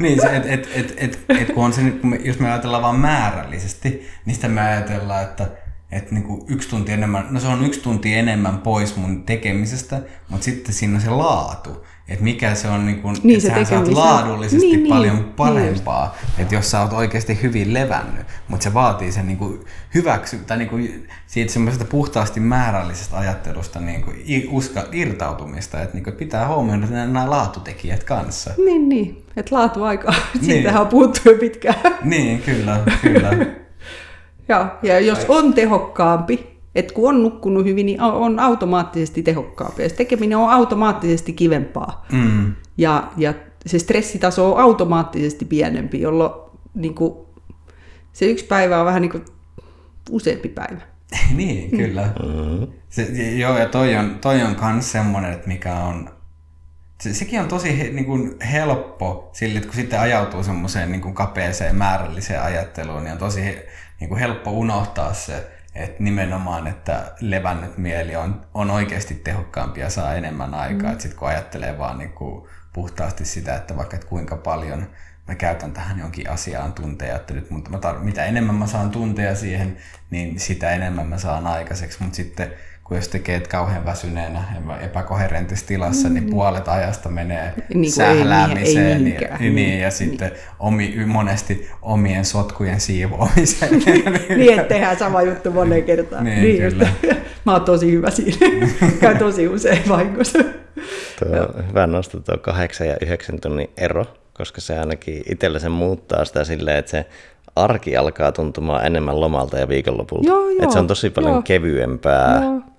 C: niin, se, että et, et, et, et, kun on se, kun jos me ajatellaan vain määrällisesti, niin sitä me ajatellaan, että että niinku yksi tunti enemmän, no se on yksi tunti enemmän pois mun tekemisestä, mutta sitten siinä on se laatu että mikä se on, niin kun, niin, että sä saat laadullisesti niin, niin, paljon niin, parempaa, niin että jos sä oot oikeasti hyvin levännyt, mutta se vaatii sen niin kuin hyväksy, tai niin kuin siitä semmoisesta puhtaasti määrällisestä ajattelusta niin kuin uska, irtautumista, että niin kuin pitää huomioida nämä laatutekijät kanssa.
A: Niin, niin, että laatu aika, siitähän niin. on puhuttu jo pitkään.
C: Niin, kyllä, kyllä.
A: ja, ja jos on tehokkaampi, että kun on nukkunut hyvin, niin on automaattisesti tehokkaampi. Ja se tekeminen on automaattisesti kivempaa. Mm. Ja, ja se stressitaso on automaattisesti pienempi, jolloin niin kuin, se yksi päivä on vähän niin kuin useampi päivä.
C: niin, kyllä. Mm. Se, joo, ja toi on, toi on kans semmoinen, että mikä on, se, sekin on tosi he, niin kuin helppo sille, että kun sitten ajautuu semmoiseen niin kuin kapeeseen määrälliseen ajatteluun, niin on tosi niin kuin helppo unohtaa se, että nimenomaan, että levännyt mieli on, on oikeasti tehokkaampi ja saa enemmän aikaa. Mm. Sitten kun ajattelee vaan niin kuin puhtaasti sitä, että vaikka että kuinka paljon mä käytän tähän jonkin asiaan tunteja, että nyt mutta mä tar- mitä enemmän mä saan tunteja siihen, niin sitä enemmän mä saan aikaiseksi. Mutta sitten kun jos tekee kauhean väsyneenä epäkoherentissa tilassa, mm. niin puolet ajasta menee niin sähläämiseen. Ei, ei niin, niin, ja sitten omi, monesti omien sotkujen siivoamiseen.
A: niin, että tehdään sama juttu moneen kertaan.
C: Niin, niin kyllä.
A: Mä oon tosi hyvä siinä. Käy tosi usein vahingossa.
B: Tuo on hyvä nostaa tuo kahdeksan ja yhdeksän tunnin ero, koska se ainakin itsellä se muuttaa sitä silleen, että se arki alkaa tuntumaan enemmän lomalta ja viikonlopulta.
A: Joo, joo,
B: että se on tosi paljon joo. kevyempää. Joo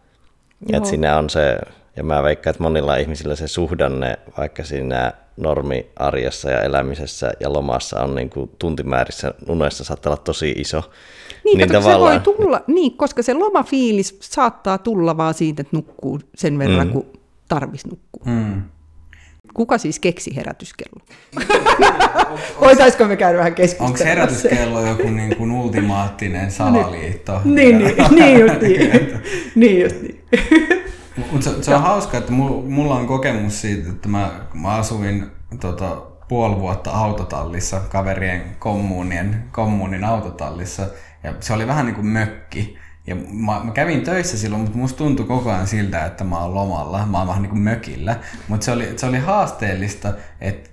B: ja että siinä on se, ja mä veikkaan, että monilla ihmisillä se suhdanne, vaikka siinä normiarjessa ja elämisessä ja lomassa on niin kuin tuntimäärissä unessa saattaa olla tosi iso.
A: Niin, niin tavallaan... se voi tulla, niin, koska se lomafiilis saattaa tulla vaan siitä, että nukkuu sen verran, mm. kun tarvis nukkuu. Mm. Kuka siis keksi herätyskello? Voitaisiko me käydä vähän keskustelua?
C: Onko herätyskello joku niin kuin ultimaattinen salaliitto?
A: Niin, niin, niin just niin. niin, just niin.
C: Mutta se, se on hauska, että mulla on kokemus siitä, että mä, mä asuin tota, puoli vuotta autotallissa, kaverien kommunien, kommunin autotallissa, ja se oli vähän niin kuin mökki. Ja mä, mä kävin töissä silloin, mutta musta tuntui koko ajan siltä, että mä oon lomalla, mä oon vähän niin kuin mökillä. Mutta se oli, se oli haasteellista, että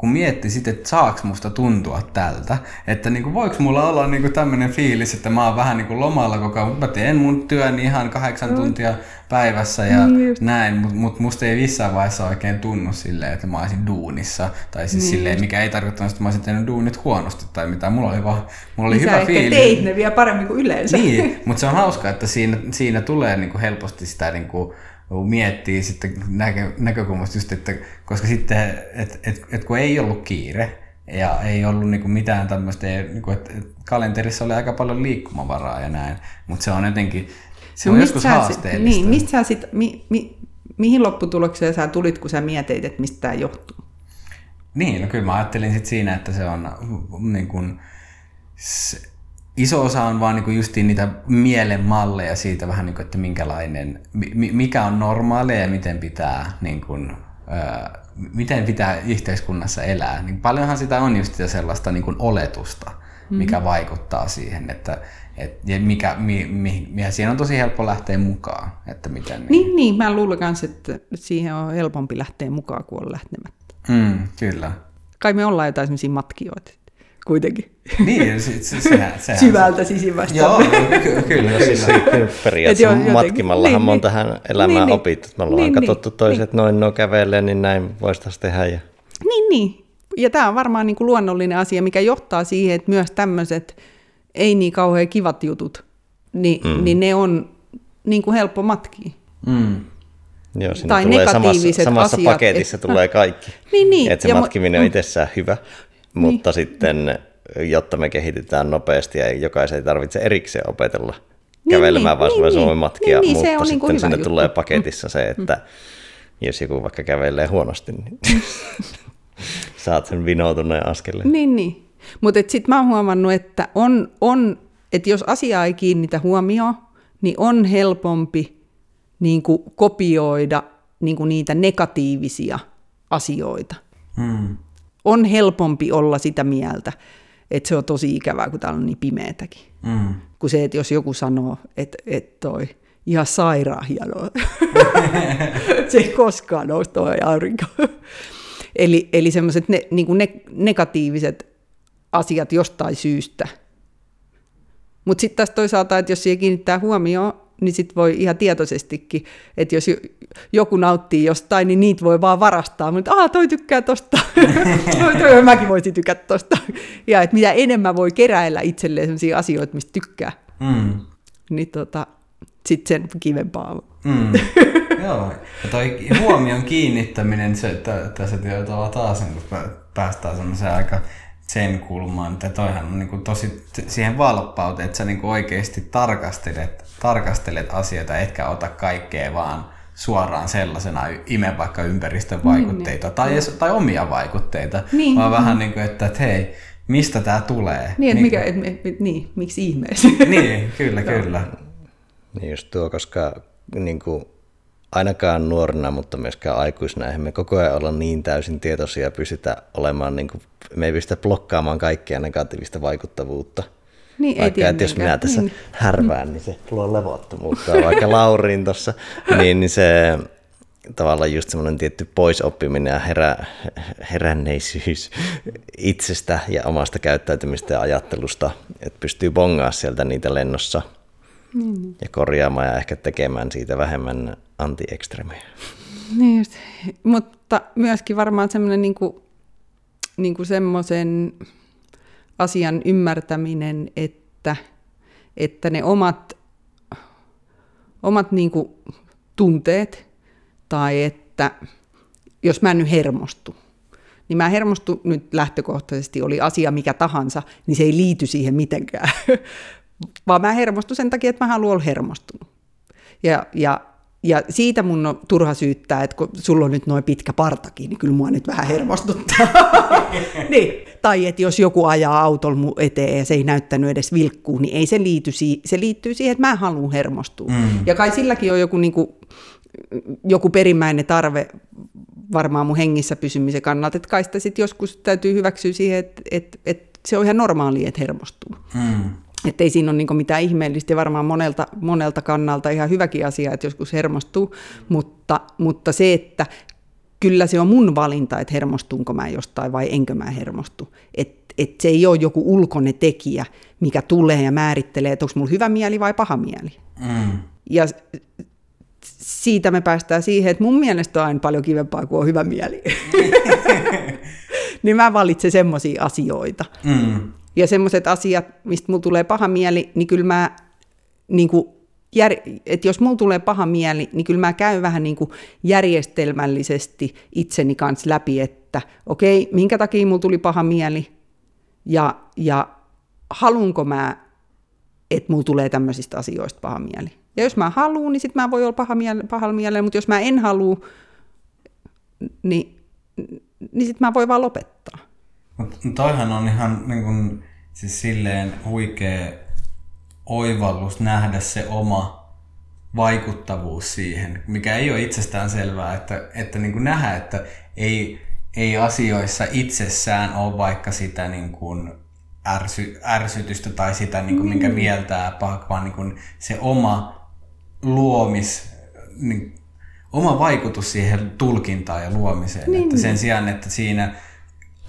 C: kun mietti sitten, että saaks musta tuntua tältä, että niin kuin, voiko mulla olla niin kuin tämmöinen fiilis, että mä oon vähän niin kuin lomalla koko ajan, mä teen mun työn ihan kahdeksan tuntia päivässä ja niin näin, mutta mut musta ei missään vaiheessa oikein tunnu silleen, että mä olisin duunissa, tai siis niin silleen, mikä ei tarkoittanut, että mä olisin tehnyt duunit huonosti tai mitään, mulla oli vaan, mulla oli
A: niin
C: hyvä fiilis.
A: teit ne vielä paremmin kuin yleensä.
C: Niin, mutta se on hauskaa, että siinä, siinä tulee niin kuin helposti sitä niin kuin, miettii sitten näkö, näkökulmasta just, että koska sitten, että et, et kun ei ollut kiire ja ei ollut niinku mitään tämmöistä, niinku, että et kalenterissa oli aika paljon liikkumavaraa ja näin, mutta se on jotenkin, se no on joskus haasteellista.
A: Niin, mistä sä sit, mi, mi, mihin lopputulokseen sä tulit, kun sä mietit, että mistä tämä johtuu?
C: Niin, no kyllä mä ajattelin sit siinä, että se on niin kuin, se, iso osa on vaan niinku justiin niitä mielen malleja siitä vähän niin kuin, että minkälainen, mikä on normaalia ja miten pitää, niin kuin, miten pitää yhteiskunnassa elää. Niin paljonhan sitä on just sellaista niin kuin oletusta, mikä mm-hmm. vaikuttaa siihen, että et, ja mikä, mi, mi, mi, siihen on tosi helppo lähteä mukaan. Että miten,
A: niin, niin, niin mä luulen myös, että siihen on helpompi lähteä mukaan kuin on lähtemättä.
C: Mm, kyllä.
A: Kai me ollaan jotain sellaisia matkijoita kuitenkin.
C: Niin, se, se, sehän, sehän
A: Syvältä sisimmästä.
C: Joo, ky- kyllä,
B: siis kyllä. periaatteessa matkimallahan niin, on niin, tähän elämään niin, niin. opittu. Me ollaan niin, katsottu niin, toiset niin. noin no kävelee, niin näin voisi tehdä. Ja...
A: Niin, niin. Ja tämä on varmaan niin kuin luonnollinen asia, mikä johtaa siihen, että myös tämmöiset ei niin kauhean kivat jutut, niin, mm. niin ne on niin kuin helppo matkia.
C: Mm.
B: Joo, tai tulee samassa, samassa asiat, paketissa et, tulee kaikki.
A: Niin, niin.
B: Että se ja matkiminen mo- on itsessään hyvä, mutta niin. sitten jotta me kehitytään nopeasti ja jokaisen ei tarvitse erikseen opetella niin, kävelemään, niin, vaan niin, niin, matkia, niin, mutta se on sitten niin sinne juttu. tulee paketissa se, että mm. jos joku vaikka kävelee huonosti, niin saat sen vinoutuneen askeleen.
A: Niin, niin. Mutta sitten mä oon huomannut, että on, on, että jos asia ei kiinnitä huomioon, niin on helpompi niin kuin kopioida niin kuin niitä negatiivisia asioita.
C: Hmm.
A: On helpompi olla sitä mieltä, että se on tosi ikävää, kun täällä on niin pimeätäkin.
C: Mm.
A: Kuin se, että jos joku sanoo, että, että toi ihan sairaan hienoa. se ei koskaan nousi toi aurinko. eli eli semmoiset ne, niin ne, negatiiviset asiat jostain syystä. Mutta sitten taas toisaalta, että jos siihen kiinnittää huomioon, niin sitten voi ihan tietoisestikin, että jos joku nauttii jostain, niin niitä voi vaan varastaa. Mutta aah, toi tykkää tosta. toi, toi, mäkin voisin tykätä tosta. Ja että mitä enemmän voi keräillä itselleen sellaisia asioita, mistä tykkää,
C: mm.
A: niin tota, sitten sen kivempaa
C: Mm. Joo, ja toi huomion kiinnittäminen, se, että tässä tietyllä taas kun päästään semmoiseen aika sen kulmaan, että toihan on niin kuin tosi siihen valppauteen, että sä niin kuin oikeasti tarkastelet, tarkastelet asioita, etkä ota kaikkea vaan suoraan sellaisena ime vaikka ympäristön niin, vaikutteita niin, tai, niin. tai omia vaikutteita, niin, vaan niin. vähän niin kuin, että, että hei, mistä tämä tulee?
A: Niin, niin, mikä, et, et, et, niin miksi ihmeessä?
C: Niin, kyllä, kyllä.
B: Niin just tuo, koska niin kuin, ainakaan nuorena, mutta myöskään aikuisena, eihän me koko ajan olla niin täysin tietoisia ja pystytä olemaan, niin kuin, me ei pystytä blokkaamaan kaikkea negatiivista vaikuttavuutta.
A: Niin,
B: vaikka,
A: ei
B: että jos minä tässä niin. härvään, niin se luo levottomuutta. Vaikka Laurin tuossa, niin, niin se tavallaan just semmoinen tietty poisoppiminen ja herä, heränneisyys itsestä ja omasta käyttäytymistä ja ajattelusta, että pystyy bongaa sieltä niitä lennossa
A: niin.
B: ja korjaamaan ja ehkä tekemään siitä vähemmän anti-ekstremejä.
A: Niin just. Mutta myöskin varmaan semmoinen niin kuin, niin kuin semmoisen asian ymmärtäminen, että, että ne omat, omat niin kuin tunteet tai että jos mä nyt hermostu, niin mä hermostu nyt lähtökohtaisesti, oli asia mikä tahansa, niin se ei liity siihen mitenkään, vaan mä hermostun sen takia, että mä haluan olla hermostunut. Ja, ja ja siitä mun on turha syyttää, että kun sulla on nyt noin pitkä partakin, niin kyllä mua nyt vähän hermostuttaa. niin. Tai että jos joku ajaa autolla mun eteen ja se ei näyttänyt edes vilkkuu, niin ei se liity siihen. Se liittyy siihen, että mä haluan hermostua. Mm. Ja kai silläkin on joku, niin kuin, joku perimmäinen tarve varmaan mun hengissä pysymisen kannalta, että kai sitä sit joskus täytyy hyväksyä siihen, että, että, että se on ihan normaalia, että hermostuu. Mm. Että ei siinä ole niin mitään ihmeellistä ja varmaan monelta, monelta kannalta ihan hyväkin asia, että joskus hermostuu, mutta, mutta se, että kyllä se on mun valinta, että hermostunko mä jostain vai enkö mä hermostu. Että et se ei ole joku ulkoinen tekijä, mikä tulee ja määrittelee, että onko mulla hyvä mieli vai paha mieli. Mm. Ja siitä me päästään siihen, että mun mielestä on aina paljon kivempaa kuin on hyvä mieli. niin mä valitsen semmoisia asioita. Mm. Ja semmoiset asiat, mistä mulla tulee paha mieli, niin kyllä mä, niin kuin, jär, että jos mulla tulee paha mieli, niin kyllä mä käyn vähän niin kuin järjestelmällisesti itseni kanssa läpi, että okei, okay, minkä takia mulla tuli paha mieli, ja, ja halunko mä, että mulla tulee tämmöisistä asioista paha mieli. Ja jos mä haluan, niin sitten mä voi olla paha miele, pahalla mielellä, mutta jos mä en halua, niin, niin sitten mä voin vaan lopettaa.
C: Mutta toihan on ihan niin kun, siis silleen huikea oivallus nähdä se oma vaikuttavuus siihen, mikä ei ole itsestään selvää, että, että niin kuin nähdä, että ei, ei asioissa itsessään ole vaikka sitä niin kuin ärsy, ärsytystä tai sitä, niin kuin, minkä mm. mieltää paha, vaan niin kuin se oma luomis, niin, oma vaikutus siihen tulkintaan ja luomiseen. Niin. Että sen sijaan, että siinä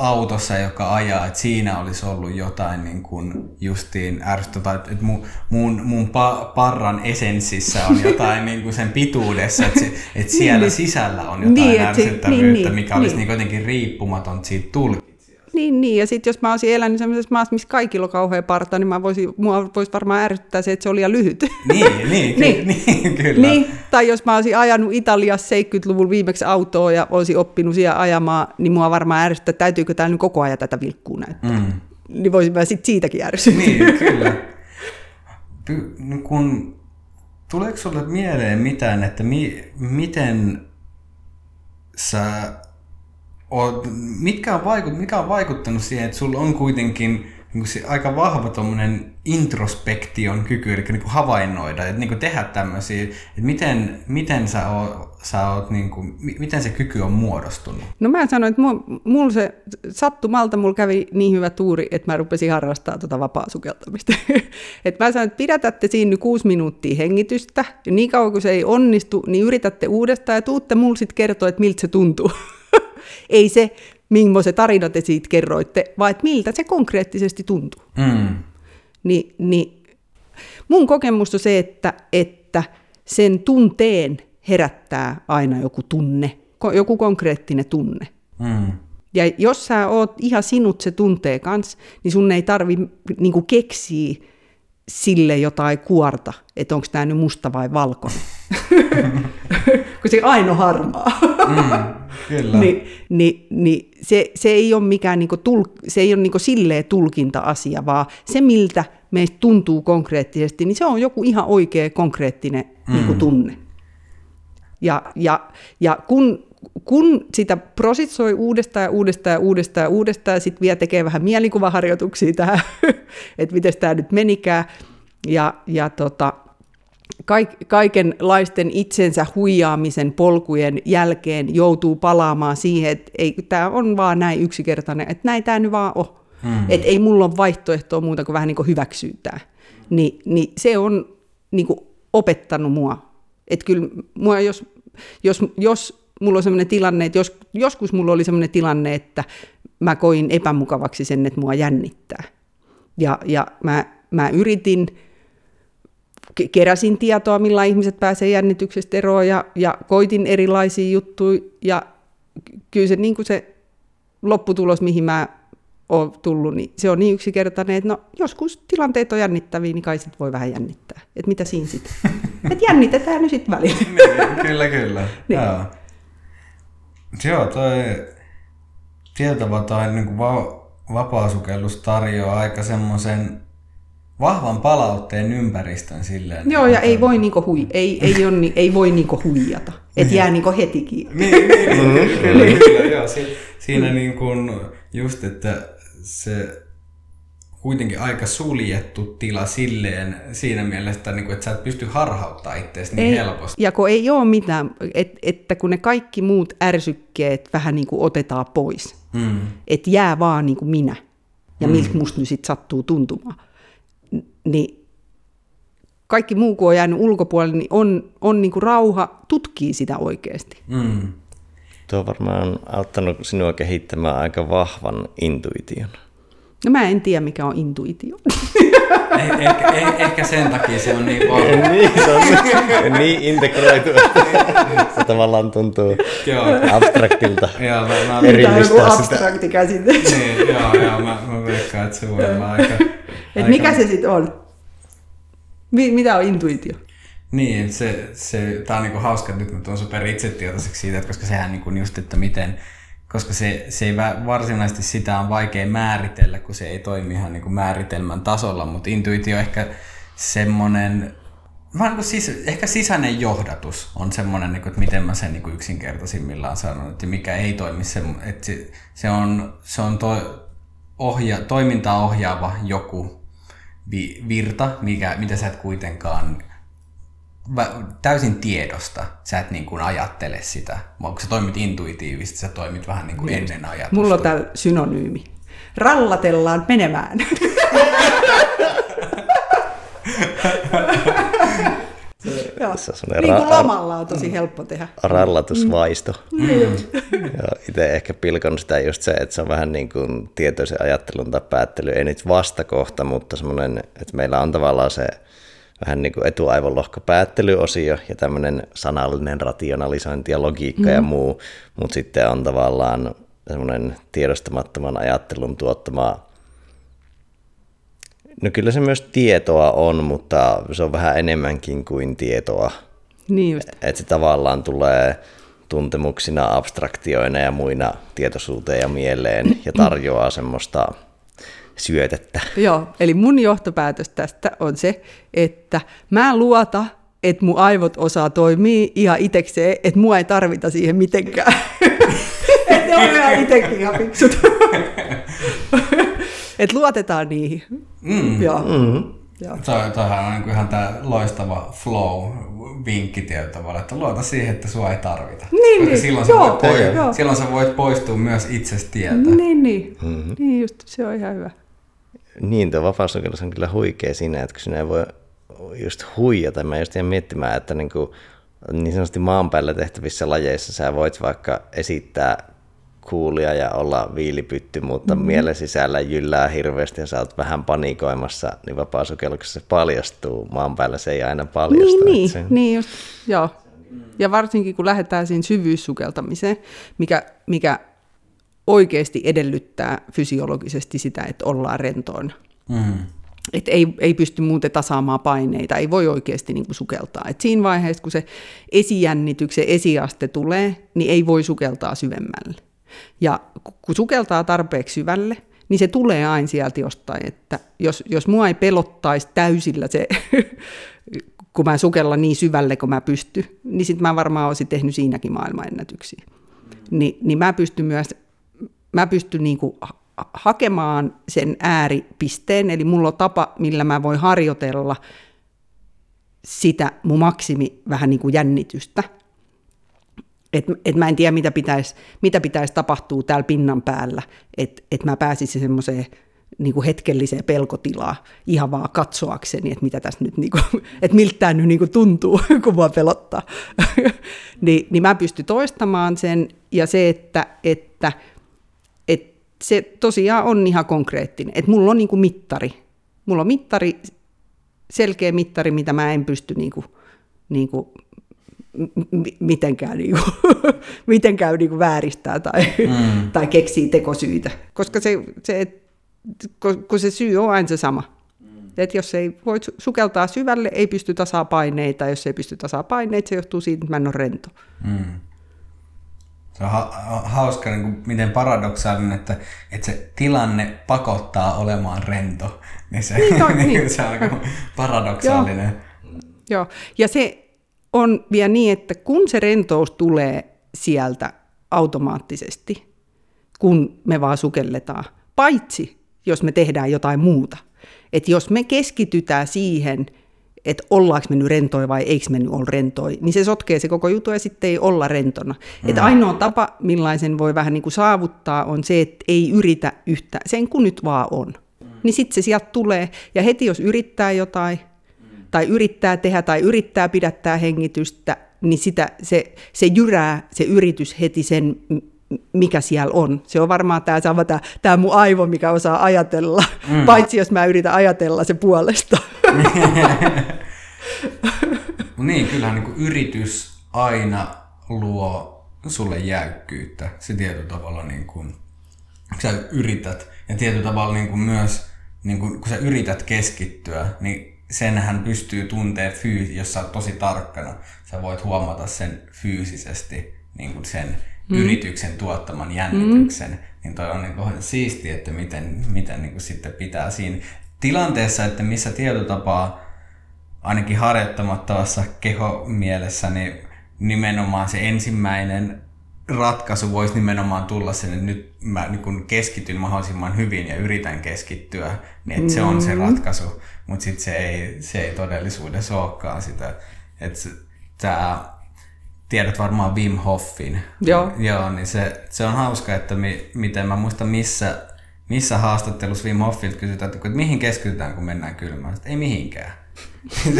C: autossa, joka ajaa, että siinä olisi ollut jotain niin kuin justiin ärsyttävää, että mun, mun, mun pa, parran esenssissä on jotain niin kuin sen pituudessa, että, se, että siellä niin, sisällä on jotain niin, ärsyttävyyttä, niin, niin, mikä olisi niin. Niin jotenkin riippumaton siitä tulkintaa.
A: Niin, niin, ja sitten jos mä olisin elänyt sellaisessa maassa, missä kaikilla on kauhean parta, niin mä voisin, mua voisi varmaan ärsyttää se, että se oli liian lyhyt.
C: Niin, niin, ky- niin. niin, kyllä. Niin,
A: tai jos mä olisin ajanut Italiassa 70-luvulla viimeksi autoa ja olisin oppinut siellä ajamaan, niin mua varmaan ärsyttää, täytyykö täällä nyt koko ajan tätä vilkkuu näyttää. Mm. Niin voisin mä sitten siitäkin ärsyttää.
C: Niin, kyllä. No kun, tuleeko sulle mieleen mitään, että mi, miten sä oot, mitkä on vaikut, mikä on vaikuttanut siihen, että sulla on kuitenkin niin se aika vahva tuommoinen introspektion kyky, eli niin kuin havainnoida, että niin kuin tehdä tämmöisiä, että miten, miten sä oot, sä oot niin kuin, miten se kyky on muodostunut?
A: No mä sanoin, että mulla se sattumalta mulla kävi niin hyvä tuuri, että mä rupesin harrastaa tuota vapaa-sukeltamista. että mä sanoin, että pidätätte siinä kuusi minuuttia hengitystä, ja niin kauan kuin se ei onnistu, niin yritätte uudestaan, ja tuutte mulle sitten kertoa, että miltä se tuntuu. Ei se, millaisen tarina te siitä kerroitte, vaan että miltä se konkreettisesti tuntuu. Mm. Ni, niin mun kokemus on se, että, että sen tunteen herättää aina joku tunne, joku konkreettinen tunne. Mm. Ja jos sä oot ihan sinut se tuntee kanssa, niin sun ei tarvi niinku keksiä sille jotain kuorta, että onko tämä nyt musta vai valkoinen. Kun se aino harmaa. mm, kyllä. Ni, ni, ni, se, se ei ole mikään niinku tul, se ei ole niinku silleen tulkinta-asia, vaan se miltä meistä tuntuu konkreettisesti, niin se on joku ihan oikea konkreettinen mm. niinku tunne. Ja, ja, ja kun, kun sitä prosessoi uudestaan ja uudestaan ja uudestaan ja uudestaan, ja sitten vielä tekee vähän mielikuvaharjoituksia tähän, että miten tämä nyt menikään, ja, ja tota, kaikenlaisten itsensä huijaamisen polkujen jälkeen joutuu palaamaan siihen, että ei, tämä on vaan näin yksinkertainen, että näin tämä nyt vaan on. Hmm. Että ei mulla ole vaihtoehtoa muuta kuin vähän niin kuin hyväksytää. Ni, niin se on niin kuin opettanut mua. Että kyllä mua, jos, jos, jos mulla on sellainen tilanne, että jos, joskus mulla oli sellainen tilanne, että mä koin epämukavaksi sen, että mua jännittää. Ja, ja mä, mä yritin keräsin tietoa, millä ihmiset pääsee jännityksestä eroon ja, ja koitin erilaisia juttuja ja kyllä se, niin kuin se lopputulos, mihin mä oon tullut, niin se on niin yksinkertainen, että no joskus tilanteet on jännittäviä, niin kai sit voi vähän jännittää. Että mitä siinä sitten? että jännitetään nyt sitten välillä.
C: niin, kyllä, kyllä. niin. Joo. Joo, toi tietyllä tai niin kuin va- vapaasukellus tarjoaa aika semmoisen vahvan palautteen ympäristön silleen.
A: Joo, ja ei voi, niinku hui, ei, ei, on, ni- ei voi niinku huijata. Et jää niinku heti kiinni.
C: Niin, niin, niin kyllä, kyllä, joo. Si- siinä niin kuin just, että se kuitenkin aika suljettu tila silleen siinä mielessä, niin kuin, että sä et pysty harhauttaa itseäsi niin
A: ei,
C: helposti.
A: Ja kun ei ole mitään, et, että kun ne kaikki muut ärsykkeet vähän niin kuin otetaan pois,
C: Mm.
A: että jää vaan niin kuin minä ja mm. miltä musta nyt sit sattuu tuntumaan, niin kaikki muu, kun on jäänyt ulkopuolelle, niin on, on niin kuin rauha tutkii sitä oikeasti.
C: Mm.
B: Tuo on varmaan auttanut sinua kehittämään aika vahvan intuition.
A: No mä en tiedä, mikä on intuitio.
C: Eh, ehkä, eh, ehkä sen takia se on niin vahva.
B: niin, se on niin integroitu, että se tavallaan tuntuu
C: Joo.
B: abstraktilta.
C: Joo, mä, mä,
B: Eri- Erillistää
A: Tämä on
B: sitä.
A: abstrakti käsite.
C: niin, joo, joo, mä, mä veikkaan, että se voi olla aika...
A: Et mikä se sitten on? Mi- mitä on intuitio?
C: Niin, se, se, tää on niinku hauska, että nyt mä tuon super itsetietoiseksi siitä, että koska sehän niinku just, että miten, koska se, se ei varsinaisesti sitä on vaikea määritellä, kun se ei toimi ihan niinku määritelmän tasolla, mutta intuitio ehkä semmonen, vaan niin sis, ehkä sisäinen johdatus on semmoinen, niin kuin, että miten mä sen niin kuin yksinkertaisimmillaan sanon, että mikä ei toimi, se, että se, se on, se on to, ohja, toimintaa ohjaava joku vi, virta, mikä, mitä sä et kuitenkaan täysin tiedosta, sä et niin kuin ajattele sitä, vaan kun sä toimit intuitiivisesti, sä toimit vähän niin kuin ennen ajatusta.
A: Mulla on täällä synonyymi. Rallatellaan menemään. Joo.
B: Se on
A: Niin kuin lamalla on tosi helppo tehdä.
B: rallatusvaisto.
A: Mm.
B: Ja itse ehkä pilkon sitä just se, että se on vähän niin kuin tietoisen ajattelun tai päättely, ei nyt vastakohta, mutta semmoinen, että meillä on tavallaan se vähän niin kuin etuaivonlohkopäättelyosio ja tämmöinen sanallinen rationalisointi ja logiikka mm. ja muu, mutta sitten on tavallaan semmoinen tiedostamattoman ajattelun tuottama No kyllä se myös tietoa on, mutta se on vähän enemmänkin kuin tietoa.
A: Niin just.
B: Että se tavallaan tulee tuntemuksina, abstraktioina ja muina tietoisuuteen ja mieleen ja tarjoaa semmoista syötettä.
A: Joo, eli mun johtopäätös tästä on se, että mä luota, että mun aivot osaa toimia ihan itekseen, että mua ei tarvita siihen mitenkään. että ne on ihan itekin ihan fiksut. että luotetaan niihin. Mm. Joo. Mm.
C: Toihan on niin ihan tämä loistava flow-vinkki tietyllä tavalla, että luota siihen, että sua ei tarvita.
A: Niin,
C: Koska
A: niin.
C: silloin, sä
A: Joo,
C: voit poi-
A: joo.
C: silloin sä voit poistua myös itsestä tieltä.
A: Niin, niin. Mm-hmm. niin just, se on ihan hyvä.
B: Niin, tuo vapausokellus on kyllä huikea siinä, että kun sinä ei voi just huijata. Mä just miettimään, että niin, kuin, niin sanotusti maan päällä tehtävissä lajeissa sä voit vaikka esittää kuulia ja olla viilipytty, mutta mm-hmm. mielen sisällä jyllää hirveästi ja sä oot vähän panikoimassa, niin vapaasukelluksessa se paljastuu. Maan päällä se ei aina paljastu.
A: Niin, niin,
B: se,
A: niin just, joo. Ja varsinkin kun lähdetään siinä syvyyssukeltamiseen, mikä, mikä oikeasti edellyttää fysiologisesti sitä, että ollaan rentoina.
C: Mm.
A: Et ei, ei pysty muuten tasaamaan paineita, ei voi oikeasti niin kuin sukeltaa. Et siinä vaiheessa, kun se esijännityksen esiaste tulee, niin ei voi sukeltaa syvemmälle. Ja kun sukeltaa tarpeeksi syvälle, niin se tulee aina sieltä jostain, että jos, jos mua ei pelottaisi täysillä se, kun mä sukellan niin syvälle kuin mä pystyn, niin sitten mä varmaan olisin tehnyt siinäkin maailmanennätyksiä. Ni, niin mä pystyn myös, mä pystyn niinku ha- hakemaan sen ääripisteen, eli mulla on tapa, millä mä voin harjoitella sitä mun maksimi vähän niin kuin jännitystä. Et, et mä en tiedä, mitä pitäisi mitä pitäis tapahtua täällä pinnan päällä, että et mä pääsisin semmoiseen niin kuin hetkelliseen pelkotilaan ihan vaan katsoakseni, että mitä tässä nyt, niin kuin, että miltä tämä nyt niin kuin tuntuu, kun mua pelottaa. niin, niin mä pystyn toistamaan sen, ja se, että, että se tosiaan on ihan konkreettinen, että mulla on niin kuin mittari. Mulla on mittari, selkeä mittari, mitä mä en pysty niin kuin, niin kuin m- mitenkään, niin kuin, mitenkään niin kuin vääristää tai, mm. tai keksii tekosyitä. Koska se, se, kun se syy on aina se sama. Mm. Et jos ei voi sukeltaa syvälle, ei pysty tasaa paineita. Jos ei pysty tasaa paineita, se johtuu siitä, että mä en ole rento.
C: Mm. Se on ha- hauska, niin kuin, miten paradoksaalinen, että, että se tilanne pakottaa olemaan rento. Niin se,
A: Niin, toi-
C: niin,
A: niin.
C: se on aika paradoksaalinen.
A: Joo, ja se on vielä niin, että kun se rentous tulee sieltä automaattisesti, kun me vaan sukelletaan, paitsi jos me tehdään jotain muuta. Että jos me keskitytään siihen, että ollaanko me nyt rentoi vai eikö me nyt olla rentoi, niin se sotkee se koko juttu ja sitten ei olla rentona. Mm. Että ainoa tapa, millaisen voi vähän niin kuin saavuttaa, on se, että ei yritä yhtään, sen kun nyt vaan on. Mm. Niin sitten se sieltä tulee, ja heti jos yrittää jotain, tai yrittää tehdä tai yrittää pidättää hengitystä, niin sitä, se, se jyrää se yritys heti sen, mikä siellä on. Se on varmaan tämä sama, tämä, tämä mun aivo, mikä osaa ajatella, mm. paitsi jos mä yritän ajatella se puolesta.
C: Niin, kyllähän niin kuin yritys aina luo sulle jäykkyyttä. Se tietyllä tavalla, niin kuin, kun sä yrität, ja tietyllä tavalla niin kuin myös, niin kuin, kun sä yrität keskittyä, niin senhän pystyy tuntee fyys- jos sä oot tosi tarkkana. Sä voit huomata sen fyysisesti, niin kuin sen mm. yrityksen tuottaman jännityksen. Mm. Niin toi on niin kuin siisti, että miten, miten niin kuin sitten pitää siinä tilanteessa, että missä tietyllä tapaa ainakin harjoittamattavassa kehomielessä, niin nimenomaan se ensimmäinen ratkaisu voisi nimenomaan tulla sen, että nyt mä niin kun keskityn mahdollisimman hyvin ja yritän keskittyä, niin että se on se ratkaisu, mutta sitten se ei, se ei todellisuudessa olekaan sitä. Että tää, tiedät varmaan Wim Hofin.
A: Joo.
C: Joo, niin se, se on hauska, että mi, miten mä muistan missä, missä haastattelussa Wim Hofilta kysytään, että mihin keskitytään, kun mennään kylmään. Sitten, ei mihinkään.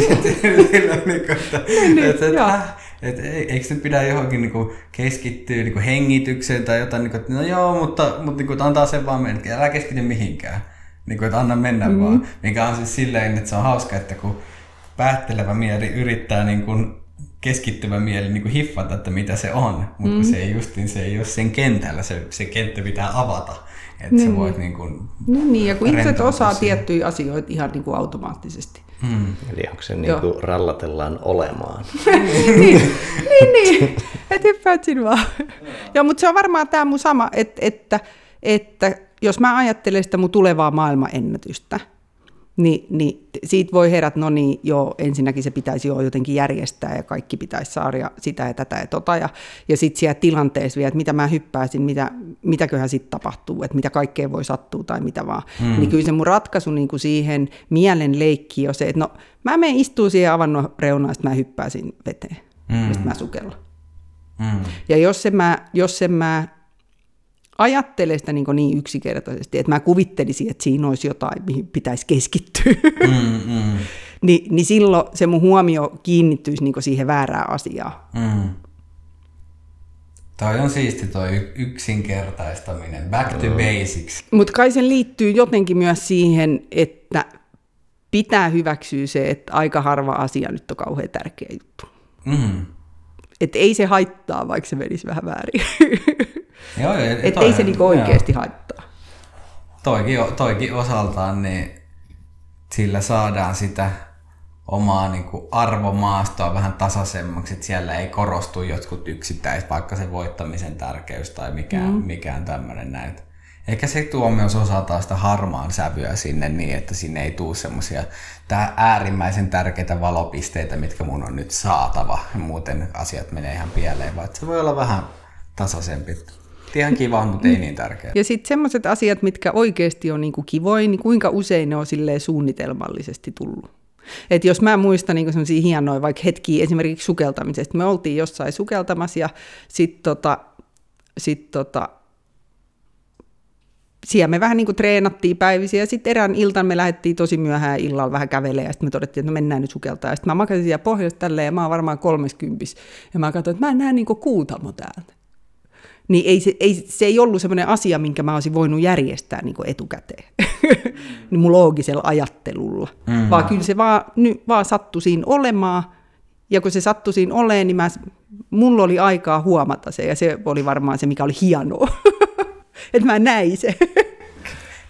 C: Että, että, että, että eikö nyt pidä johonkin niin kuin keskittyä niin kuin hengitykseen tai jotain, niin kuin, että no joo, mutta, mutta niin kuin, että antaa sen vaan mennä, että älä keskity mihinkään. Niin kuin, että anna mennä mm. vaan. Mikä on siis silleen, että se on hauska, että kun päättelevä mieli yrittää niin kuin keskittyvä mieli niin kuin hiffata, että mitä se on, mutta mm. se ei justiin, se ei ole sen kentällä, se, se kenttä pitää avata, että mm. sä voit niin kuin
A: No niin, ja kun ihmiset osaa
C: siihen.
A: tiettyjä asioita ihan niin kuin automaattisesti.
C: Mm.
B: Eli onko se niin kuin rallatellaan olemaan?
A: niin, niin, niin. että hyppäät sinne vaan. Joo, mutta se on varmaan tämä mun sama, että, että, että jos mä ajattelen sitä mun tulevaa maailmanennätystä, niin, niin siitä voi herätä, no niin, joo, ensinnäkin se pitäisi jo jotenkin järjestää ja kaikki pitäisi saada ja sitä ja tätä ja tota. Ja, ja sitten siellä tilanteessa vielä, että mitä mä hyppäisin, mitä, mitäköhän sitten tapahtuu, että mitä kaikkea voi sattua tai mitä vaan. Mm. Niin kyllä se mun ratkaisu niin kuin siihen mielen leikkiin on se, että no mä menen istuu siihen avannon reunaan, sitten mä hyppäisin veteen. Mm. Sitten mä sukellan.
C: Mm.
A: Ja jos en mä, jos mä ajattele sitä niin, niin yksinkertaisesti, että mä kuvittelisin, että siinä olisi jotain, mihin pitäisi keskittyä,
C: Mm, mm,
A: niin, niin silloin se mun huomio kiinnittyisi niin siihen väärään asiaan.
C: mm. Toi on siisti toi yksinkertaistaminen. Back to basics.
A: Mutta kai se liittyy jotenkin myös siihen, että pitää hyväksyä se, että aika harva asia nyt on kauhean tärkeä juttu.
C: Mm.
A: Että ei se haittaa, vaikka se menisi vähän väärin.
C: Joo, ja
A: että ei se niinku
C: joo.
A: oikeasti haittaa.
C: Toikin, toikin osaltaan, niin sillä saadaan sitä omaa niin kuin arvomaastoa vähän tasaisemmaksi, että siellä ei korostu jotkut yksittäiset, vaikka se voittamisen tärkeys tai mikään, mm. mikään tämmöinen näin. Ehkä se tuo myös osaltaan sitä harmaan sävyä sinne niin, että sinne ei tule semmoisia tää äärimmäisen tärkeitä valopisteitä, mitkä mun on nyt saatava. Muuten asiat menee ihan pieleen, vaan se voi olla vähän tasaisempi. Ihan kiva, mutta ei niin tärkeä.
A: Ja sitten semmoiset asiat, mitkä oikeasti on niinku kivoja, niin kuinka usein ne on suunnitelmallisesti tullut. Et jos mä muistan niinku semmoisia hienoja vaikka hetkiä esimerkiksi sukeltamisesta. Me oltiin jossain sukeltamassa ja sitten tota, sit tota, siellä me vähän niin kuin treenattiin päivisin ja sitten erään iltan me lähdettiin tosi myöhään illalla vähän kävelemään ja sitten me todettiin, että no mennään nyt sukeltaa. Ja sitten mä makasin siellä pohjassa tälleen ja mä oon varmaan kolmeskympis. Ja mä katsoin, että mä en näe niin kuutamo täältä. Niin ei se, ei, se ei ollut semmoinen asia, minkä mä olisin voinut järjestää niin kuin etukäteen. niin mun loogisella ajattelulla. Mm. Vaan kyllä se vaan, nyt vaan sattui siinä olemaan. Ja kun se sattui siinä oleen, niin mä, mulla oli aikaa huomata se. Ja se oli varmaan se, mikä oli hienoa. että mä näin se.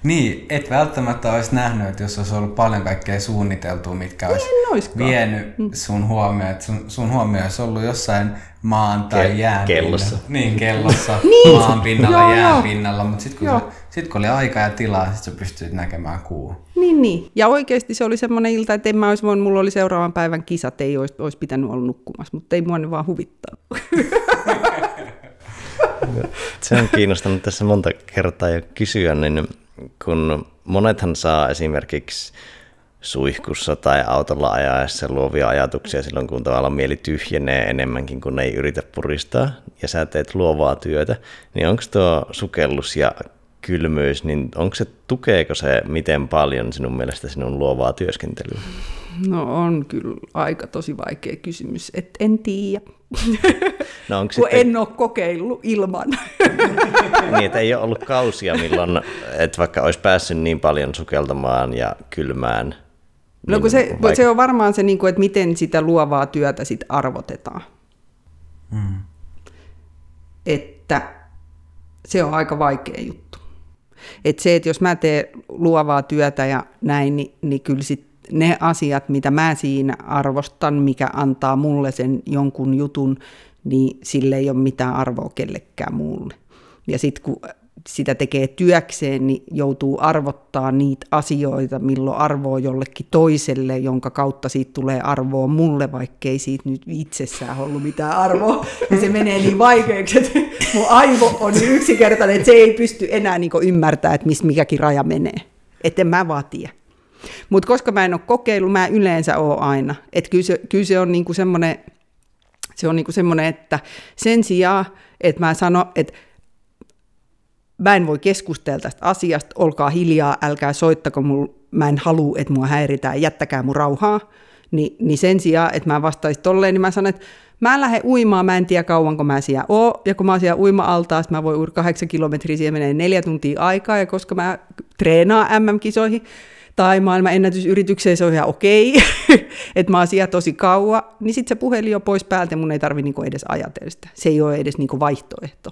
C: Niin, et välttämättä olisi nähnyt, että jos olisi ollut paljon kaikkea suunniteltua, mitkä olisi
A: oiskaan.
C: vienyt sun huomioon, että sun, sun huomio olisi ollut jossain maan tai
B: Ke-
C: jään
B: kellossa.
C: pinnalla. Niin, kellossa,
A: Niin.
C: maan pinnalla,
A: Joo,
C: jään
A: joo.
C: pinnalla, mutta sitten kun, se, sit kun oli aika ja tilaa, sit sä pystyit näkemään kuu.
A: Niin, niin. Ja oikeasti se oli semmoinen ilta, että en mä olisi voinut, mulla oli seuraavan päivän kisat, ei olisi, olisi pitänyt olla nukkumassa, mutta ei mua ne vaan huvittaa.
B: Se on kiinnostanut tässä monta kertaa jo kysyä, niin kun monethan saa esimerkiksi suihkussa tai autolla ajaessa luovia ajatuksia silloin, kun tavallaan mieli tyhjenee enemmänkin, kun ei yritä puristaa, ja sä teet luovaa työtä, niin onko tuo sukellus ja kylmyys, niin onko se, tukeeko se miten paljon sinun mielestä sinun luovaa työskentelyä?
A: No on kyllä aika tosi vaikea kysymys, et en tiedä,
B: No onko
A: kun
B: sitten
A: en ole kokeillut ilman.
B: niin, että ei ole ollut kausia, milloin et vaikka olisi päässyt niin paljon sukeltamaan ja kylmään?
A: No kun se, se on varmaan se, niin kuin, että miten sitä luovaa työtä sit arvotetaan.
C: Mm.
A: Että se on aika vaikea juttu. Et se, että jos mä teen luovaa työtä ja näin, niin, niin kyllä sit ne asiat, mitä mä siinä arvostan, mikä antaa mulle sen jonkun jutun, niin sille ei ole mitään arvoa kellekään muulle. Ja sitten kun sitä tekee työkseen, niin joutuu arvottaa niitä asioita, milloin arvoa jollekin toiselle, jonka kautta siitä tulee arvoa mulle, vaikkei siitä nyt itsessään ollut mitään arvoa. Ja se menee niin vaikeaksi, että mun aivo on niin yksinkertainen, että se ei pysty enää niin ymmärtämään, että missä mikäkin raja menee. Että en mä vaan tiedä. Mutta koska mä en ole kokeillut, mä yleensä ole aina. Että kyllä se, kyllä se on niinku semmoinen, se on niinku semmoinen, että sen sijaan, että mä sanon, että mä en voi keskustella tästä asiasta, olkaa hiljaa, älkää soittako, mul, mä en halua, että mua häiritään, jättäkää mun rauhaa, Ni, niin sen sijaan, että mä vastaisin tolleen, niin mä sanon, että mä lähden uimaan, mä en tiedä kauanko mä siellä oon, ja kun mä oon siellä uima-altaassa, mä voin uida kahdeksan kilometriä, siihen menee neljä tuntia aikaa, ja koska mä treenaan MM-kisoihin, tai maailman ennätysyritykseen, se on ihan okei, että mä oon siellä tosi kauan, niin sitten se puhelin on pois päältä, mun ei tarvi niinku edes ajatella sitä. Se ei ole edes niinku vaihtoehto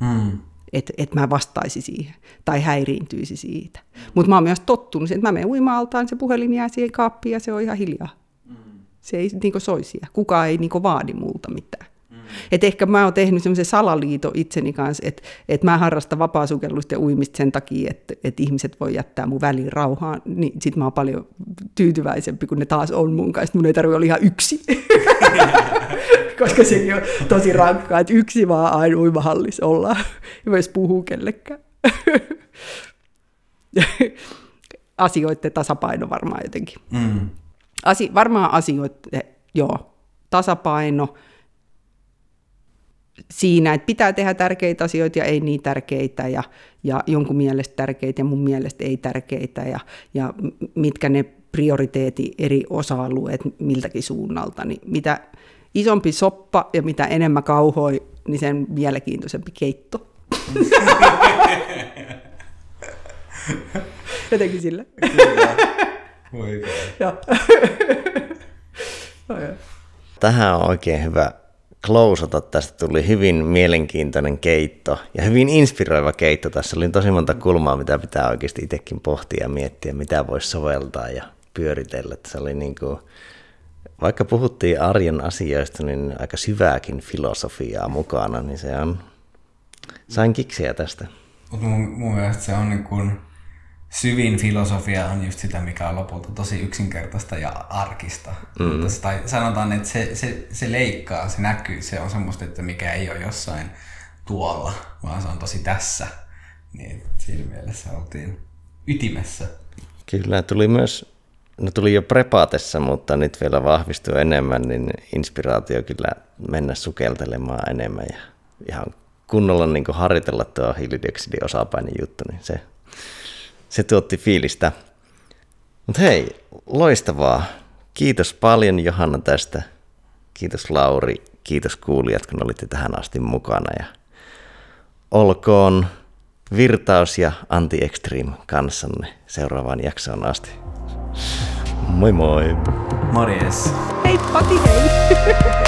C: Mm.
A: että et mä vastaisin siihen tai häiriintyisi siitä. Mutta mä oon myös tottunut siihen, että mä menen uima-altaan, se puhelin jää siihen kaappiin ja se on ihan hiljaa. Se ei niinku soi siellä. Kukaan ei niinku vaadi multa mitään. Et ehkä mä oon tehnyt semmoisen salaliito itseni kanssa, että et mä harrastan vapaasukellusta ja uimista sen takia, että et ihmiset voi jättää mun väliin rauhaan, niin sit mä oon paljon tyytyväisempi, kun ne taas on mun kanssa. Mun ei tarvitse olla ihan yksi. Koska sekin on tosi rankkaa, että yksi vaan aina uimahallissa ollaan. Ja myös puhuu kellekään. Asioiden tasapaino varmaan jotenkin.
C: Mm.
A: Asi, varmaan asioiden, joo, tasapaino siinä, että pitää tehdä tärkeitä asioita ja ei niin tärkeitä ja, ja jonkun mielestä tärkeitä ja mun mielestä ei tärkeitä ja, ja mitkä ne prioriteetti eri osa-alueet miltäkin suunnalta, niin mitä isompi soppa ja mitä enemmän kauhoi, niin sen mielenkiintoisempi keitto. Jotenkin sillä.
C: Oikein.
A: Joo.
B: Tähän on oikein hyvä klousata. Tästä tuli hyvin mielenkiintoinen keitto ja hyvin inspiroiva keitto. Tässä oli tosi monta kulmaa, mitä pitää oikeasti itsekin pohtia ja miettiä, mitä voisi soveltaa ja pyöritellä. Se oli niin kuin, vaikka puhuttiin arjen asioista, niin aika syvääkin filosofiaa mukana, niin se on, sain kiksiä tästä.
C: Mutta mun, mun mielestä se on niin kuin, syvin filosofia on just sitä, mikä on lopulta tosi yksinkertaista ja arkista. Mm. Se, tai sanotaan, että se, se, se leikkaa, se näkyy, se on semmoista, että mikä ei ole jossain tuolla, vaan se on tosi tässä. Niin siinä mielessä oltiin ytimessä.
B: Kyllä, tuli myös, no tuli jo prepaatessa, mutta nyt vielä vahvistuu enemmän, niin inspiraatio kyllä mennä sukeltelemaan enemmän ja ihan kunnolla niin harjoitella tuo hiilidioksidin osapaine juttu, niin se, se tuotti fiilistä. Mutta hei, loistavaa. Kiitos paljon Johanna tästä. Kiitos Lauri, kiitos kuulijat, kun olitte tähän asti mukana. Ja olkoon Virtaus ja Anti-Extreme kanssanne seuraavaan jaksoon asti. Moi moi!
C: Morjes!
A: Hei, Pati, hei!